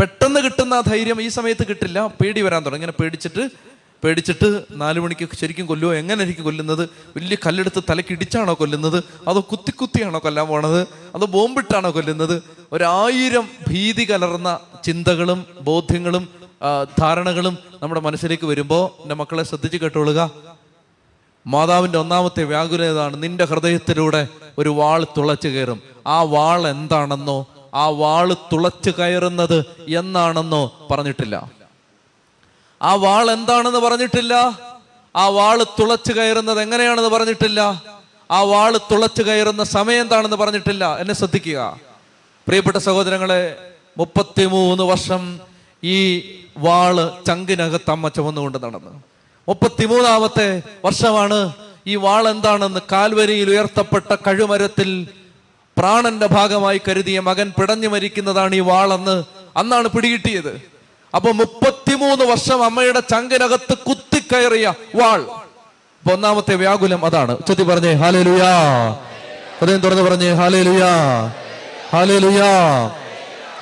പെട്ടെന്ന് കിട്ടുന്ന ആ ധൈര്യം ഈ സമയത്ത് കിട്ടില്ല. പേടി വരാൻ തുടങ്ങും. ഇങ്ങനെ പേടിച്ചിട്ട് പേടിച്ചിട്ട് നാലു മണിക്ക് ശരിക്കും കൊല്ലുമോ എങ്ങനെ എനിക്ക് കൊല്ലുന്നത്? വലിയ കല്ലെടുത്ത് തലയ്ക്ക് ഇടിച്ചാണോ കൊല്ലുന്നത്? അതോ കുത്തി കുത്തിയാണോ കൊല്ലാൻ പോണത്? അതോ ബോംബിട്ടാണോ കൊല്ലുന്നത്? ഒരായിരം ഭീതി കലർന്ന ചിന്തകളും ബോധ്യങ്ങളും ധാരണകളും നമ്മുടെ മനസ്സിലേക്ക് വരുമ്പോൾ എന്റെ മക്കളെ ശ്രദ്ധിച്ച് കേട്ടോളുക. മാതാവിന്റെ ഒന്നാമത്തെ വ്യാകുലത ഏതാണ്? നിന്റെ ഹൃദയത്തിലൂടെ ഒരു വാൾ തുളച്ചു കയറും. ആ വാൾ എന്താണെന്നോ ആ വാൾ തുളച്ചു കയറുന്നത് എന്നാണെന്നോ പറഞ്ഞിട്ടില്ല. ആ വാൾ എന്താണെന്ന് പറഞ്ഞിട്ടില്ല? ആ വാൾ തുളച്ചു കയറുന്നത് എങ്ങനെയാണെന്ന് പറഞ്ഞിട്ടില്ല? ആ വാൾ തുളച്ചു കയറുന്ന സമയം എന്താണെന്ന് പറഞ്ഞിട്ടില്ല. എന്നെ ശ്രദ്ധിക്കുക. പ്രിയപ്പെട്ട സഹോദരങ്ങളെ മുപ്പത്തിമൂന്ന് വർഷം ഈ വാൾ ചങ്കിനകത്ത് അമ്മ ചുമന്നുകൊണ്ട് നടന്നു. മുപ്പത്തിമൂന്നാമത്തെ വർഷമാണ് ഈ വാൾ എന്താണെന്ന് കാൽവരിയിൽ ഉയർത്തപ്പെട്ട കഴുമരത്തിൽ പ്രാണന്റെ ഭാഗമായി കരുതിയ മകൻ പിടഞ്ഞു മരിക്കുന്നതാണ് ഈ വാളെന്ന് അന്നാണ് പിടികിട്ടിയത്. അപ്പൊ മുപ്പത്തിമൂന്ന് വർഷം അമ്മയുടെ ചങ്കിനകത്ത് കുത്തിക്കയറിയ വാൾ. ഒന്നാമത്തെ വ്യാകുലം അതാണ്. ചെത്തി പറഞ്ഞേ ഹാലേ ലുയാ ഹൃദയം തുറന്ന് പറഞ്ഞേ ഹാലേ ലുയാ ഹാലേ ലുയാ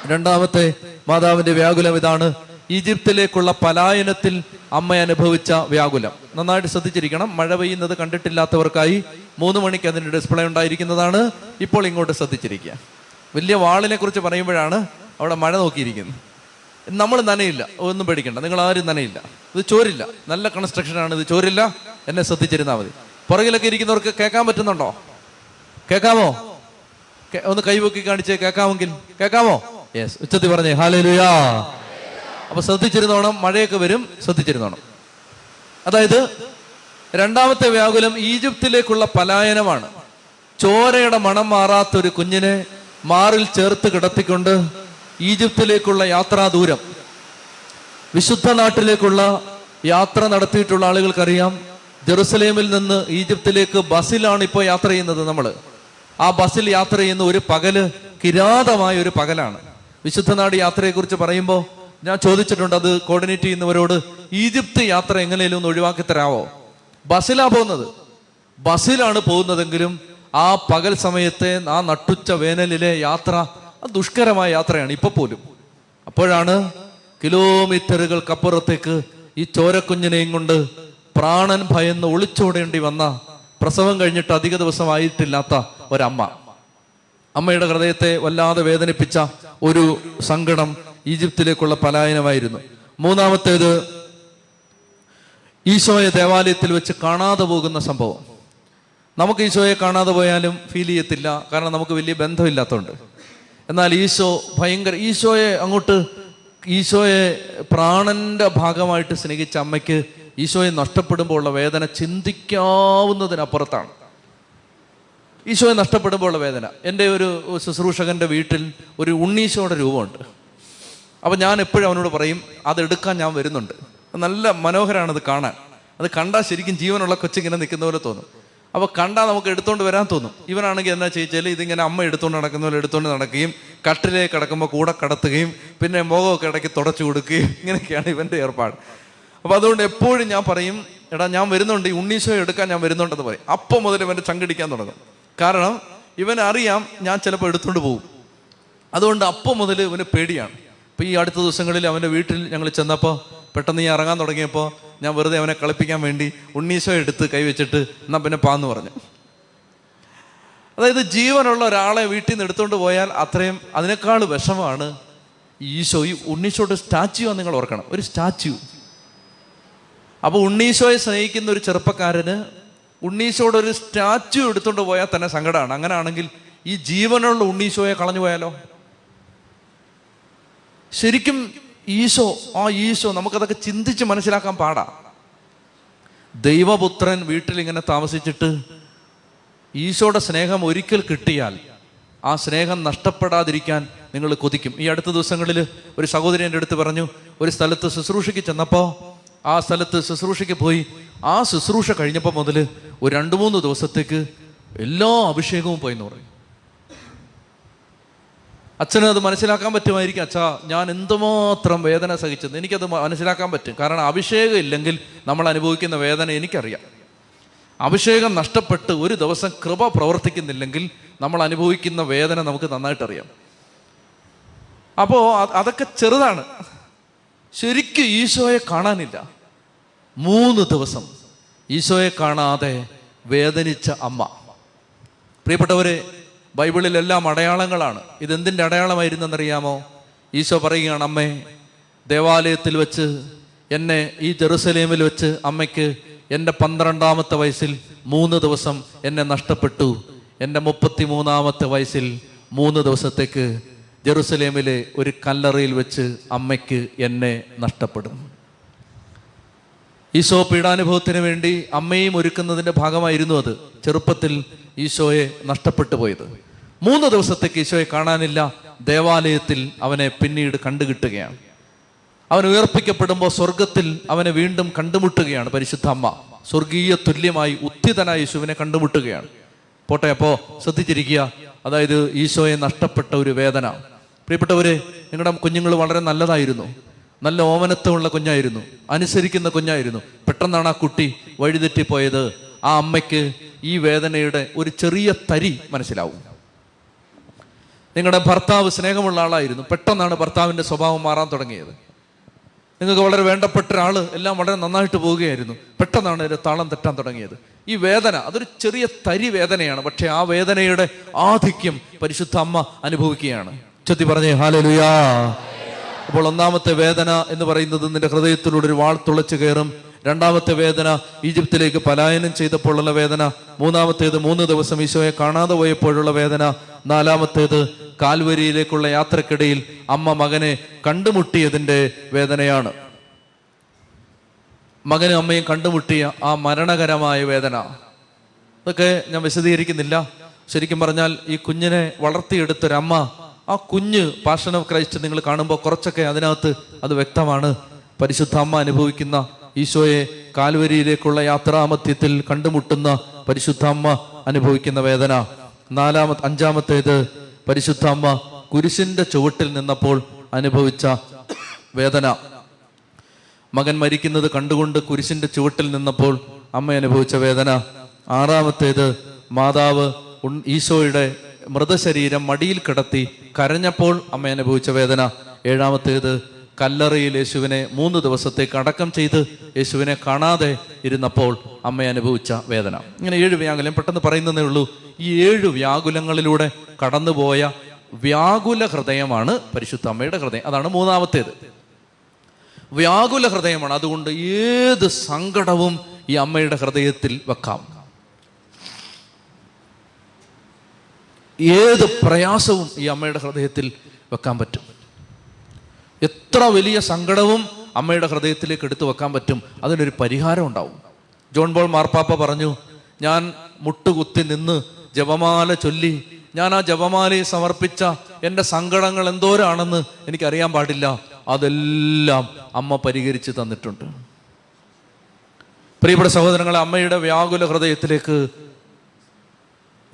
രണ്ടാമത്തെ മാതാവിന്റെ വ്യാകുലം ഇതാണ്. ഈജിപ്തിലേക്കുള്ള പലായനത്തിൽ അമ്മ അനുഭവിച്ച വ്യാകുലം. നന്നായിട്ട് ശ്രദ്ധിച്ചിരിക്കണം. മഴ പെയ്യുന്നത് കണ്ടിട്ടില്ലാത്തവർക്കായി മൂന്ന് മണിക്ക് അതിന്റെ ഡിസ്പ്ലേ ഉണ്ടായിരിക്കുന്നതാണ്. ഇപ്പോൾ ഇങ്ങോട്ട് ശ്രദ്ധിച്ചിരിക്കുക. വലിയ വാളിനെ കുറിച്ച് പറയുമ്പോഴാണ് അവിടെ മഴ നോക്കിയിരിക്കുന്നത്. നമ്മൾ നനയില്ല. ഒന്നും പേടിക്കണ്ട. നിങ്ങൾ ആരും നനയില്ല. ഇത് ചോരില്ല. നല്ല കൺസ്ട്രക്ഷനാണ് ഇത് ചോരില്ല. എന്നെ ശ്രദ്ധിച്ചിരുന്നാൽ മതി. പുറകിലൊക്കെ ഇരിക്കുന്നവർക്ക് കേൾക്കാൻ പറ്റുന്നുണ്ടോ? കേൾക്കാമോ? ഒന്ന് കൈവക്കി കാണിച്ച് കേൾക്കാമെങ്കിൽ കേൾക്കാമോ? യെസ് ഉച്ചത്തി പറഞ്ഞേ. ഹാലേലുയാ അപ്പൊ ശ്രദ്ധിച്ചിരുന്നോണം മഴയൊക്കെ വരും ശ്രദ്ധിച്ചിരുന്നോണം. അതായത് രണ്ടാമത്തെ വ്യാകുലം ഈജിപ്തിലേക്കുള്ള പലായനമാണ്. ചോരയുടെ മണം മാറാത്ത ഒരു കുഞ്ഞിനെ മാറിൽ ചേർത്ത് കിടത്തിക്കൊണ്ട് ഈജിപ്തിലേക്കുള്ള യാത്രാ ദൂരം. വിശുദ്ധ നാട്ടിലേക്കുള്ള യാത്ര നടത്തിയിട്ടുള്ള ആളുകൾക്കറിയാം ജെറുസലേമിൽ നിന്ന് ഈജിപ്തിലേക്ക് ബസ്സിലാണ് ഇപ്പോൾ യാത്ര ചെയ്യുന്നത് നമ്മൾ ആ ബസ്സിൽ യാത്ര ചെയ്യുന്ന ഒരു പകൽ കിരാതമായ ഒരു പകലാണ്. വിശുദ്ധ നാട് യാത്രയെക്കുറിച്ച് പറയുമ്പോൾ ഞാൻ ചോദിച്ചിട്ടുണ്ട് അത് കോർഡിനേറ്റ് ചെയ്യുന്നവരോട് ഈജിപ്ത് യാത്ര എങ്ങനെയും ഒന്ന് ഒഴിവാക്കി തരാവോ? ബസ്സിലാ പോകുന്നത്. ബസ്സിലാണ് പോകുന്നതെങ്കിലും ആ പകൽ സമയത്തെ ആ നട്ടുച്ച വേനലിലെ യാത്ര അത് ദുഷ്കരമായ യാത്രയാണ് ഇപ്പൊ പോലും. അപ്പോഴാണ് കിലോമീറ്ററുകൾക്കപ്പുറത്തേക്ക് ഈ ചോരക്കുഞ്ഞിനെയും കൊണ്ട് പ്രാണൻ ഭയന്ന് ഒളിച്ചോടേണ്ടി വന്ന പ്രസവം കഴിഞ്ഞിട്ട് അധിക ദിവസമായിട്ടില്ലാത്ത ഒരമ്മ. അമ്മയുടെ ഹൃദയത്തെ വല്ലാതെ വേദനിപ്പിച്ച ഒരു സങ്കടം ഈജിപ്തിലേക്കുള്ള പലായനമായിരുന്നു. മൂന്നാമത്തേത് ഈശോയെ ദേവാലയത്തിൽ വെച്ച് കാണാതെ പോകുന്ന സംഭവം. നമുക്ക് ഈശോയെ കാണാതെ പോയാലും ഫീൽ ചെയ്യത്തില്ല. കാരണം നമുക്ക് വലിയ ബന്ധമില്ലാത്തതുകൊണ്ട് എന്നാൽ ഈശോ ഭയങ്കര ഈശോയെ അങ്ങോട്ട് ഈശോയെ പ്രാണന്റെ ഭാഗമായിട്ട് സ്നേഹിച്ച അമ്മയ്ക്ക് ഈശോയെ നഷ്ടപ്പെടുമ്പോൾ ഉള്ള വേദന ചിന്തിക്കാവുന്നതിനപ്പുറത്താണ്. ഈശോയെ നഷ്ടപ്പെടുമ്പോൾ ഉള്ള വേദന. എന്റെ ഒരു ശുശ്രൂഷകന്റെ വീട്ടിൽ ഒരു ഉണ്ണീശോയുടെ രൂപമുണ്ട്. അപ്പം ഞാൻ എപ്പോഴും അവനോട് പറയും അതെടുക്കാൻ ഞാൻ വരുന്നുണ്ട്. നല്ല മനോഹരമാണ് അത് കാണാൻ. അത് കണ്ടാൽ ശരിക്കും ജീവനുള്ള കൊച്ചിങ്ങനെ നിൽക്കുന്ന പോലെ തോന്നും. അപ്പോൾ കണ്ടാൽ നമുക്ക് എടുത്തുകൊണ്ട് വരാൻ തോന്നും. ഇവനാണെങ്കിൽ എന്നാ ചോദിച്ചാൽ ഇതിങ്ങനെ അമ്മ എടുത്തുകൊണ്ട് നടക്കുന്ന പോലെ എടുത്തുകൊണ്ട് നടക്കുകയും കട്ടിലേക്ക് കിടക്കുമ്പോൾ കൂടെ കടത്തുകയും പിന്നെ മുഖമൊക്കെ ഇടയ്ക്ക് തുടച്ചു കൊടുക്കുകയും ഇങ്ങനെയൊക്കെയാണ് ഇവന്റെ ഏർപ്പാട്. അപ്പോൾ അതുകൊണ്ട് എപ്പോഴും ഞാൻ പറയും എടാ ഞാൻ വരുന്നുണ്ട്. ഈ ഉണ്ണീശോ എടുക്കാൻ ഞാൻ വരുന്നുണ്ടെന്ന് പറയും. അപ്പം മുതൽ ഇവന്റെ ചങ്കടിക്കാൻ തുടങ്ങും. കാരണം ഇവൻ അറിയാം ഞാൻ ചിലപ്പോൾ എടുത്തുകൊണ്ട് പോകും അതുകൊണ്ട് അപ്പം മുതൽ ഇവന് പേടിയാണ്. ഇപ്പം ഈ അടുത്ത ദിവസങ്ങളിൽ അവന്റെ വീട്ടിൽ ഞങ്ങൾ ചെന്നപ്പോൾ പെട്ടെന്ന് ഞാൻ ഇറങ്ങാൻ തുടങ്ങിയപ്പോൾ ഞാൻ വെറുതെ അവനെ കളിപ്പിക്കാൻ വേണ്ടി ഉണ്ണീശോ എടുത്ത് കൈവച്ചിട്ട് എന്നാൽ പിന്നെ പാന്ന് പറഞ്ഞു. അതായത് ജീവനുള്ള ഒരാളെ വീട്ടിൽ നിന്ന് എടുത്തുകൊണ്ട് പോയാൽ അത്രയും അതിനേക്കാൾ വിഷമമാണ് ഈശോ. ഈ ഉണ്ണീശോയുടെ സ്റ്റാച്യു നിങ്ങൾ ഓർക്കണം. ഒരു സ്റ്റാച്യു. അപ്പോൾ ഉണ്ണീശോയെ സ്നേഹിക്കുന്ന ഒരു ചെറുപ്പക്കാരന് ഉണ്ണീശോയുടെ ഒരു സ്റ്റാച്യു എടുത്തുകൊണ്ട് പോയാൽ തന്നെ സങ്കടമാണ് അങ്ങനെയാണെങ്കിൽ ഈ ജീവനുള്ള ഉണ്ണീശോയെ കളഞ്ഞു പോയാലോ? ശരിക്കും ഈശോ ആ ഈശോ നമുക്കതൊക്കെ ചിന്തിച്ച് മനസ്സിലാക്കാൻ പാടാ. ദൈവപുത്രൻ വീട്ടിൽ ഇങ്ങനെ താമസിച്ചിട്ട് ഈശോയുടെ സ്നേഹം ഒരിക്കൽ കിട്ടിയാൽ ആ സ്നേഹം നഷ്ടപ്പെടാതിരിക്കാൻ നിങ്ങൾ കൊതിക്കും. ഈ അടുത്ത ദിവസങ്ങളിൽ ഒരു സഹോദരി എന്റെ അടുത്ത് പറഞ്ഞു ഒരു സ്ഥലത്ത് ശുശ്രൂഷയ്ക്ക് ചെന്നപ്പോൾ ആ സ്ഥലത്ത് ശുശ്രൂഷയ്ക്ക് പോയി ആ ശുശ്രൂഷ കഴിഞ്ഞപ്പോൾ മുതൽ ഒരു രണ്ട് മൂന്ന് ദിവസത്തേക്ക് എല്ലാ അഭിഷേകവും പോയി എന്ന് പറയും അച്ഛന് അത് മനസ്സിലാക്കാൻ പറ്റുമായിരിക്കും. അച്ഛാ ഞാൻ എന്തുമാത്രം വേദന സഹിച്ചത് എനിക്കത് മനസ്സിലാക്കാൻ പറ്റും. കാരണം അഭിഷേകം ഇല്ലെങ്കിൽ നമ്മൾ അനുഭവിക്കുന്ന വേദന എനിക്കറിയാം. അഭിഷേകം നഷ്ടപ്പെട്ട് ഒരു ദിവസം കൃപ പ്രവർത്തിക്കുന്നില്ലെങ്കിൽ നമ്മൾ അനുഭവിക്കുന്ന വേദന നമുക്ക് നന്നായിട്ടറിയാം. അപ്പോൾ അതൊക്കെ ചെറുതാണ്. ശരിക്കും ഈശോയെ കാണാനില്ല. മൂന്ന് ദിവസം ഈശോയെ കാണാതെ വേദനിച്ച അമ്മ. പ്രിയപ്പെട്ടവരെ ബൈബിളിലെല്ലാം അടയാളങ്ങളാണ്. ഇതെന്തിന്റെ അടയാളമായിരുന്നെന്നറിയാമോ? ഈശോ പറയുകയാണ് അമ്മേ ദേവാലയത്തിൽ വെച്ച് എന്നെ ഈ ജെറുസലേമിൽ വെച്ച് അമ്മയ്ക്ക് എന്റെ പന്ത്രണ്ടാമത്തെ വയസ്സിൽ മൂന്ന് ദിവസം എന്നെ നഷ്ടപ്പെട്ടു. എന്റെ മുപ്പത്തി മൂന്നാമത്തെ വയസ്സിൽ മൂന്ന് ദിവസത്തേക്ക് ജെറുസലേമിലെ ഒരു കല്ലറയിൽ വെച്ച് അമ്മയ്ക്ക് എന്നെ നഷ്ടപ്പെടും. ഈശോ പീഡാനുഭവത്തിന് വേണ്ടി അമ്മയും ഒരുക്കുന്നതിന്റെ ഭാഗമായിരുന്നു അത്. ചെറുപ്പത്തിൽ ഈശോയെ നഷ്ടപ്പെട്ടു പോയത്. മൂന്ന് ദിവസത്തേക്ക് ഈശോയെ കാണാനില്ല. ദേവാലയത്തിൽ അവനെ പിന്നീട് കണ്ടുകിട്ടുകയാണ്. അവൻ ഉയർപ്പിക്കപ്പെടുമ്പോൾ സ്വർഗത്തിൽ അവനെ വീണ്ടും കണ്ടുമുട്ടുകയാണ് പരിശുദ്ധ അമ്മ. സ്വർഗീയ തുല്യമായി ഉത്തിതനായ യേശുവിനെ കണ്ടുമുട്ടുകയാണ്. പോട്ടെ അപ്പോൾ ശ്രദ്ധിച്ചിരിക്കുക. അതായത് ഈശോയെ നഷ്ടപ്പെട്ട ഒരു വേദന. പ്രിയപ്പെട്ടവരെ നിങ്ങളുടെ കുഞ്ഞുങ്ങൾ വളരെ നല്ലതായിരുന്നു. നല്ല ഓമനത്വമുള്ള കുഞ്ഞായിരുന്നു. അനുസരിക്കുന്ന കുഞ്ഞായിരുന്നു. പെട്ടെന്നാണ് ആ കുട്ടി വഴിതെറ്റിപ്പോയത്. ആ അമ്മയ്ക്ക് ഈ വേദനയുടെ ഒരു ചെറിയ തരി മനസ്സിലാവും. നിങ്ങളുടെ ഭർത്താവ് സ്നേഹമുള്ള ആളായിരുന്നു. പെട്ടെന്നാണ് ഭർത്താവിന്റെ സ്വഭാവം മാറാൻ തുടങ്ങിയത്. നിങ്ങൾക്ക് വളരെ വേണ്ടപ്പെട്ട ഒരാൾ എല്ലാം വളരെ നന്നായിട്ട് പോവുകയായിരുന്നു. പെട്ടെന്നാണ് ഒരു താളം തെറ്റാൻ തുടങ്ങിയത്. ഈ വേദന അതൊരു ചെറിയ തരി വേദനയാണ്. പക്ഷെ ആ വേദനയുടെ ആധിക്യം പരിശുദ്ധ അമ്മ അനുഭവിക്കുകയാണ്. ചെത്തി പറഞ്ഞേ ഹാലലുയാ. അപ്പോൾ ഒന്നാമത്തെ വേദന എന്ന് പറയുന്നത് നിന്റെ ഹൃദയത്തിലൂടെ ഒരു വാൾ തുളച്ചു കയറും. രണ്ടാമത്തെ വേദന ഈജിപ്തിലേക്ക് പലായനം ചെയ്തപ്പോഴുള്ള വേദന. മൂന്നാമത്തേത് മൂന്ന് ദിവസം ഈശോയെ കാണാതെ പോയപ്പോഴുള്ള വേദന. നാലാമത്തേത് കാൽവരിയിലേക്കുള്ള യാത്രക്കിടയിൽ അമ്മ മകനെ കണ്ടുമുട്ടിയതിന്റെ വേദനയാണ്. മകനും അമ്മയും കണ്ടുമുട്ടിയ ആ മരണകരമായ വേദന. അതൊക്കെ ഞാൻ വിശദീകരിക്കുന്നില്ല. ശരിക്കും പറഞ്ഞാൽ ഈ കുഞ്ഞിനെ വളർത്തിയെടുത്തൊരമ്മ ആ കുഞ്ഞ് പാഷൻ ഓഫ് ക്രൈസ്റ്റ് നിങ്ങൾ കാണുമ്പോൾ കുറച്ചൊക്കെ അതിനകത്ത് അത് വ്യക്തമാണ്. പരിശുദ്ധ അമ്മ അനുഭവിക്കുന്ന ഈശോയെ കാൽവരിയിലേക്കുള്ള യാത്രാമത്യത്തിൽ കണ്ടുമുട്ടുന്ന പരിശുദ്ധ അമ്മ അനുഭവിക്കുന്ന വേദന. നാലാമത്തെ അഞ്ചാമത്തേത് പരിശുദ്ധ അമ്മ കുരിശിന്റെ ചുവട്ടിൽ നിന്നപ്പോൾ അനുഭവിച്ച വേദന. മകൻ മരിക്കുന്നത് കണ്ടുകൊണ്ട് കുരിശിന്റെ ചുവട്ടിൽ നിന്നപ്പോൾ അമ്മ അനുഭവിച്ച വേദന. ആറാമത്തേത് മാതാവ് ഈശോയുടെ മൃതശരീരം മടിയിൽ കിടത്തി കരഞ്ഞപ്പോൾ അമ്മ അനുഭവിച്ച വേദന. ഏഴാമത്തേത് കല്ലറയിൽ യേശുവിനെ മൂന്ന് ദിവസത്തേക്ക് അടക്കം ചെയ്ത് യേശുവിനെ കാണാതെ ഇരുന്നപ്പോൾ അമ്മ അനുഭവിച്ച വേദന. ഇങ്ങനെ ഏഴ് വ്യാകുലം പെട്ടെന്ന് പറയുന്നതേ ഉള്ളൂ. ഈ ഏഴ് വ്യാകുലങ്ങളിലൂടെ കടന്നുപോയ വ്യാകുല ഹൃദയമാണ് പരിശുദ്ധ അമ്മയുടെ ഹൃദയം. അതാണ് മൂന്നാമത്തേത്. വ്യാകുല ഹൃദയമാണ്. അതുകൊണ്ട് ഏത് സങ്കടവും ഈ അമ്മയുടെ ഹൃദയത്തിൽ വെക്കാം. ഏത് പ്രയാസവും ഈ അമ്മയുടെ ഹൃദയത്തിൽ വെക്കാൻ പറ്റും. എത്ര വലിയ സങ്കടവും അമ്മയുടെ ഹൃദയത്തിലേക്ക് എടുത്തു വെക്കാൻ പറ്റും. അതിനൊരു പരിഹാരം ഉണ്ടാവും. ജോൺ ബോൾ മാർപ്പാപ്പ പറഞ്ഞു ഞാൻ മുട്ടുകുത്തി നിന്ന് ജപമാല ചൊല്ലി ഞാൻ ആ ജപമാലയെ സമർപ്പിച്ച എന്റെ സങ്കടങ്ങൾ എന്തോരാണെന്ന് എനിക്കറിയാൻ പാടില്ല. അതെല്ലാം അമ്മ പരിഹരിച്ച് തന്നിട്ടുണ്ട്. പ്രിയപ്പെട്ട സഹോദരങ്ങളെ അമ്മയുടെ വ്യാകുല ഹൃദയത്തിലേക്ക്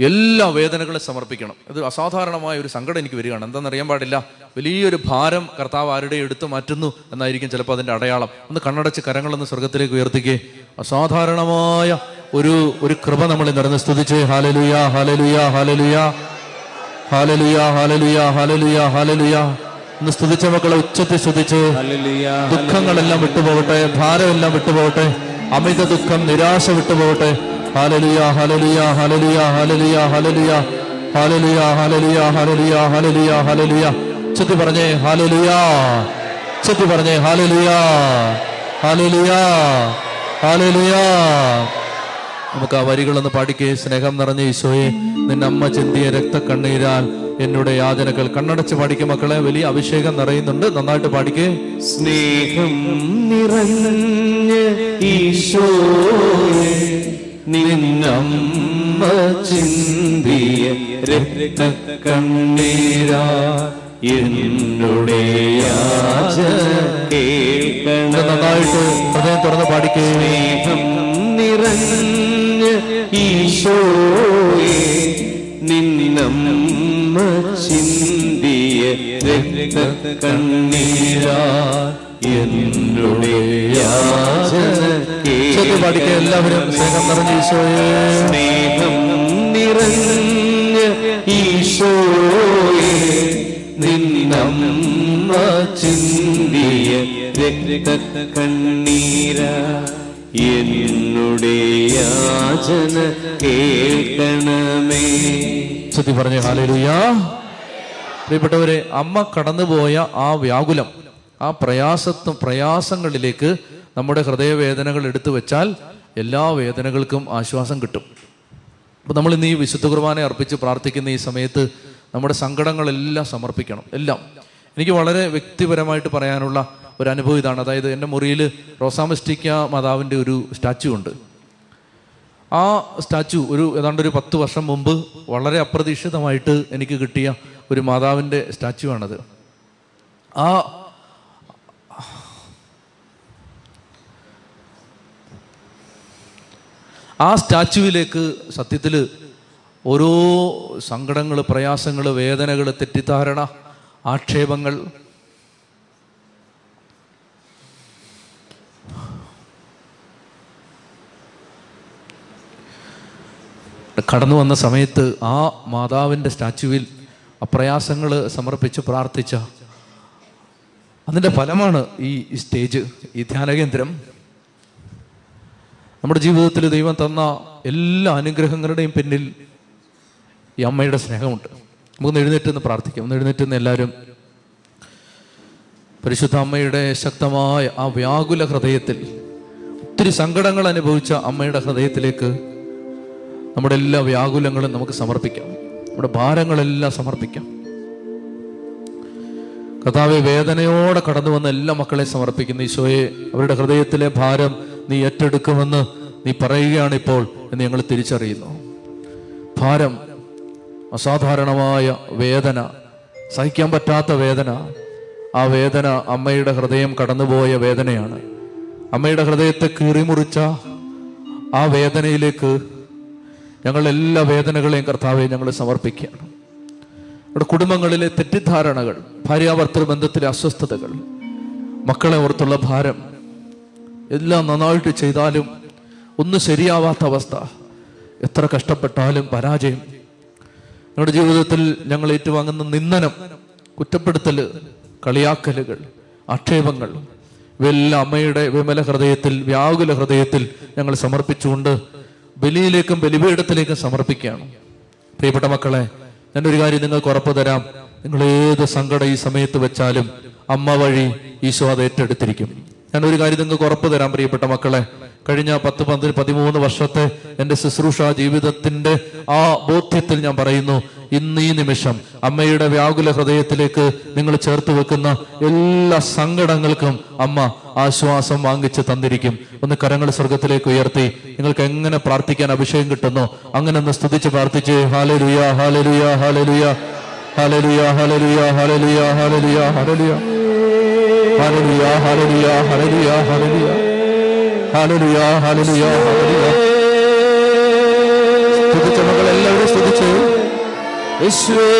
എല്ലാ വേദനകളും സമർപ്പിക്കണം. ഇത് അസാധാരണമായ ഒരു സങ്കടം എനിക്ക് വരികയാണ്. എന്താണെന്നറിയാൻ പാടില്ല. വലിയൊരു ഭാരം കർത്താവ് ആരുടെ എടുത്തു മാറ്റുന്നു എന്നായിരിക്കും ചിലപ്പോൾ അതിന്റെ അടയാളം. ഒന്ന് കണ്ണടച്ച് കരങ്ങളൊന്ന് സ്വർഗത്തിലേക്ക് ഉയർത്തിക്കേ. അസാധാരണമായ ഒരു ഒരു കൃപ നമ്മൾ നിറഞ്ഞ് സ്തുതിച്ച്. ഹാലലുയ ഹാലലുയ ഹാലലുയ ഹാലലുയ ഹാലലുയ ഹാലലുയ ഹാലലുയ ഒന്ന് സ്തുതിച്ച മക്കളെ ഉച്ചത്തിൽ സ്തുതിച്ച്. ദുഃഖങ്ങളെല്ലാം വിട്ടുപോകട്ടെ. ഭാരമെല്ലാം വിട്ടുപോകട്ടെ. അമിത ദുഃഖം നിരാശ വിട്ടുപോകട്ടെ. ഹാലലിയ ഹലലിയ ഹലലിയ ഹലലിയ ഹലലിയ ഹാലലിയ ഹലലിയ ഹലലിയ ഹലലിയ ഹലലിയ ചെത്തി പറഞ്ഞേ ഹാലലിയ ചെത്തി പറഞ്ഞേ ഹാലലിയ ഹാലലിയ ഹാലലിയ നമുക്ക് ആ വരികളൊന്ന് പാടിക്കേ സ്നേഹം നിറഞ്ഞ ഈശോയെ നിന്റെ അമ്മ ചിന്തിയ രക്തക്കണ്ണീരാൽ എന്നോട് യാതനകൾ കണ്ണടച്ച് പാടിക്കും മക്കളെ വലിയ അഭിഷേകം നിറയുന്നുണ്ട്. നന്നായിട്ട് പാടിക്കേ. സ്നേഹം നിറഞ്ഞ ഈശോയെ നിന്നമ്മ ചിന്തിയ എന്നുടെ നന്നായിട്ട് ഹൃദയം തുറന്ന് പാടിക്കേ. സ്നേഹം നിറഞ്ഞ ഈശോയെ നിന്നമ്മ ചിന്തിയ യാചന ചെത്തി പാടിക്കേ എല്ലാവരും സ്നേഹം നിറഞ്ഞ ഈശോയെ. സ്നേഹം നിറഞ്ഞ ഈശോയെ. നിന്നമ്മ ചിന്തിയ രക്തക്കണ്ണീര എന്നുടെ യാചന കേൾക്കണമേ. ശ്രുതി പറഞ്ഞ ഹാലലുയാ പ്രിയപ്പെട്ടവരെ അമ്മ കടന്നുപോയ ആ വ്യാകുലം ആ പ്രയാസത്വം പ്രയാസങ്ങളിലേക്ക് നമ്മുടെ ഹൃദയവേദനകൾ എടുത്തു വെച്ചാൽ എല്ലാ വേദനകൾക്കും ആശ്വാസം കിട്ടും. അപ്പോൾ നമ്മൾ ഇന്ന് ഈ വിശുദ്ധ കുർബാന അർപ്പിച്ച് പ്രാർത്ഥിക്കുന്ന ഈ സമയത്ത് നമ്മുടെ സങ്കടങ്ങളെല്ലാം സമർപ്പിക്കണം. എല്ലാം. എനിക്ക് വളരെ വ്യക്തിപരമായിട്ട് പറയാനുള്ള ഒരു അനുഭവം ഇതാണ്. അതായത് എന്റെ മുറിയിൽ റോസാമസ്റ്റിക്ക മാതാവിന്റെ ഒരു സ്റ്റാച്ചു ഉണ്ട്. ആ സ്റ്റാച്ചു ഒരു ഏതാണ്ട് ഒരു പത്ത് വർഷം മുമ്പ് വളരെ അപ്രതീക്ഷിതമായിട്ട് എനിക്ക് കിട്ടിയ ഒരു മാതാവിന്റെ സ്റ്റാച്ചു ആണത് ആ ആ സ്റ്റാച്ചുവിലേക്ക് സത്യത്തിൽ ഓരോ സങ്കടങ്ങൾ പ്രയാസങ്ങൾ വേദനകൾ തെറ്റിദ്ധാരണ ആക്ഷേപങ്ങൾ കടന്നു വന്ന സമയത്ത് ആ മാതാവിന്റെ സ്റ്റാച്ചുവിൽ ആ പ്രയാസങ്ങൾ സമർപ്പിച്ച് പ്രാർത്ഥിച്ച അതിന്റെ ഫലമാണ് ഈ സ്റ്റേജ് ഈ ധ്യാനകേന്ദ്രം. നമ്മുടെ ജീവിതത്തിൽ ദൈവം തന്ന എല്ലാ അനുഗ്രഹങ്ങളുടെയും പിന്നിൽ ഈ അമ്മയുടെ സ്നേഹമുണ്ട്. നമുക്കൊന്ന് എഴുന്നേറ്റ് നിന്ന് പ്രാർത്ഥിക്കാം. ഒന്ന് എഴുന്നേറ്റ് നിന്ന് എല്ലാവരും പരിശുദ്ധ അമ്മയുടെ ശക്തമായ ആ വ്യാകുല ഹൃദയത്തിൽ ഒത്തിരി സങ്കടങ്ങൾ അനുഭവിച്ച അമ്മയുടെ ഹൃദയത്തിലേക്ക് നമ്മുടെ എല്ലാ വ്യാകുലങ്ങളും നമുക്ക് സമർപ്പിക്കാം. നമ്മുടെ ഭാരങ്ങളെല്ലാം സമർപ്പിക്കാം. കഥാവെ വേദനയോടെ കടന്നു വന്ന എല്ലാ മക്കളെ സമർപ്പിക്കുന്ന. ഈശോയെ അവരുടെ ഹൃദയത്തിലെ ഭാരം നീ ഏറ്റെടുക്കുമെന്ന് നീ പറയുകയാണിപ്പോൾ എന്ന് ഞങ്ങൾ തിരിച്ചറിയുന്നു. ഭാരം അസാധാരണമായ വേദന സഹിക്കാൻ പറ്റാത്ത വേദന ആ വേദന അമ്മയുടെ ഹൃദയം കടന്നുപോയ വേദനയാണ്. അമ്മയുടെ ഹൃദയത്തെ കീറിമുറിച്ച ആ വേദനയിലേക്ക് ഞങ്ങൾ എല്ലാ വേദനകളെയും കർത്താവെ ഞങ്ങൾ സമർപ്പിക്കുകയാണ്. നമ്മുടെ കുടുംബങ്ങളിലെ തെറ്റിദ്ധാരണകൾ ഭാര്യാഭർത്തൃ ബന്ധത്തിലെ അസ്വസ്ഥതകൾ മക്കളെ ഓർത്തുള്ള ഭാരം എല്ലാം നന്നായിട്ട് ചെയ്താലും ഒന്നും ശരിയാവാത്ത അവസ്ഥ. എത്ര കഷ്ടപ്പെട്ടാലും പരാജയം. ഞങ്ങളുടെ ജീവിതത്തിൽ ഞങ്ങൾ ഏറ്റുവാങ്ങുന്ന നിന്ദനം കുറ്റപ്പെടുത്തൽ കളിയാക്കലുകൾ ആക്ഷേപങ്ങൾ ഇവയെല്ലാം അമ്മയുടെ വിമല ഹൃദയത്തിൽ വ്യാകുല ഹൃദയത്തിൽ ഞങ്ങൾ സമർപ്പിച്ചുകൊണ്ട് ബലിയിലേക്കും ബലിപീഠത്തിലേക്കും സമർപ്പിക്കുകയാണ്. പ്രിയപ്പെട്ട മക്കളെ ഞാൻ ഒരു കാര്യം നിങ്ങൾക്ക് ഉറപ്പ് തരാം. നിങ്ങൾ ഏത് സങ്കടം ഈ സമയത്ത് വെച്ചാലും അമ്മ വഴി ഈശോ അത് ഏറ്റെടുത്തിരിക്കും. ഞാൻ ഒരു കാര്യം നിങ്ങൾക്ക് ഉറപ്പ് തരാൻ പ്രിയപ്പെട്ട മക്കളെ. കഴിഞ്ഞ പത്ത് പന്തിന് പതിമൂന്ന് വർഷത്തെ എന്റെ ശുശ്രൂഷ ജീവിതത്തിന്റെ ആ ബോധ്യത്തിൽ ഞാൻ പറയുന്നു ഇന്ന് ഈ നിമിഷം അമ്മയുടെ വ്യാകുല ഹൃദയത്തിലേക്ക് നിങ്ങൾ ചേർത്ത് വെക്കുന്ന എല്ലാ സങ്കടങ്ങൾക്കും അമ്മ ആശ്വാസം വാങ്ങിച്ച് തന്നിരിക്കും. ഒന്ന് കരങ്ങൾ സ്വർഗത്തിലേക്ക് ഉയർത്തി നിങ്ങൾക്ക് എങ്ങനെ പ്രാർത്ഥിക്കാൻ അഭിഷേകം കിട്ടുന്നു അങ്ങനെ ഒന്ന് സ്തുതിച്ച് പ്രാർത്ഥിച്ച് ഹാലലുയ ഹാലലുയ ഹാലലുയ ഹാലലുയ ഹാലലുയ ഹാലലുയ ഹാലലുയ ഹാലലുയ. ഹാലലുയ ഹാലലുയ ഹാലലുയ ഹാലലുയ ഹാലലുയ ഹാലലുയ ഹാലലുയ സ്തുതിച്ച മക്കൾ എല്ലാവരും സ്തുതിച്ചു യേശുവേ